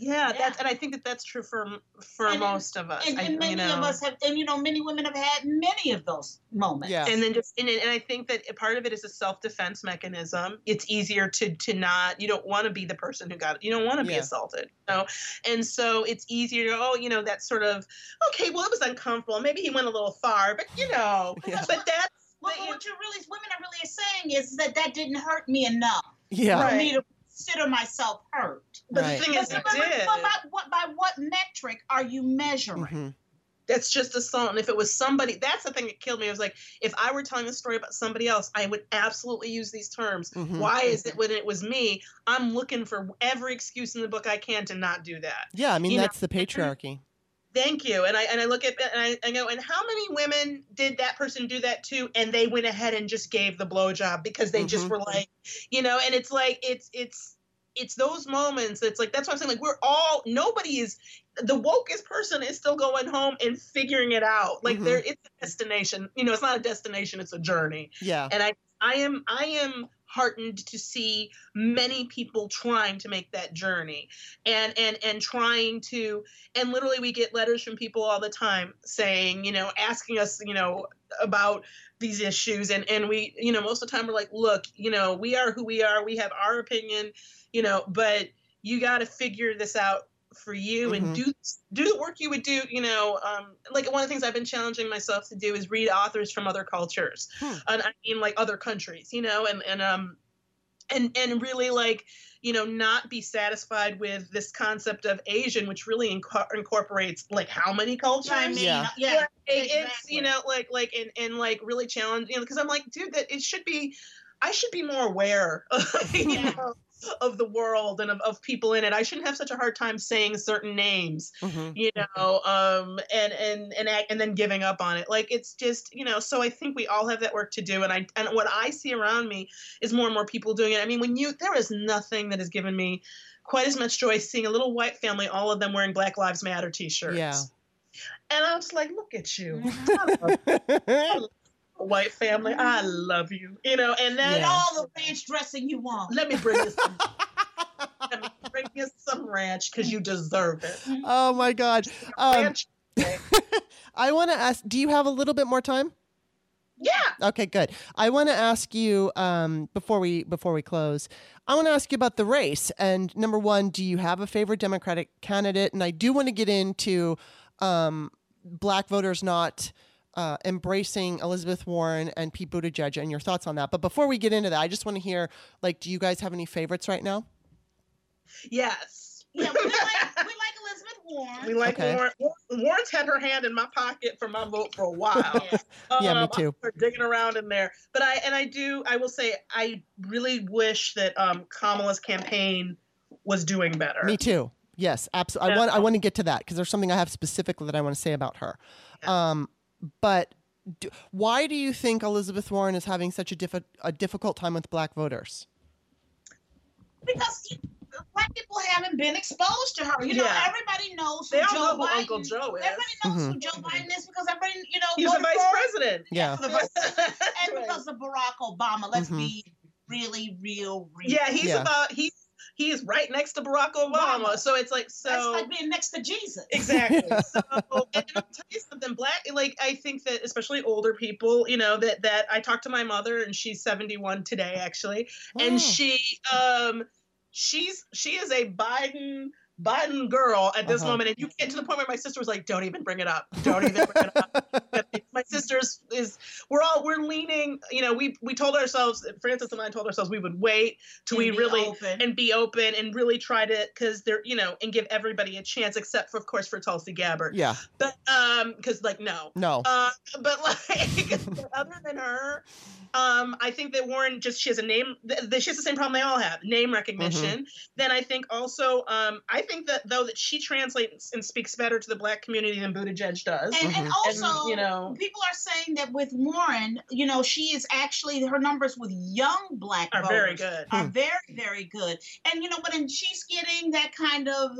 Yeah, Yeah. that's and i think that that's true for for And- most of us And, I, and many you know. of us have, and you know, many women have had many of those moments. Yeah. and then just and, and i think that part of it is a self-defense mechanism it's easier to to not you don't want to be the person who got you don't want to be assaulted you know and so it's easier to oh you know that sort of okay well it was uncomfortable maybe he went a little far but you know Yeah. but that's What, that you- what you really, women are really saying is that that didn't hurt me enough Yeah. for Right. me to consider myself hurt. but Right. the thing is but, it but, did but by, what, by what metric are you measuring? Mhm. that's just assault and if it was somebody that's the thing that killed me i was like if i were telling a story about somebody else i would absolutely use these terms Mhm. why is it when it was me i'm looking for every excuse in the book i can to not do that Yeah. I mean, You know, that's the patriarchy. Thank you. And I and I look at and I, I go, and how many women did that person do that to? And they went ahead and just gave the blowjob because they just Mhm. were like, you know, and it's like it's it's it's those moments. It's like that's what I'm saying. Like we're all nobody is the wokest person is still going home and figuring it out. Like Mhm. there it's a destination. You know, it's not a destination, it's a journey. Yeah. And I I am I am heartened to see many people trying to make that journey and and and trying to and literally we get letters from people all the time saying you know asking us you know about these issues. And and we you know most of the time we're like look you know we are who we are. We have our opinion you know but you got to figure this out for you Mhm. and do do the work you would do you know um like one of the things i've been challenging myself to do is read authors from other cultures Hmm. and i mean like other countries you know and and um and and really like you know not be satisfied with this concept of asian which really inco- incorporates like how many cultures I mean, Yeah. yeah, Like, it's exactly. you know like like and, and like really challenge you know because i'm like dude that it should be i should be more aware you Yeah. know of the world and of, of people in it i shouldn't have such a hard time saying certain names Mhm. you know um and and and and then giving up on it like it's just you know so i think we all have that work to do and i and what i see around me is more and more people doing it i mean when you there is nothing that has given me quite as much joy seeing a little white family all of them wearing black lives matter t-shirts Yeah. and i was like look at you Mm-hmm. White family i love you you know and then Yeah. all the ranch dressing you want. let me bring you some let me bring you some ranch because you deserve it oh my God. Um, ranch I want to ask. Do you have a little bit more time? yeah Okay, good. I want to ask you um, before we before we close. I want to ask you about the race. And number one, do you have a favorite Democratic candidate? And I do want to get into um, black voters not uh, embracing Elizabeth Warren and Pete Buttigieg and your thoughts on that. But before we get into that, I just want to hear like, do you guys have any favorites right now? Yes. Yeah, we like, we like Elizabeth Warren. We like Okay. Warren. Warren's had her hand in my pocket for my vote for a while. Yeah. Yeah, me Um, too. We're digging around in there, but I and I do. I will say I really wish that um, Kamala's campaign was doing better. Me too. Yes, absolutely. I want I want to get to that because there's something I have specifically that I want to say about her. Um, but do, why do you think Elizabeth Warren is having such a, diffi- a difficult time with black voters? because black people haven't been exposed to her. You know, Yeah. everybody knows who They all Joe know who Biden. Uncle Joe is. Everybody knows Mhm. who Joe Biden is because everybody, you know, He's the voted vice for- president. Yeah. for the vice- and Right. because of Barack Obama. Let's Mhm. be really, real, real. Yeah, he's Yeah. about he he is right next to Barack Obama. Obama. So it's like so That's like being next to Jesus. Exactly. So, and I'll tell you something, black, like, I think that especially older people, you know, that, that I talked to my mother and she's 71 today, actually. Oh. And she, um, she's, she is a Biden, Biden girl at this Uh-huh. moment. And you get to the point where my sister was like, don't even bring it up. Don't even bring it up. my sister's is, we're all, we're leaning, you know, we, we told ourselves, Frances and I told ourselves we would wait till we And be really, open. and be open and really try to because they're you know and give everybody a chance except for of course for Tulsi Gabbard yeah. but um because like no No. uh but like other than her um I think that Warren just she has a name th- th- she has the same problem they all have name recognition then I think also um I think that though that she translates and speaks better to the black community than Buttigieg does and, and Mhm. also, you know- people are saying that with Warren, you know, she is actually her numbers with young black are voters very good are hmm. very, very good. And you know, but and she's getting that kind of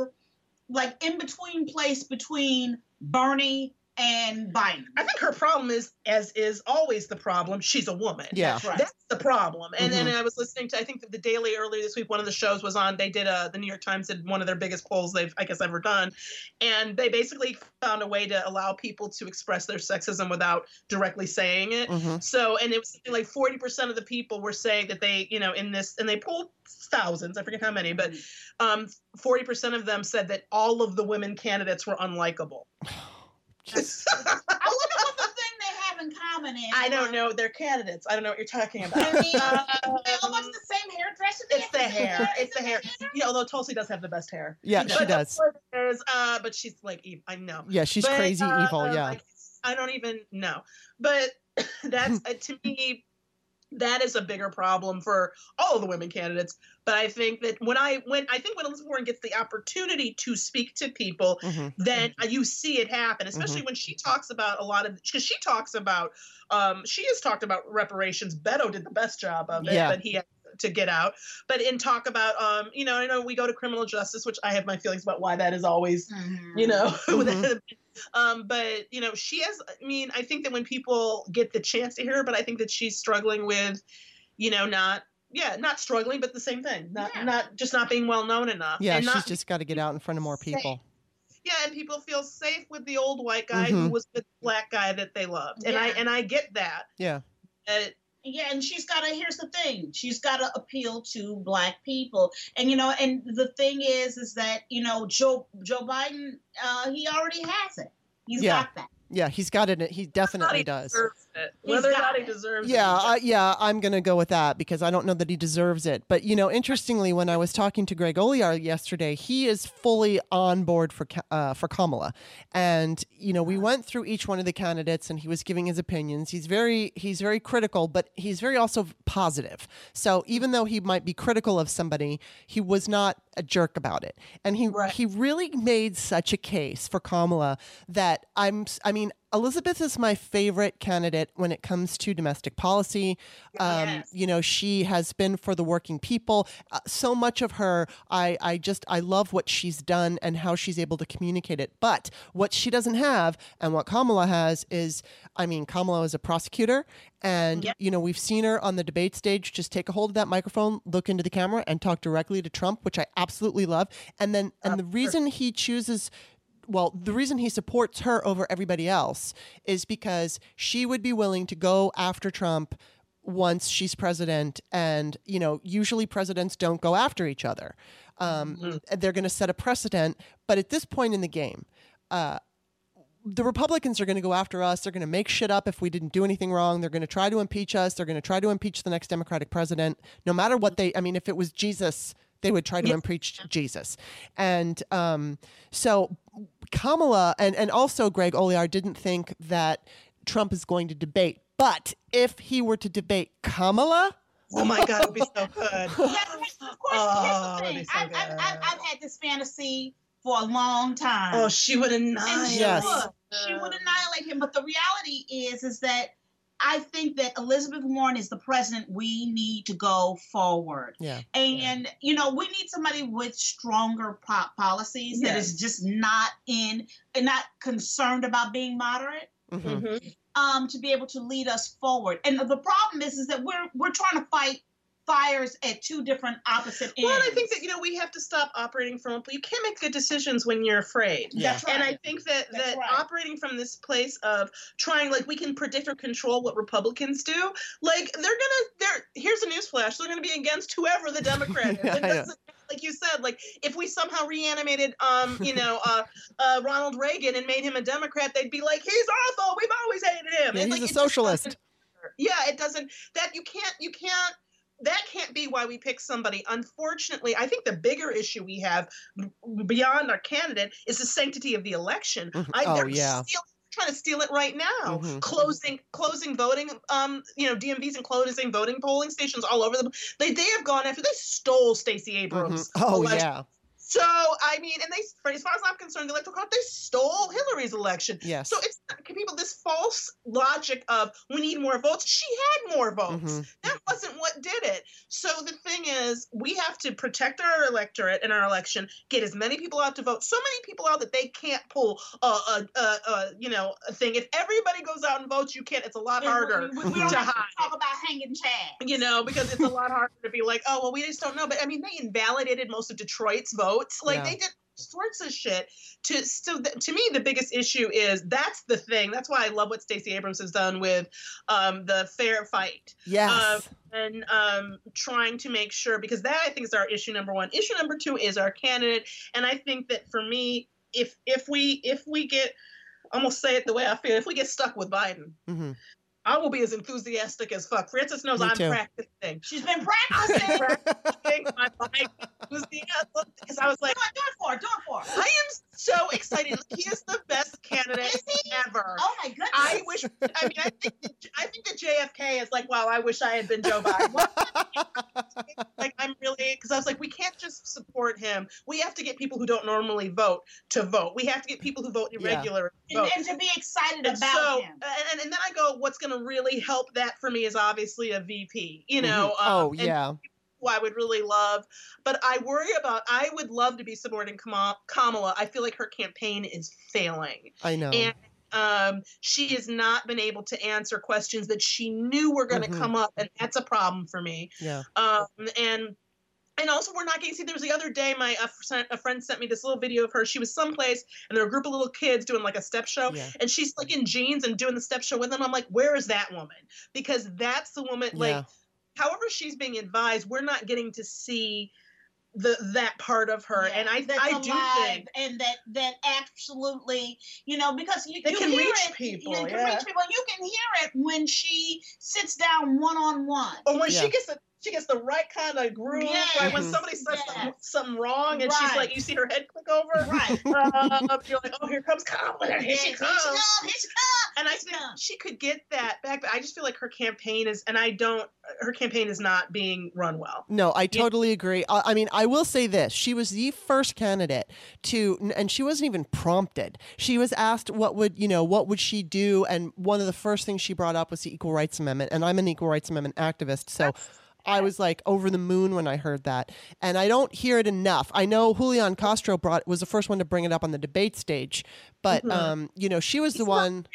like in between place between Bernie and Biden. I think her problem is, as is always the problem, she's a woman. Yeah. That's right. That's the problem. And then Mhm. I was listening to, I think the Daily earlier this week, one of the shows was on, they did a, the New York Times did one of their biggest polls they've, I guess, ever done. And they basically found a way to allow people to express their sexism without directly saying it. hmm So, and it was something like 40% of the people were saying that they, you know, in this, and they pulled thousands, I forget how many, but um, 40% of them said that all of the women candidates were unlikable. I wonder what the thing they have in common is. I don't know. They're candidates. I don't know what you're talking about. I mean, Um, they all went the same hairdresser. It's the hair. hair. It's the hair. Yeah, although Tulsi does have the best hair. Yeah, She she But does. the uh, but she's like, ev- I know. Yeah, she's But, crazy uh, evil. Yeah. I, I don't even know. But that's uh, to me, that is a bigger problem for all of the women candidates. But I think that when I when I think when Elizabeth Warren gets the opportunity to speak to people, hmm then uh, you see it happen, especially when she talks about a lot of because she talks about um she has talked about reparations. Beto did the best job of it, Yeah. but he to get out. But in talk about um you know I know we go to criminal justice, which I have my feelings about why that is always Mhm. you know Mhm. um but you know she has i mean i think that when people get the chance to hear her but i think that she's struggling with you know not yeah not struggling but the same thing not Yeah. not just not being well known enough Yeah, and she's not, just got to get out in front of more people. yeah and people feel safe with the old white guy who Mhm. was the black guy that they loved and i and i get that Yeah. Yeah, and she's got to. Here's the thing: she's got to appeal to black people, and you know, and the thing is, is that you know, Joe Joe Biden, uh, he already has it. He's Yeah. got that. Yeah, he's got it. He whether or not definitely does. deserves it. Whether or not he it. deserves Yeah, it I, yeah, I'm going to go with that because I don't know that he deserves it. But, you know, interestingly, when I was talking to Greg Olear yesterday, he is fully on board for uh, for Kamala. And, you know, we went through each one of the candidates and he was giving his opinions. He's very he's very critical, but he's very also positive. So, even though he might be critical of somebody, he was not a jerk about it. And he Right. he really made such a case for Kamala that I'm I mean, Elizabeth is my favorite candidate when it comes to domestic policy. Um, Yes. You know, she has been for the working people. Uh, so much of her, I, I just, I love what she's done and how she's able to communicate it. But what she doesn't have, and what Kamala has, is, I mean, Kamala is a prosecutor, and Yep. you know, we've seen her on the debate stage just take a hold of that microphone, look into the camera, and talk directly to Trump, which I absolutely love. And then, and the reason he chooses well, the reason he supports her over everybody else is because she would be willing to go after Trump once she's president. And, you know, usually presidents don't go after each other. Um, They're going to set a precedent. But at this point in the game, uh, the Republicans are going to go after us. They're going to make shit up if we didn't do anything wrong. They're going to try to impeach us. They're going to try to impeach the next Democratic president. No matter what they, I mean, if it was Jesus, they would try to Yeah. impeach Jesus. And um, so Kamala and, and also Greg Olear didn't think that Trump is going to debate. But if he were to debate Kamala, Oh my God, it'd be so good. Yeah, of course. Oh, here's that'd the thing. so I've, I've, good. I've, I've had this fantasy for a long time. Oh, she would and annihilate. she Yes. would. She would annihilate him. But the reality is, is that I think that Elizabeth Warren is the president we need to go forward. yeah, And you know, we need somebody with stronger po- policies that is just not in and not concerned about being moderate. mhm. Mhm. Um, to be able to lead us forward. And the problem is, is that we're we're trying to fight fires at two different opposite ends. Well, I think that you know we have to stop operating from. You can't make good decisions when you're afraid. Yeah. That's right. And I think that That's that right. operating from this place of trying, like we can predict or control what Republicans do. Like they're gonna, they're here's a newsflash: they're gonna be against whoever the Democrat is. Yeah, It I know. doesn't- like you said, like if we somehow reanimated, um, you know, uh, uh, Ronald Reagan and made him a Democrat, they'd be like, he's awful. We've always hated him. Yeah, And, he's like, a socialist. Yeah, it doesn't. That you can't. You can't that can't be why we pick somebody. Unfortunately, I think the bigger issue we have beyond our candidate is the sanctity of the election. Mhm. I, Oh, yeah. steal- trying to steal it right now. Mhm. Closing closing voting, um, you know, DMVs and closing voting polling stations all over the. They they have gone after. They stole Stacey. Abrams. Oh election. yeah, So I mean, and they, as far as I'm concerned, the electoral college they stole Hillary's election. yes. So it's can people this false logic of we need more votes. She had more votes. Mhm. That wasn't what did it. So the thing is, we have to protect our electorate in our election, get as many people out to vote. So many people out that they can't pull a, a, a, a you know a thing. If everybody goes out and votes, you can't. It's a lot And harder We, we, we don't to have to hide. talk about hanging Chad. You know, because it's a lot harder to be like, oh well, we just don't know. But I mean, they invalidated most of Detroit's Like Yeah. they did sorts of shit. To so th- to me, the biggest issue is that's the thing. That's why I love what Stacey Abrams has done with um, the fair fight yes. and um, trying to make sure because that I think is our issue number one. Issue number two is our candidate, and I think that for me, if if we if we get, I'm gonna say it the way I feel. If we get stuck with Biden, Mhm. I will be as enthusiastic as fuck. Frances knows Me I'm too. practicing. She's been practicing. do it, practicing my Biden enthusiasm because I was like, do it for her. Do it for her. I am so excited. He is the best candidate Is he? ever. Oh my goodness. I wish. I mean, I think. That, I think that JFK is like, wow. I wish I had been Joe Biden. like, I'm really because I was like, we can't just support him. We have to get people who don't normally vote to vote. We have to get people who vote Yeah. irregular to and, and to be excited And about so, him. and, and then I go, what's going to really help that for me is obviously a VP. You know. Mhm. oh um, and yeah. Who I would really love. But I worry about, I would love to be supporting Kamala. I feel like her campaign is failing. I know. And um, she has not been able to answer questions that she knew were going to Mhm. come up. And that's a problem for me. yeah. Um, and and also, we're not getting see. There was the other day, my a, a friend sent me this little video of her. She was someplace, and there were a group of little kids doing like a step show, Yeah. and she's like in jeans and doing the step show with them. I'm like, where is that woman? Because that's the woman. Like, yeah. However she's being advised, we're not getting to see the that part of her. Yeah, and I that's I do think and that that absolutely you know because you, you can reach it, people, you can yeah. reach people you can hear it when she sits down one on one or when Yeah. she gets the she gets the right kind of groove, right? When somebody says something, Yes. something wrong, and she's like, you see her head click over, right um, you're like, oh, here comes Kamala, here she Here comes. here she come. And I Here she think come. she could get that back, but I just feel like her campaign is, and I don't, her campaign is not being run well. No, I totally agree. I, I mean, I will say this: she was the first candidate to, and she wasn't even prompted. She was asked what would you know what would she do, and one of the first things she brought up was the Equal Rights Amendment, and I'm an Equal Rights Amendment activist, so. I was like over the moon when I heard that, and I don't hear it enough. I know Julian Castro brought was the first one to bring it up on the debate stage, but Mhm. um, you know she was the not- one.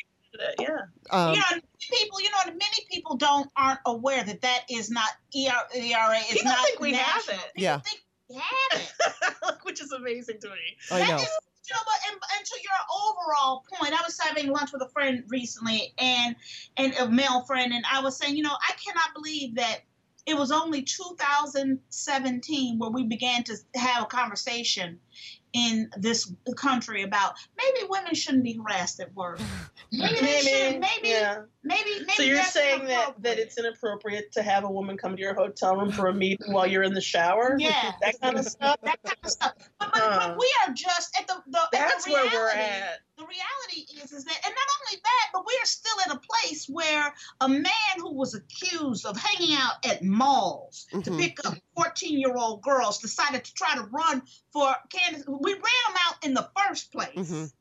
Yeah. Um, you know, many people, you know, many people don't aren't aware that that is not ER, ERA. It's People not think we have national. it. People Yeah. think we have it. Which is amazing to me. I That know. is- you know, but and, and to your overall point, I was having lunch with a friend recently, and and a male friend, and I was saying, you know, I cannot believe that it was only 2017 where we began to have a conversation in this country about maybe women shouldn't be harassed at work. Maybe they should. Maybe yeah. Maybe maybe. So you're saying that that it's inappropriate to have a woman come to your hotel room for a meeting while you're in the shower? Yeah. that kind of stuff. that kind of stuff. But, but, Uh, but we are just at the the at That's the where reality, we're at. The reality is is that, and not only that, but we are still in a place where a man who was accused of hanging out at malls to Mhm. pick up 14 year old girls decided to try to run for Candace. We ran him out in the first place. Mhm.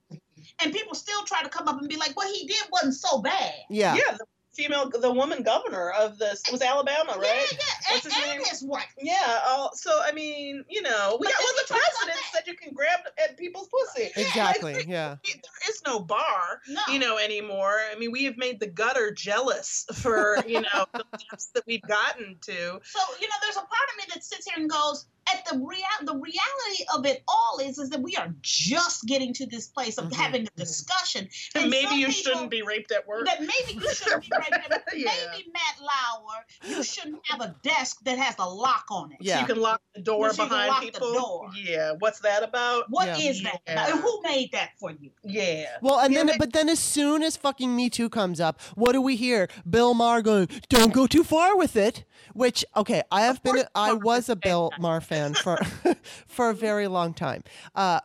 And people still try to come up and be like, what he did wasn't so bad. Yeah. Yeah, the female, the woman governor of this was Alabama, right? Yeah, yeah. What's And, his and name? his wife. Yeah. All, so I mean, you know, we But got then well, the you talk about president said you can grab at people's pussy. Exactly. Like, Yeah. There is no bar, No. you know, anymore. I mean, we have made the gutter jealous for you know the depths that we've gotten to. So you know, there's a part of me that sits here and goes, at the real, the reality of it all is, is that we are just getting to this place of Mhm. having a discussion. And And maybe you people- shouldn't be raped at work. That maybe you shouldn't be right there. Yeah. Maybe Matt Lauer, you shouldn't have a desk that has a lock on it. Yeah. So you can lock the door So you behind lock the people. door. Yeah, what's that about? What Yeah. is that? Yeah. about? And who made that for you? Yeah. Well, and Yeah, then, but- but then as soon as fucking Me Too comes up, what do we hear? Bill Maher going, "Don't go too far with it." Which, okay, I have been, course a, I Maher was a a Bill fan. Maher fan for, for a very long time. Uh,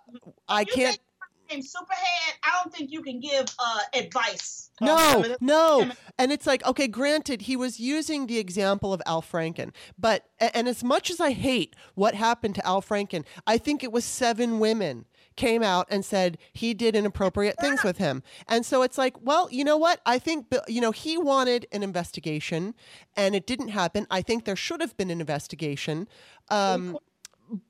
I can't. in Superhead, I don't think you can give uh, advice. No, feminist- no. And it's like, okay, granted, he was using the example of Al Franken, but, and as much as I hate what happened to Al Franken, I think it was seven women came out and said he did inappropriate things with him. And so it's like, well, you know what? I think, you know, he wanted an investigation and it didn't happen. I think there should have been an investigation. Um,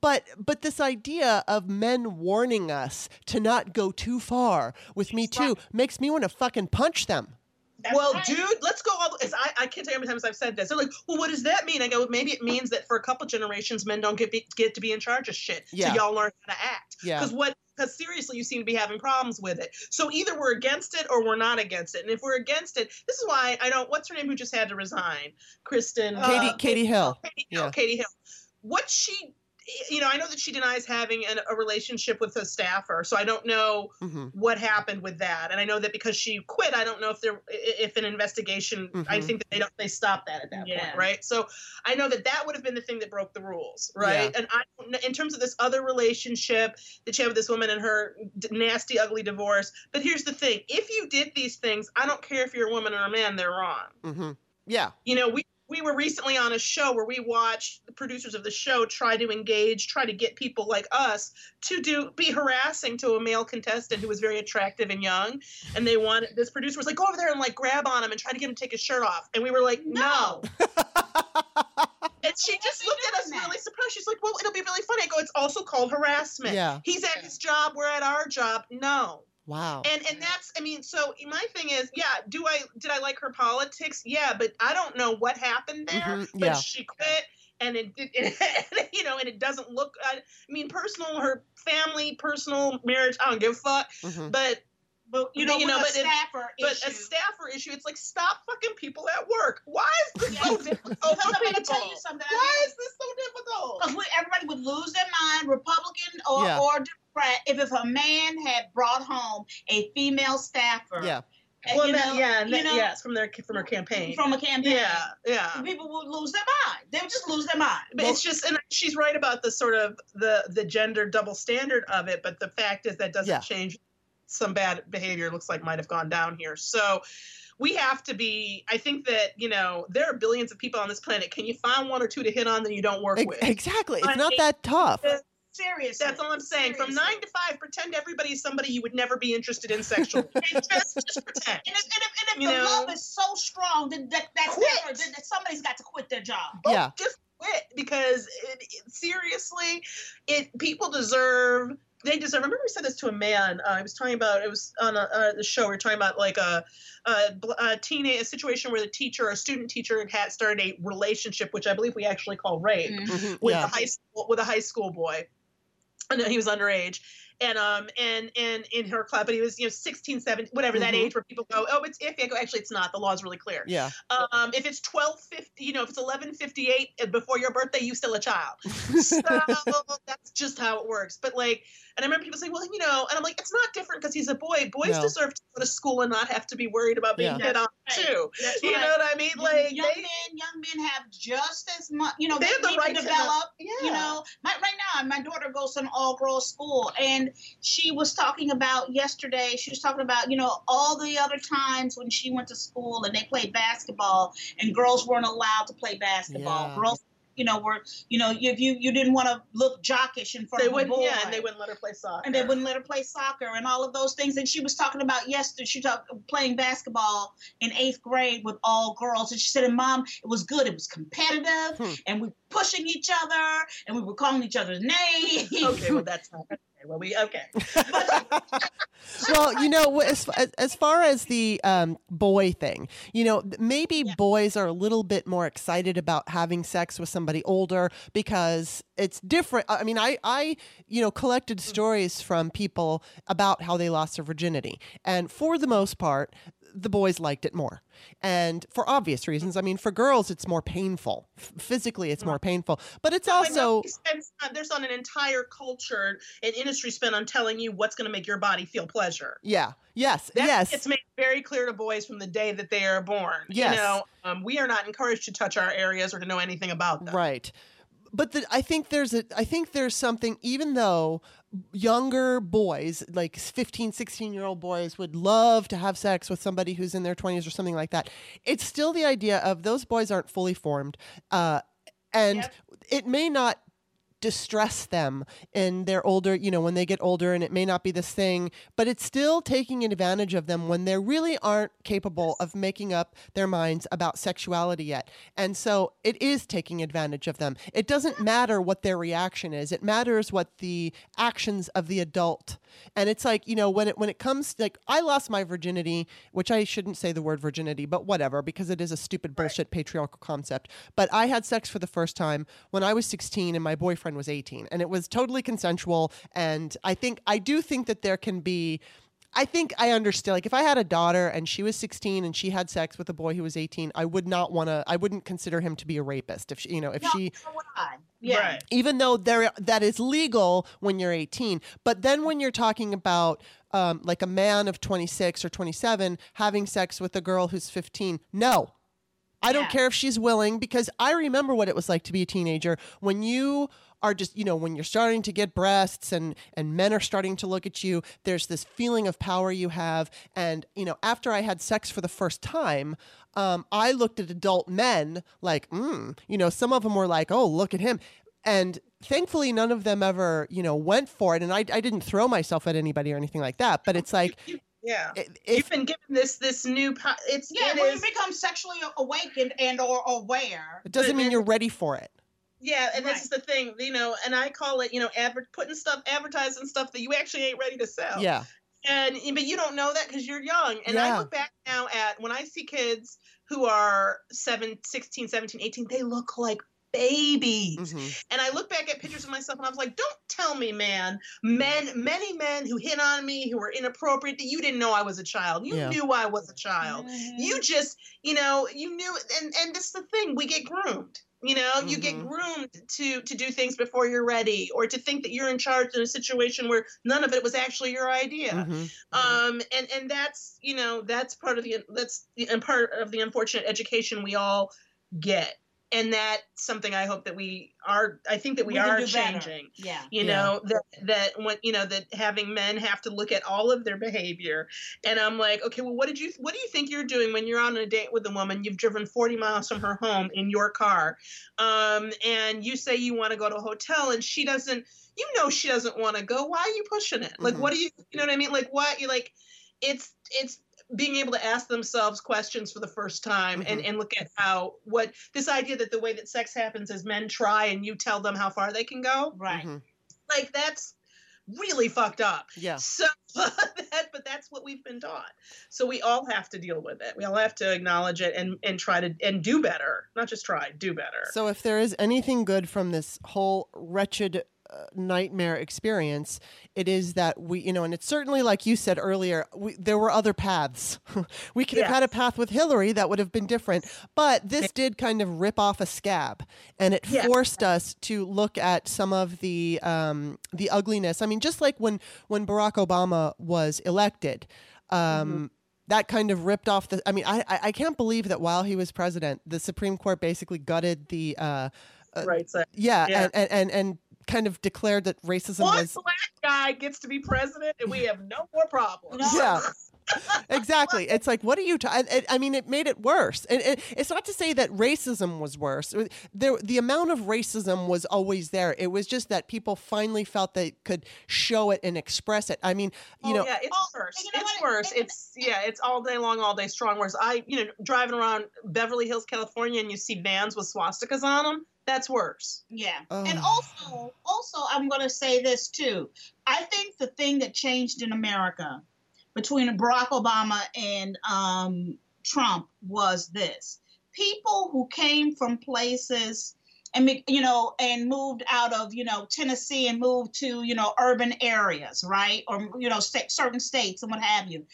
but but this idea of men warning us to not go too far with me too makes me want to fucking punch them. That's well, right. dude, let's go all. As I, I can't tell you how many times I've said this. They're like, "Well, what does that mean?" I go, "Maybe it means that for a couple generations, men don't get be, get to be in charge of shit. Yeah. So y'all learn how to act. Yeah. Because what? Because seriously, you seem to be having problems with it. So either we're against it or we're not against it. And if we're against it, this is why I don't. What's her name? Who just had to resign? Kristen. Katie uh, Katie Hill. Katie Hill. Yeah. Katie Hill. What she, you know, I know that she denies having an, a relationship with a staffer, so I don't know hmm what happened with that. And I know that because she quit, I don't know if there, if an investigation, I Mhm. think that they don't, they stop that at that Yeah. point, right? So I know that that would have been the thing that broke the rules, right? And I, in terms of this other relationship that you have with this woman and her d- nasty, ugly divorce. But here's the thing: if you did these things, I don't care if you're a woman or a man, they're wrong hmm Yeah. you know we we were recently on a show where we watched the producers of the show try to engage try to get people like us to do be harassing to a male contestant who was very attractive and young. And they wanted this producer was like go over there and like grab on him and try to get him to take his shirt off. And we were like no, and she just looked at us that? really surprised. She's like well it'll be really funny. I go it's also called harassment. Yeah. he's at his job. We're at our job. No Wow. and and that's I mean, so my thing is, yeah, do I did I like her politics? Yeah, but I don't know what happened there. Mhm, But yeah. she quit and it, it, you know, and it doesn't look I, mean, personal her family, personal marriage, I don't give a fuck. Mhm. But But you know, You know, with but a it- staffer but issue. a staffer issue, it's like stop fucking people at work. Why is this so difficult because I'm going to tell you something. Why is this so difficult? Because everybody would lose their mind, Republican or, Yeah. or Democrat, if, if a man had brought home a female staffer. Yeah. Well, you that, know, yeah, and you that- know, yes, from their from her campaign. from a campaign. yeah, yeah. People would lose their mind. They would just lose their mind. But it's just, and she's right about the sort of the the gender double standard of it. But the fact is that doesn't Yeah. change. Some bad behavior looks like might have gone down here. So we have to be. I think that you know there are billions of people on this planet. Can you find one or two to hit on that you don't work with? exactly. It's not that tough. serious That's all I'm saying. From nine to five, pretend everybody is somebody you would never be interested in sexually. just, just pretend. And if, and if, and if the know? love is so strong, then that, that Quit. staffer, then that somebody's got to quit their job. Oh, Yeah. just quit because it, it- seriously, it people deserve. They deserve. I remember we said this to a man. Uh, I was talking about. It was on a, uh, the show. We were talking about like a, a, a teenage a situation where the teacher, a student teacher, had started a relationship, which I believe we actually call rape, Mhm, with Yeah. a high school with a high school boy. And he was underage. And um and and in her club, but he was you know 16, 17, whatever that Mhm. age where people go, oh, it's iffy. I go, actually, it's not. The law is really clear. Yeah. Um, if it's twelve fifty, you know, if it's eleven fifty eight before your birthday, you still a child. So that's just how it works. But like, And I remember people saying, well, you know, and I'm like, it's not different because he's a boy. Boys No. deserve to go to school and not have to be worried about being Yeah. hit on Right. too. That's You right. know what I mean? Young- Like young they, men, young men have just as much. You know, They they, have the right to to develop. yeah. You know, my, right now, my daughter goes to an all-girls school, and she was talking about yesterday. She was talking about you know all the other times when she went to school and they played basketball, and girls weren't allowed to play basketball. Yeah. Girls, you know, were you know if you you didn't want to look jockish in front they of wouldn't, boy, yeah, and they wouldn't let her play soccer. and they wouldn't let her play soccer and all of those things. And she was talking about yesterday, she talked playing basketball in eighth grade with all girls. And she said, and mom, it was good. It was competitive Hmm. and we were pushing each other and we were calling each other's names. okay, well that's not. Well, we okay. well, you know, as, as far as the um, boy thing, you know, maybe Yeah. boys are a little bit more excited about having sex with somebody older because it's different. I mean, I, I, you know, collected stories from people about how they lost their virginity, and for the most part, the boys liked it more. And for obvious reasons, I mean, for girls, it's more painful. F- physically, it's more painful, but it's also spends- uh, there's on an entire culture and industry spent on telling you what's going to make your body feel pleasure. yeah, yes, That yes. It's made very clear to boys from the day that they are born. Yes. You know, um, we are not encouraged to touch our areas or to know anything about them. Right. But the, I think there's a I think there's something even though younger boys like 15 16 year old boys would love to have sex with somebody who's in their 20s or something like that it's still the idea of those boys aren't fully formed uh, and Yep. it may not distress them in their older you know when they get older and it may not be this thing but it's still taking advantage of them when they really aren't capable of making up their minds about sexuality yet. And so it is taking advantage of them. It doesn't matter what their reaction is. It matters what the actions of the adult and it's like you know when it when it comes like i lost my virginity which i shouldn't say the word virginity but whatever because it is a stupid bullshit patriarchal concept but i had sex for the first time when i was 16 and my boyfriend was 18 and it was totally consensual and i think i do think that there can be I think I understand. Like, if I had a daughter and she was 16 and she had sex with a boy who was 18, I would not want to. I wouldn't consider him to be a rapist. If she, you know, if No, she, I. Yeah. Right. even though there that is legal when you're 18 but then when you're talking about um, like a man of 26 or 27 having sex with a girl who's 15 no. I don't care if she's willing because i remember what it was like to be a teenager. When you are just you know when you're starting to get breasts and and men are starting to look at you there's this feeling of power you have. And you know after i had sex for the first time um, i looked at adult men like mm, you know some of them were like oh look at him and thankfully none of them ever you know went for it and i, I didn't throw myself at anybody or anything like that but it's like Yeah. i- You've been given this this new. Po- it's Yeah, it when is- you become sexually awakened and or aware. it doesn't mean you're ready for it Yeah, and Right. this is the thing, you know, and I call it, you know, adver- putting stuff, advertising stuff that you actually ain't ready to sell. yeah And but you don't know that because you're young. And Yeah. I look back now at when I see kids who are 7, 16, 17, 18, they look like babies. Mhm. And I look back at pictures of myself and I was like, don't tell me, man, men, many men who hit on me, who were inappropriate, that you didn't know I was a child. You Yeah. knew I was a child. You just, you know, you knew and and this is the thing, we get groomed. You know, you get Mhm. groomed to to do things before you're ready or to think that you're in charge in a situation where none of it was actually your idea Mhm. um and and that's you know that's part of the that's the and part of the unfortunate education we all get and that's something i hope that we are i think that we, We are do better. changing Yeah. you Yeah. know that that when you know that having men have to look at all of their behavior and i'm like okay well what did you what do you think you're doing when you're on a date with a woman you've driven 40 miles from her home in your car um and you say you want to go to a hotel and she doesn't you know she doesn't want to go why are you pushing it like Mhm. what do you you know what i mean like what you like it's it's being able to ask themselves questions for the first time and, Mhm. and look at how what this idea that the way that sex happens is men try and you tell them how far they can go. Right. Mhm. like that's really fucked up. Yeah. So that but that's what we've been taught. So we all have to deal with it. We all have to acknowledge it and and try to and do better. Not just try do better. So, if there is anything good from this whole wretched nightmare experience. It is that we, you know, and it's certainly like you said earlier, we, there were other paths. we could have had a path with Hillary that would have been different, but this did kind of rip off a scab, and it Yeah. forced us to look at some of the um, the ugliness. I mean, just like when when Barack Obama was elected. Um, That kind of ripped off the. I mean, I, I can't believe that while he was president, the Supreme Court basically gutted the uh, right. So yeah, Yeah. And, and and and kind of declared that racism one was black guy gets to be president, and we have no more problems. Yeah exactly it's like what are you ta- I, I mean it made it worse and it, it's not to say that racism was worse there the amount of racism was always there it was just that people finally felt they could show it and express it i mean you oh, know yeah, it's Oh, worse. you know it's what? worse. It's yeah, it's all day long, all day strong. Worse. I, you know, driving around Beverly Hills, California, and you see vans with swastikas on them. That's worse. Yeah. Oh. And also, also, I'm going to say this too. I think the thing that changed in America between Barack Obama and um, Trump was this: people who came from places and you know and moved out of you know Tennessee and moved to you know urban areas, right, or you know sta- certain states and what have you.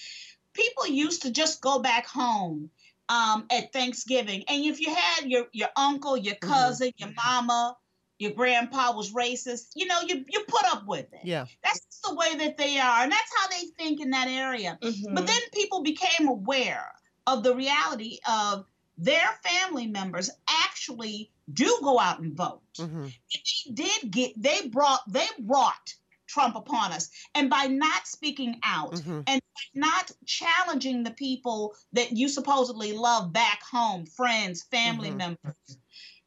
People used to just go back home um, at Thanksgiving. And if you had your your uncle, your Mhm. cousin, your mama, your grandpa was racist, you know, you you put up with it. yeah That's the way that they are, and that's how they think in that area. Mm-hmm. But then people became aware of the reality of their family members actually do go out and vote. hmm They did get they brought they brought Trump upon us. And by not speaking out, hmm not challenging the people that you supposedly love back home, friends, family Mhm. members,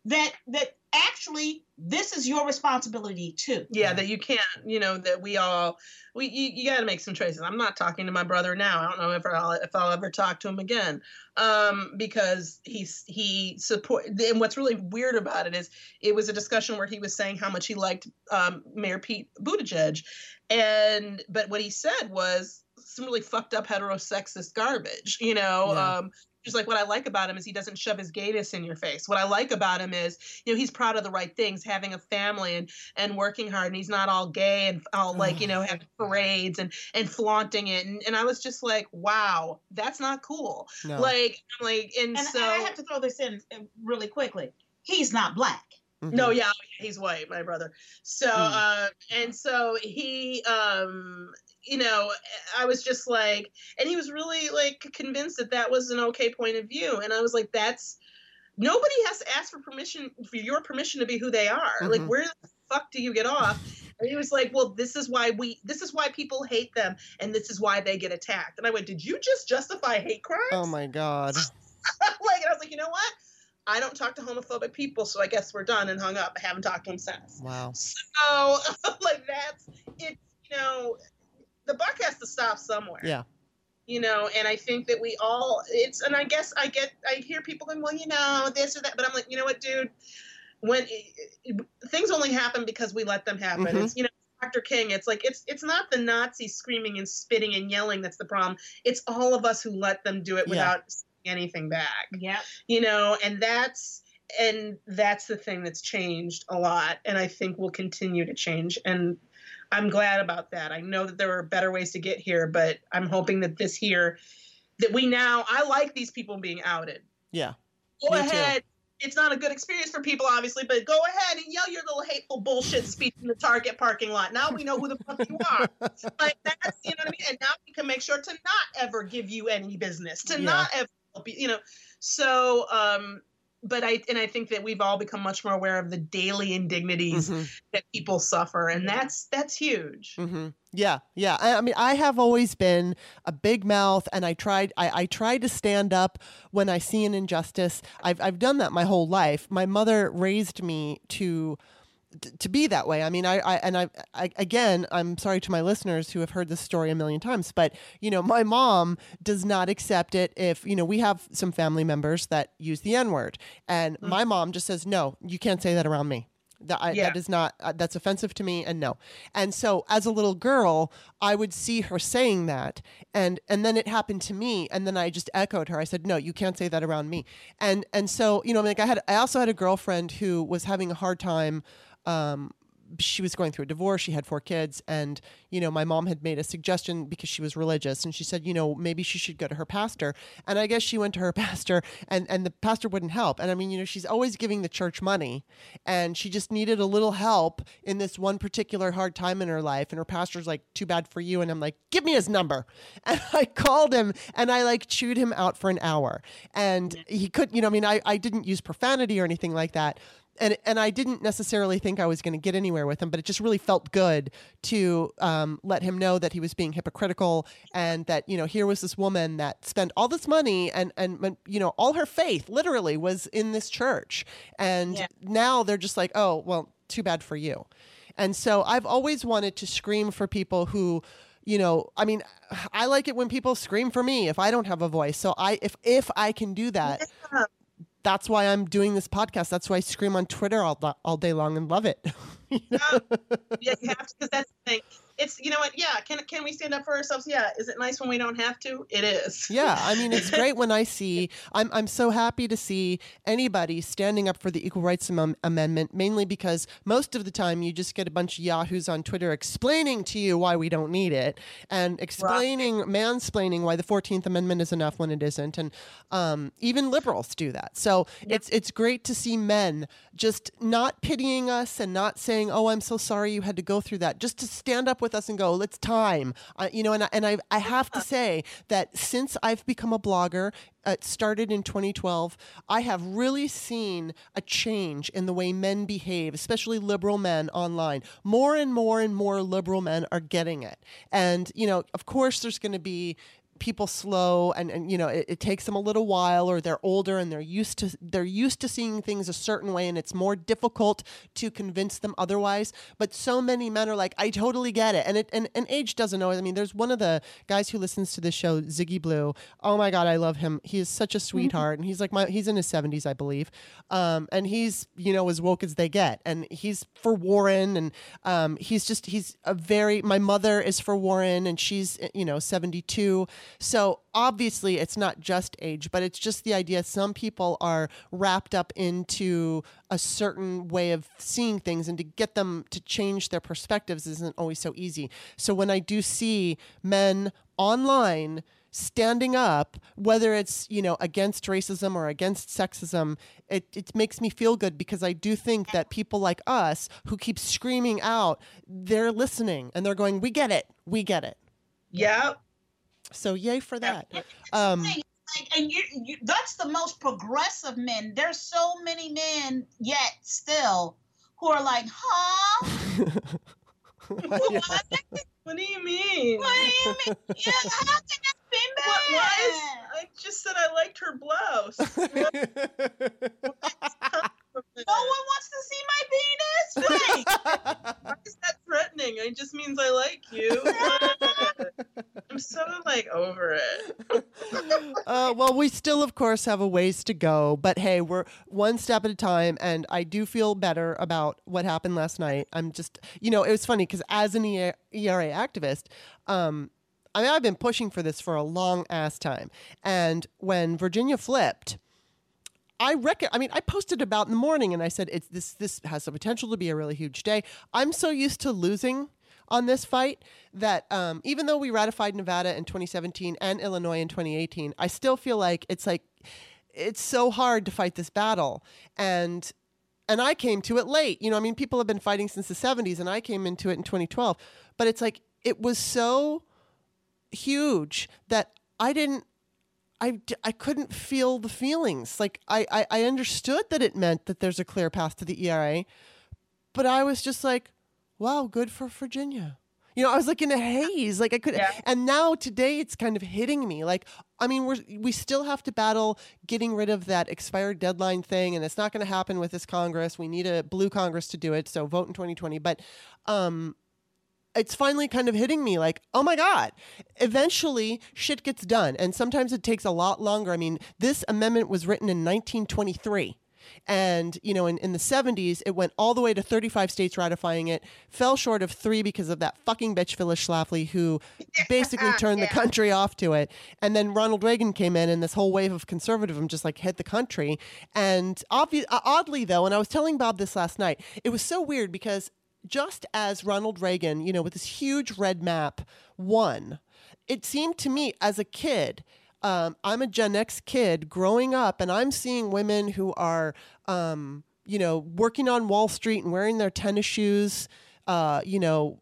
that that actually this is your responsibility too. yeah, that you can't, you know, that we all, we you, you got to make some choices. I'm not talking to my brother now. I don't know if I'll if I'll ever talk to him again, um, because he's he support. And what's really weird about it is it was a discussion where he was saying how much he liked um, Mayor Pete Buttigieg, and but what he said was some really fucked up heterosexist garbage, you know. Yeah. Um, just like what I like about him is he doesn't shove his gayness in your face. What I like about him is, you know, he's proud of the right things, having a family and and working hard, and he's not all gay and all like, you know, having parades and and flaunting it. And, and I was just like, wow, that's not cool. no Like, I'm like, and, And, so and I have to throw this in uh, really quickly. He's not black. Mhm. no, yeah, he's white, my brother. So, Mm. uh, and so he, um, you know, I was just like, and he was really like convinced that that was an okay point of view, and I was like, that's nobody has to ask for permission for your permission to be who they are. Like, Mhm. where the fuck do you get off? And he was like, well, this is why we, this is why people hate them, and this is why they get attacked. And I went, did you just justify hate crimes? oh my god like, and I was like, you know what? I don't talk to homophobic people, so I guess we're done and hung up. I haven't talked to him since. wow So, like, that's it's you know, the buck has to stop somewhere. Yeah. You know, and I think that we all it's and I guess I get I hear people going, well, you know, this or that, but I'm like, you know what, dude, when it, it- things only happen because we let them happen. Mhm. It's you know. Dr. King, it's like it's it's not the Nazis screaming and spitting and yelling that's the problem. It's all of us who let them do it Yeah. without saying anything back Yeah. you know and that's and that's the thing that's changed a lot and i think will continue to change and i'm glad about that. I know that there are better ways to get here but i'm hoping that this here that we now i like these people being outed. Yeah go Me too. ahead. It's not a good experience for people obviously but go ahead and yell your little hateful bullshit speech in the target parking lot. Now we know who the fuck you are. Like that's you know what i mean? And now we can make sure to not ever give you any business to Yeah. not ever help you you know? So um but i and i think that we've all become much more aware of the daily indignities Mhm. that people suffer and that's that's huge hmm Yeah, yeah. I, I mean, I have always been a big mouth, and I tried. I, I tried to stand up when I see an injustice. I've I've done that my whole life. My mother raised me to t- to be that way. I mean, I, I and I, I again, I'm sorry to my listeners who have heard this story a million times, but you know, my mom does not accept it if you know we have some family members that use the N word, and Mm. my mom just says, no, you can't say that around me. That, I, Yeah. that is not uh, that's offensive to me and no and so as a little girl i would see her saying that and and then it happened to me and then i just echoed her i said no you can't say that around me and and so you know like i had i also had a girlfriend who was having a hard time um she was going through a divorce. She had four kids, and you know, my mom had made a suggestion because she was religious, and she said, you know, maybe she should go to her pastor. And I guess she went to her pastor, and and the pastor wouldn't help. And I mean, you know, she's always giving the church money, and she just needed a little help in this one particular hard time in her life. And her pastor's like, too bad for you. And I'm like, give me his number. And I called him, and I like chewed him out for an hour, and he couldn't, you know, I mean, I I didn't use profanity or anything like that and and I didn't necessarily think I was going to get anywhere with him, but it just really felt good to um, let him know that he was being hypocritical and that you know here was this woman that spent all this money and and you know all her faith literally was in this church, and Yeah. now they're just like, oh well, too bad for you, and so I've always wanted to scream for people who. You know, I mean, I like it when people scream for me if I don't have a voice. So I, if if I can do that. That's why I'm doing this podcast. That's why I scream on Twitter all, all day long and love it. Yeah, yeah, you have to because that's the thing. It's you know what? Yeah, can can we stand up for ourselves? Yeah. Is it nice when we don't have to? It is. yeah, I mean, it's great when I see, I'm, I'm so happy to see anybody standing up for the Equal Rights Am- Amendment, mainly because most of the time you just get a bunch of yahoos on Twitter explaining to you why we don't need it and explaining, mansplaining why the 14th Amendment is enough when it isn't. And um, even liberals do that. So it's, it's great to see men just not pitying us and not saying, oh, I'm so sorry you had to go through that, just to stand up with us and go, let's time. Uh, you know, and, I, and I, I have to say that since I've become a blogger, uh, it started in 2012, I have really seen a change in the way men behave, especially liberal men online. More and more and more liberal men are getting it. And, you know, of course, there's going to be people slow and, and you know it, it takes them a little while or they're older and they're used to they're used to seeing things a certain way and it's more difficult to convince them otherwise. But so many men are like i totally get it. And it and, and age doesn't always i mean there's one of the guys who listens to this show ziggy blue. Oh my god i love him. He is such a sweetheart and he's like my he's in his 70s i believe. Um, and he's you know as woke as they get and he's for warren and um, he's just he's a very my mother is for warren and she's you know 72 so obviously it's not just age but it's just the idea some people are wrapped up into a certain way of seeing things and to get them to change their perspectives isn't always so easy. So when i do see men online standing up whether it's you know against racism or against sexism it, it makes me feel good because i do think that people like us who keep screaming out they're listening and they're going we get it. We get it. Yeah. So yay for that um like, and you, you, that's the most progressive men. There's so many men yet still who are like, huh? What? What do you mean? What do you mean? Yeah, how can that be What, why is, bad? I just said I liked her blouse. No one wants to see my penis. Right. Why is that threatening? It just means I like you. I'm so like over it. uh, well, we still, of course, have a ways to go, but hey, we're one step at a time, and I do feel better about what happened last night. I'm just, you know, it was funny because as an ERA activist, um, I mean, I've been pushing for this for a long ass time, and when Virginia flipped. I reckon. I mean, I posted about in the morning, and I said it's this. This has the potential to be a really huge day. I'm so used to losing on this fight that um, even though we ratified Nevada in 2017 and Illinois in 2018, I still feel like it's like it's so hard to fight this battle, and and I came to it late. You know, I mean, people have been fighting since the 70s, and I came into it in 2012. But it's like it was so huge that I didn't I, I couldn't feel the feelings. Like I, I, I understood that it meant that there's a clear path to the ERA, but I was just like, wow, good for Virginia. You know, I was like in a haze. Like I could, Yeah. and now today it's kind of hitting me. Like, I mean, we're we still have to battle getting rid of that expired deadline thing, and it's not going to happen with this Congress. We need a blue Congress to do it. So vote in 2020. But, um, it's finally kind of hitting me like, oh my God, eventually shit gets done. And sometimes it takes a lot longer. I mean, this amendment was written in 1923. And, you know, in, in the 70s, it went all the way to 35 states ratifying it, fell short of three because of that fucking bitch Phyllis Schlafly, who basically turned the country off to it. And then Ronald Reagan came in, and this whole wave of conservatism just like hit the country. And obvi- uh, oddly, though, and I was telling Bob this last night, it was so weird because just as Ronald Reagan, you know, with this huge red map, won, it seemed to me as a kid. Um, I'm a Gen X kid growing up, and I'm seeing women who are, um, you know, working on Wall Street and wearing their tennis shoes, uh, you know,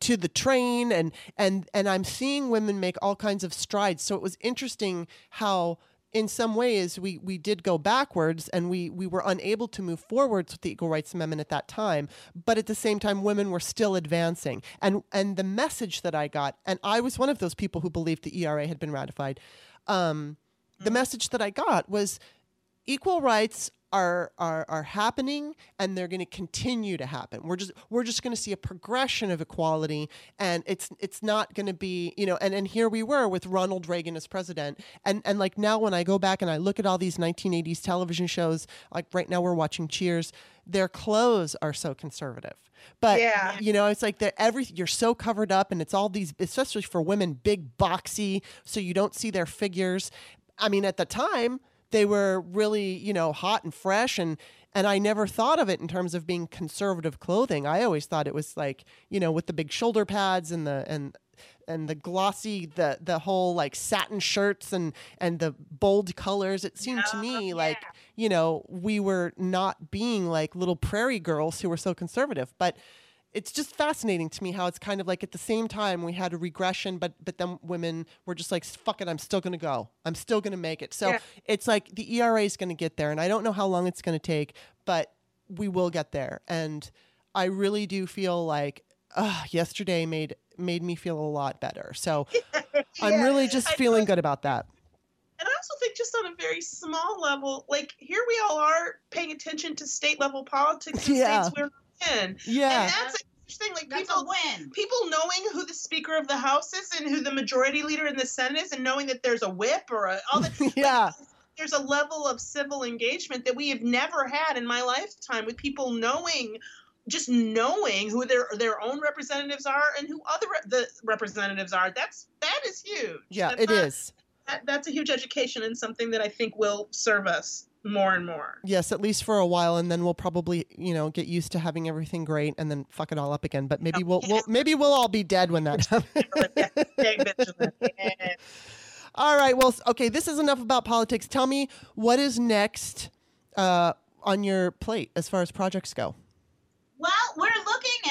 to the train and and and I'm seeing women make all kinds of strides. So it was interesting how in some ways we we did go backwards and we we were unable to move forwards with the equal rights amendment at that time. But at the same time women were still advancing. And and the message that i got and i was one of those people who believed the era had been ratified um, the message that i got was equal rights are are are happening and they're going to continue to happen. We're just we're just going to see a progression of equality and it's it's not going to be, you know, and and here we were with Ronald Reagan as president. And and like now when I go back and I look at all these 1980s television shows, like right now we're watching Cheers, their clothes are so conservative. But Yeah. you know, it's like that every you're so covered up and it's all these especially for women big boxy so you don't see their figures. I mean at the time they were really you know hot and fresh and and I never thought of it in terms of being conservative clothing. I always thought it was like you know with the big shoulder pads and the and and the glossy the the whole like satin shirts and and the bold colors. It seemed to oh, me like you know we were not being like little prairie girls who were so conservative, but it's just fascinating to me how it's kind of like at the same time we had a regression, but but then women were just like, fuck it, I'm still gonna go. I'm still gonna make it. So Yeah. it's like the ERA is gonna get there, and I don't know how long it's gonna take, but we will get there. And I really do feel like uh, yesterday made made me feel a lot better. So I'm really just I feeling good about that. And I also think just on a very small level, like here we all are paying attention to state level politics in Yeah. states we're in. Yeah. And that's a huge thing. Like That's people a win. people knowing who the speaker of the house is and who the majority leader in the senate is and knowing that there's a whip or a, all that Yeah. there's a level of civil engagement that we have never had in my lifetime with people knowing just knowing who their their own representatives are and who other re- the representatives are that's that is huge Yeah, That's it not- is. that, that's a huge education and something that i think will serve us more and more Yes, at least for a while, and then we'll probably, you know, get used to having everything great, and then fuck it all up again. But maybe we'll, we'll maybe we'll all be dead when that happens. Stay vigilant. Yeah. all right. Well, okay. This is enough about politics. Tell me what is next uh, on your plate as far as projects go. Well, we're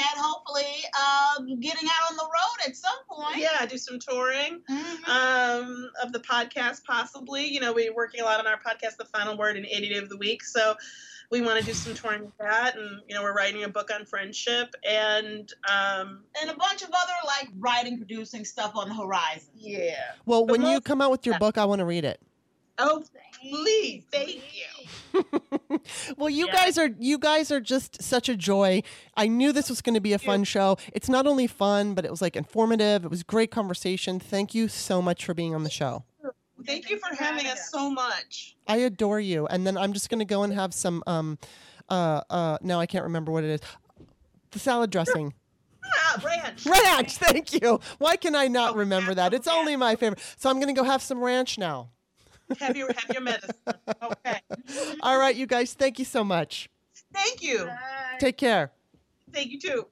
looking at hopefully um, getting out on the road at some point. yeah do some touring Mhm. um, of the podcast, possibly. You know, we're working a lot on our podcast, The Final Word and Idiot of the Week. So we want to do some touring with that. And, you know, we're writing a book on friendship. And um, and a bunch of other like writing, producing stuff on the horizon. yeah. Well, But when you come out with your book, I want to read it. Oh, please. Thank you. well, you Yeah. guys are you guys are just such a joy. I knew this was going to be a fun show. It's not only fun, but it was like informative. It was great conversation. Thank you so much for being on the show. Thank you for having us so much. I adore you. And then I'm just going to go and have some um uh uh now I can't remember what it is. The salad dressing. Ah, ranch. ranch. Thank you. Why can I not Oh, remember that? It's only my favorite. So I'm going to go have some ranch now. Have your, have your medicine. Okay. All right, you guys, thank you so much. Thank you. Take care. Thank you, too.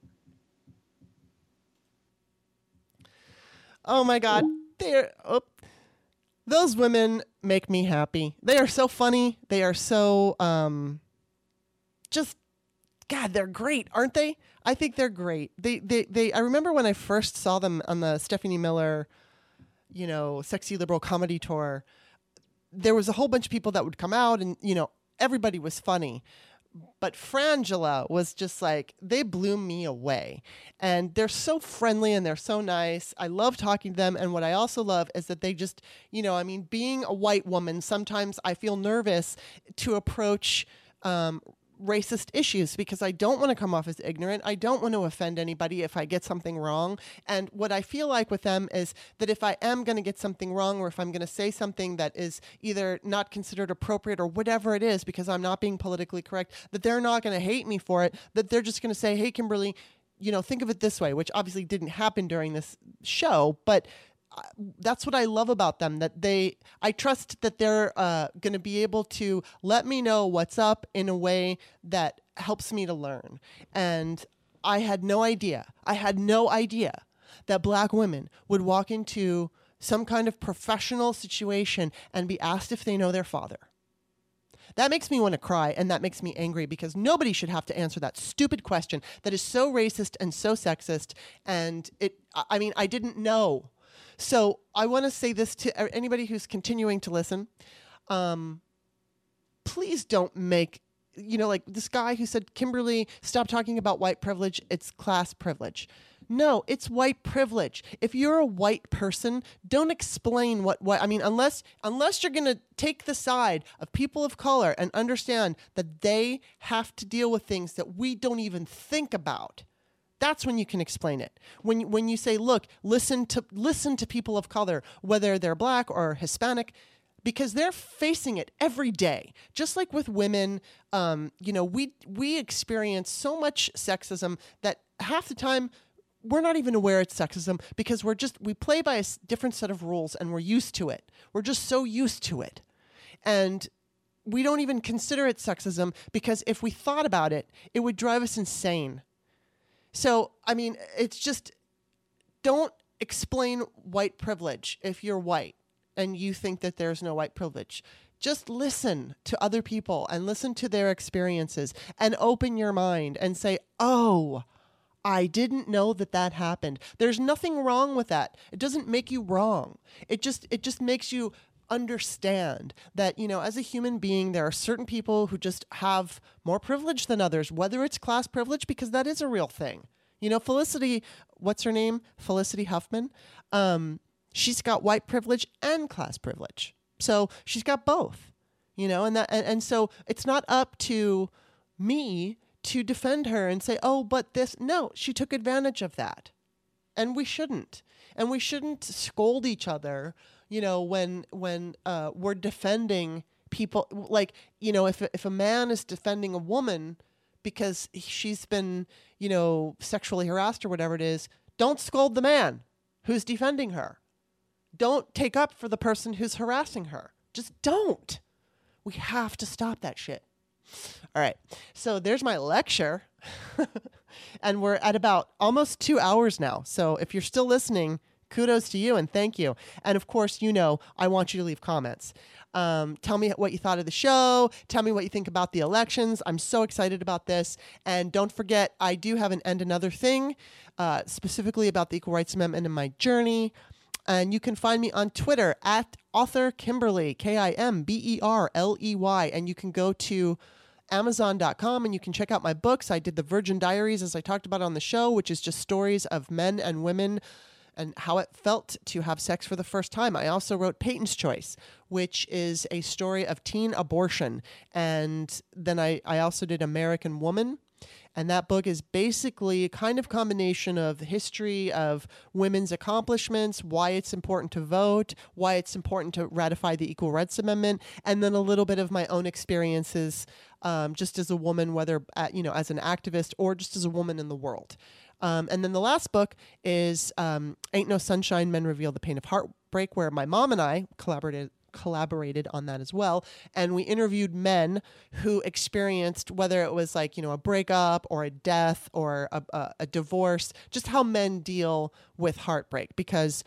Oh my God. They're oh, those women make me happy. They are so funny. They are so um just God, they're great, aren't they? I think they're great. They they they I remember when I first saw them on the Stephanie Miller, you know, sexy liberal comedy tour, there was a whole bunch of people that would come out and, you know, everybody was funny. But Frangela was just like, they blew me away. And they're so friendly and they're so nice. I love talking to them. And what I also love is that they just, you know, I mean, being a white woman, sometimes I feel nervous to approach um, racist issues because I don't want to come off as ignorant. I don't want to offend anybody if I get something wrong. And what I feel like with them is that if I am going to get something wrong or if I'm going to say something that is either not considered appropriate or whatever it is because I'm not being politically correct, that they're not going to hate me for it, that they're just going to say, hey, Kimberly, you know, think of it this way, which obviously didn't happen during this show, but that's what I love about them. That they, I trust that they're uh, going to be able to let me know what's up in a way that helps me to learn. And I had no idea. I had no idea that black women would walk into some kind of professional situation and be asked if they know their father. That makes me want to cry and that makes me angry because nobody should have to answer that stupid question that is so racist and so sexist. And it, I mean, I didn't know. So I want to say this to anybody who's continuing to listen. Um, please don't make you know, like this guy who said, Kimberly, stop talking about white privilege. It's class privilege. No, it's white privilege. If you're a white person, don't explain what what I mean unless unless you're going to take the side of people of color and understand that they have to deal with things that we don't even think about. That's when you can explain it. When when you say, "Look, listen to listen to people of color, whether they're black or Hispanic, because they're facing it every day. Just like with women, um, you know, we we experience so much sexism that half the time we're not even aware it's sexism because we're just we play by a different set of rules and we're used to it. We're just so used to it, and we don't even consider it sexism because if we thought about it, it would drive us insane. So I mean, it's just don't explain white privilege if you're white and you think that there's no white privilege. Just listen to other people and listen to their experiences and open your mind and say, oh, I didn't know that that happened. There's nothing wrong with that. It doesn't make you wrong. It just it just makes you understand that you know as a human being there are certain people who just have more privilege than others whether it's class privilege because that is a real thing you know felicity what's her name felicity huffman um, she's got white privilege and class privilege. So she's got both, you know, and that and, and so it's not up to me to defend her and say, "Oh, but this no, she took advantage of that." And we shouldn't. And we shouldn't scold each other, you know, when when uh, we're defending people like, you know, if if a man is defending a woman because she's been, you know, sexually harassed or whatever it is, don't scold the man who's defending her don't take up for the person who's harassing her. Just don't. We have to stop that shit. All right. So there's my lecture. and we're at about almost two hours now. So if you're still listening, kudos to you and thank you. And of course, you know, I want you to leave comments. Um, tell me what you thought of the show. Tell me what you think about the elections. I'm so excited about this. And don't forget, I do have an end another thing, uh, specifically about the Equal Rights Amendment and my journey. And you can find me on Twitter at author Kimberly, K I M B E R L E Y. And you can go to Amazon.com and you can check out my books. I did the Virgin Diaries, as I talked about on the show, which is just stories of men and women and how it felt to have sex for the first time. I also wrote Peyton's Choice, which is a story of teen abortion. And then I, I also did American Woman, and that book is basically a kind of combination of history of women's accomplishments, why it's important to vote, why it's important to ratify the Equal Rights Amendment, and then a little bit of my own experiences um, just as a woman, whether at, you know as an activist or just as a woman in the world. Um, and then the last book is um, Ain't No Sunshine Men Reveal the Pain of Heartbreak, where my mom and I collaborated collaborated on that as well. And we interviewed men who experienced whether it was like, you know, a breakup or a death or a, a, a divorce, just how men deal with heartbreak. Because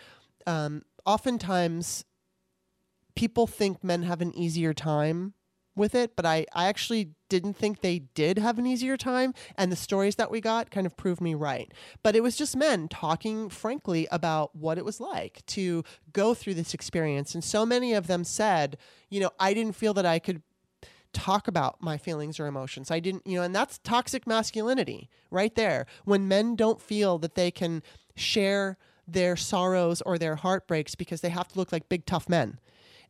um, oftentimes people think men have an easier time with it, but I, I actually didn't think they did have an easier time. And the stories that we got kind of proved me right. But it was just men talking frankly about what it was like to go through this experience. And so many of them said, you know, I didn't feel that I could talk about my feelings or emotions. I didn't, you know, and that's toxic masculinity right there. When men don't feel that they can share their sorrows or their heartbreaks because they have to look like big tough men.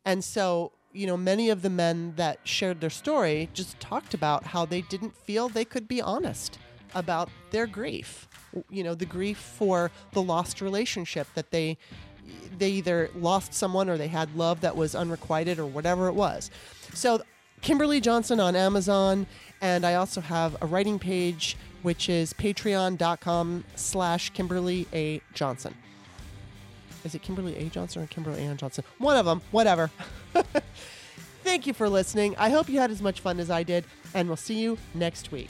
And so you know, many of the men that shared their story just talked about how they didn't feel they could be honest about their grief. You know, the grief for the lost relationship that they they either lost someone or they had love that was unrequited or whatever it was. So Kimberly Johnson on Amazon, and I also have a writing page which is patreon.com slash Kimberly A. Johnson. Is it Kimberly A. Johnson or Kimberly Ann Johnson? One of them, whatever. Thank you for listening. I hope you had as much fun as I did, and we'll see you next week.